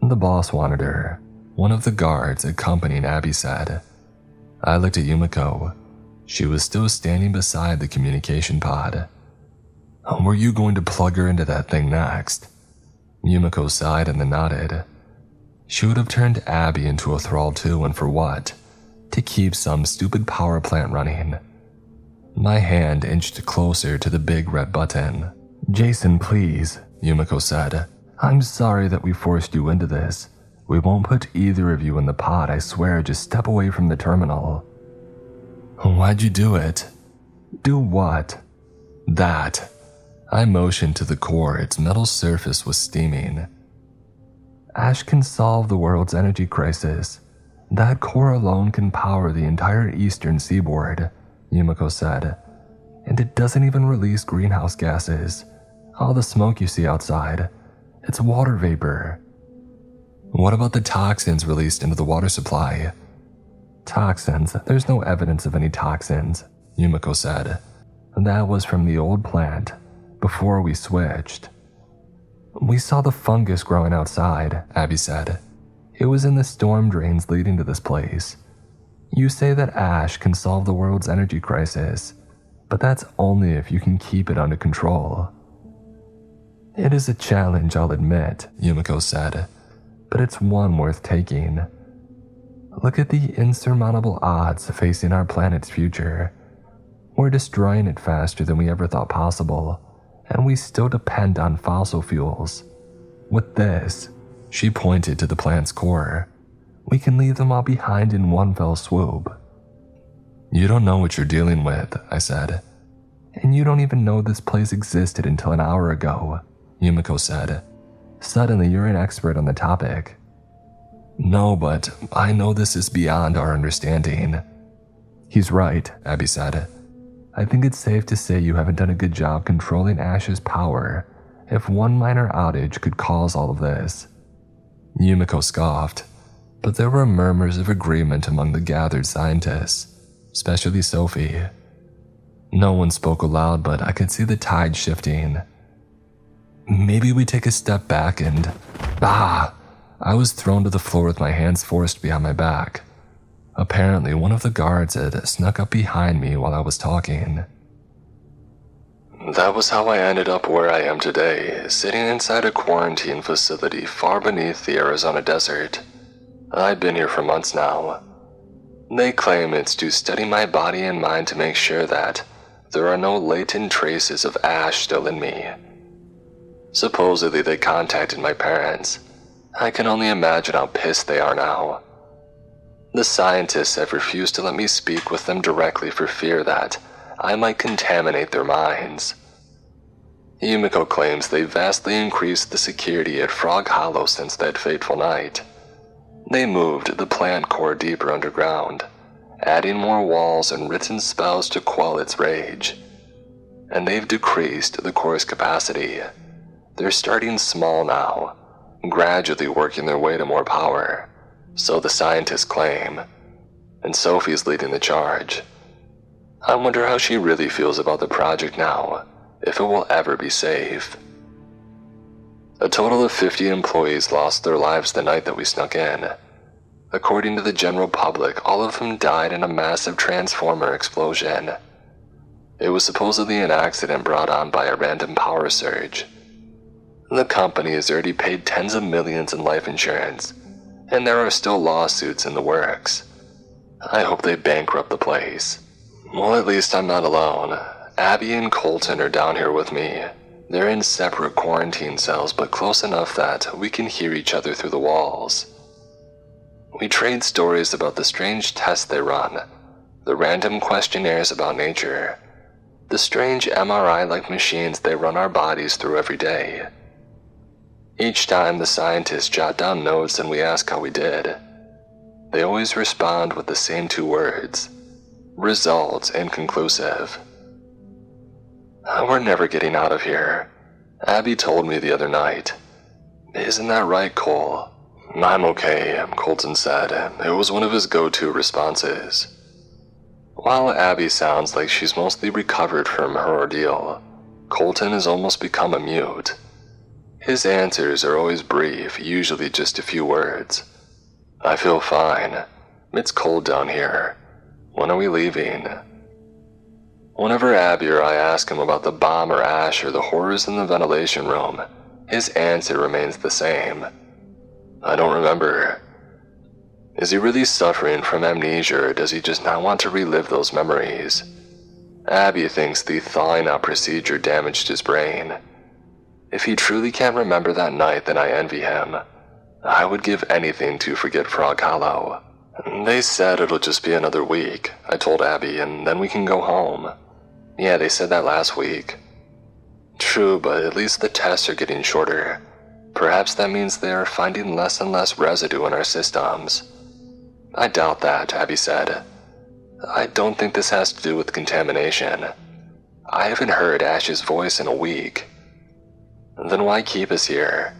The boss wanted her. One of the guards accompanying Abby said. I looked at Yumiko. She was still standing beside the communication pod. Were you going to plug her into that thing next? Yumiko sighed and then nodded. She would have turned Abby into a thrall too, and for what? To keep some stupid power plant running. My hand inched closer to the big red button. Jason, please, Yumiko said. I'm sorry that we forced you into this. We won't put either of you in the pot, I swear. Just step away from the terminal. Why'd you do it? Do what? That. I motioned to the core, its metal surface was steaming. Ash can solve the world's energy crisis. That core alone can power the entire eastern seaboard, Yumiko said. And it doesn't even release greenhouse gases. All the smoke you see outside, it's water vapor. What about the toxins released into the water supply? Toxins? There's no evidence of any toxins, Yumiko said. That was from the old plant, before we switched. We saw the fungus growing outside, Abby said. It was in the storm drains leading to this place. You say that ash can solve the world's energy crisis, but that's only if you can keep it under control. It is a challenge, I'll admit, Yumiko said, but it's one worth taking. Look at the insurmountable odds facing our planet's future. We're destroying it faster than we ever thought possible, and we still depend on fossil fuels. With this, she pointed to the plant's core, we can leave them all behind in one fell swoop. You don't know what you're dealing with, I said. And you don't even know this place existed until an hour ago. Yumiko said. Suddenly, you're an expert on the topic. No, but I know this is beyond our understanding. He's right, Abby said. I think it's safe to say you haven't done a good job controlling Ash's power if one minor outage could cause all of this. Yumiko scoffed, but there were murmurs of agreement among the gathered scientists, especially Sophie. No one spoke aloud, but I could see the tide shifting. Maybe we take a step back and. Ah! I was thrown to the floor with my hands forced behind my back. Apparently, one of the guards had snuck up behind me while I was talking. That was how I ended up where I am today, sitting inside a quarantine facility far beneath the Arizona desert. I've been here for months now. They claim it's to study my body and mind to make sure that there are no latent traces of ash still in me. Supposedly, they contacted my parents. I can only imagine how pissed they are now. The scientists have refused to let me speak with them directly for fear that I might contaminate their minds. Yumiko claims they vastly increased the security at Frog Hollow since that fateful night. They moved the plant core deeper underground, adding more walls and written spells to quell its rage. And they've decreased the core's capacity. They're starting small now, gradually working their way to more power, so the scientists claim. And Sophie's leading the charge. I wonder how she really feels about the project now, if it will ever be safe. A total of 50 employees lost their lives the night that we snuck in. According to the general public, all of them died in a massive transformer explosion. It was supposedly an accident brought on by a random power surge. The company has already paid tens of millions in life insurance, and there are still lawsuits in the works. I hope they bankrupt the place. Well, at least I'm not alone. Abby and Colton are down here with me. They're in separate quarantine cells, but close enough that we can hear each other through the walls. We trade stories about the strange tests they run, the random questionnaires about nature, the strange MRI like machines they run our bodies through every day. Each time the scientists jot down notes and we ask how we did, they always respond with the same two words results inconclusive. We're never getting out of here. Abby told me the other night. Isn't that right, Cole? I'm okay, Colton said. It was one of his go to responses. While Abby sounds like she's mostly recovered from her ordeal, Colton has almost become a mute. His answers are always brief, usually just a few words. I feel fine. It's cold down here. When are we leaving? Whenever Abby or I ask him about the bomb or ash or the horrors in the ventilation room, his answer remains the same. I don't remember. Is he really suffering from amnesia or does he just not want to relive those memories? Abby thinks the thawing out procedure damaged his brain. If he truly can't remember that night, then I envy him. I would give anything to forget Frog Hollow. They said it'll just be another week, I told Abby, and then we can go home. Yeah, they said that last week. True, but at least the tests are getting shorter. Perhaps that means they are finding less and less residue in our systems. I doubt that, Abby said. I don't think this has to do with contamination. I haven't heard Ash's voice in a week. Then why keep us here?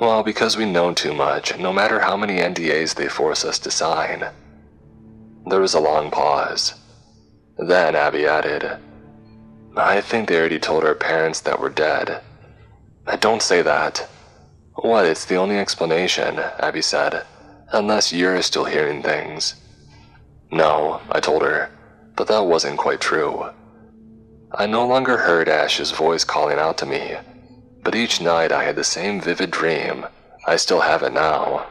Well, because we know too much, no matter how many NDAs they force us to sign. There was a long pause. Then Abby added, I think they already told our parents that we're dead. Don't say that. What, it's the only explanation, Abby said, unless you're still hearing things. No, I told her, but that wasn't quite true. I no longer heard Ash's voice calling out to me, but each night I had the same vivid dream. I still have it now.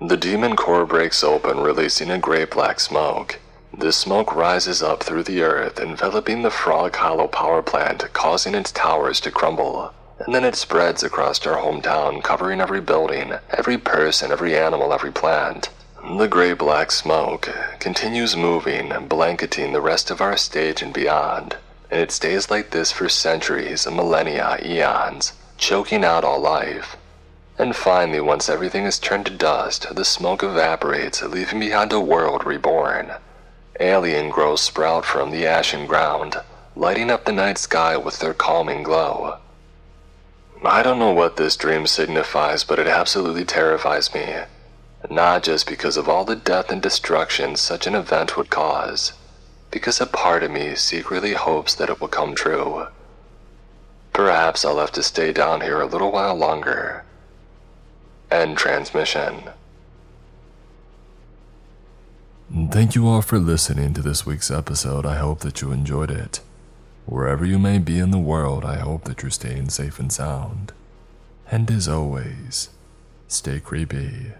The demon core breaks open, releasing a gray black smoke. This smoke rises up through the earth, enveloping the Frog Hollow power plant, causing its towers to crumble. And then it spreads across our hometown, covering every building, every person, every animal, every plant. The gray black smoke continues moving, blanketing the rest of our stage and beyond and it stays like this for centuries, and millennia, eons, choking out all life. And finally, once everything is turned to dust, the smoke evaporates, leaving behind a world reborn. Alien growths sprout from the ashen ground, lighting up the night sky with their calming glow. I don't know what this dream signifies, but it absolutely terrifies me. Not just because of all the death and destruction such an event would cause, because a part of me secretly hopes that it will come true. Perhaps I'll have to stay down here a little while longer. End transmission. Thank you all for listening to this week's episode. I hope that you enjoyed it. Wherever you may be in the world, I hope that you're staying safe and sound. And as always, stay creepy.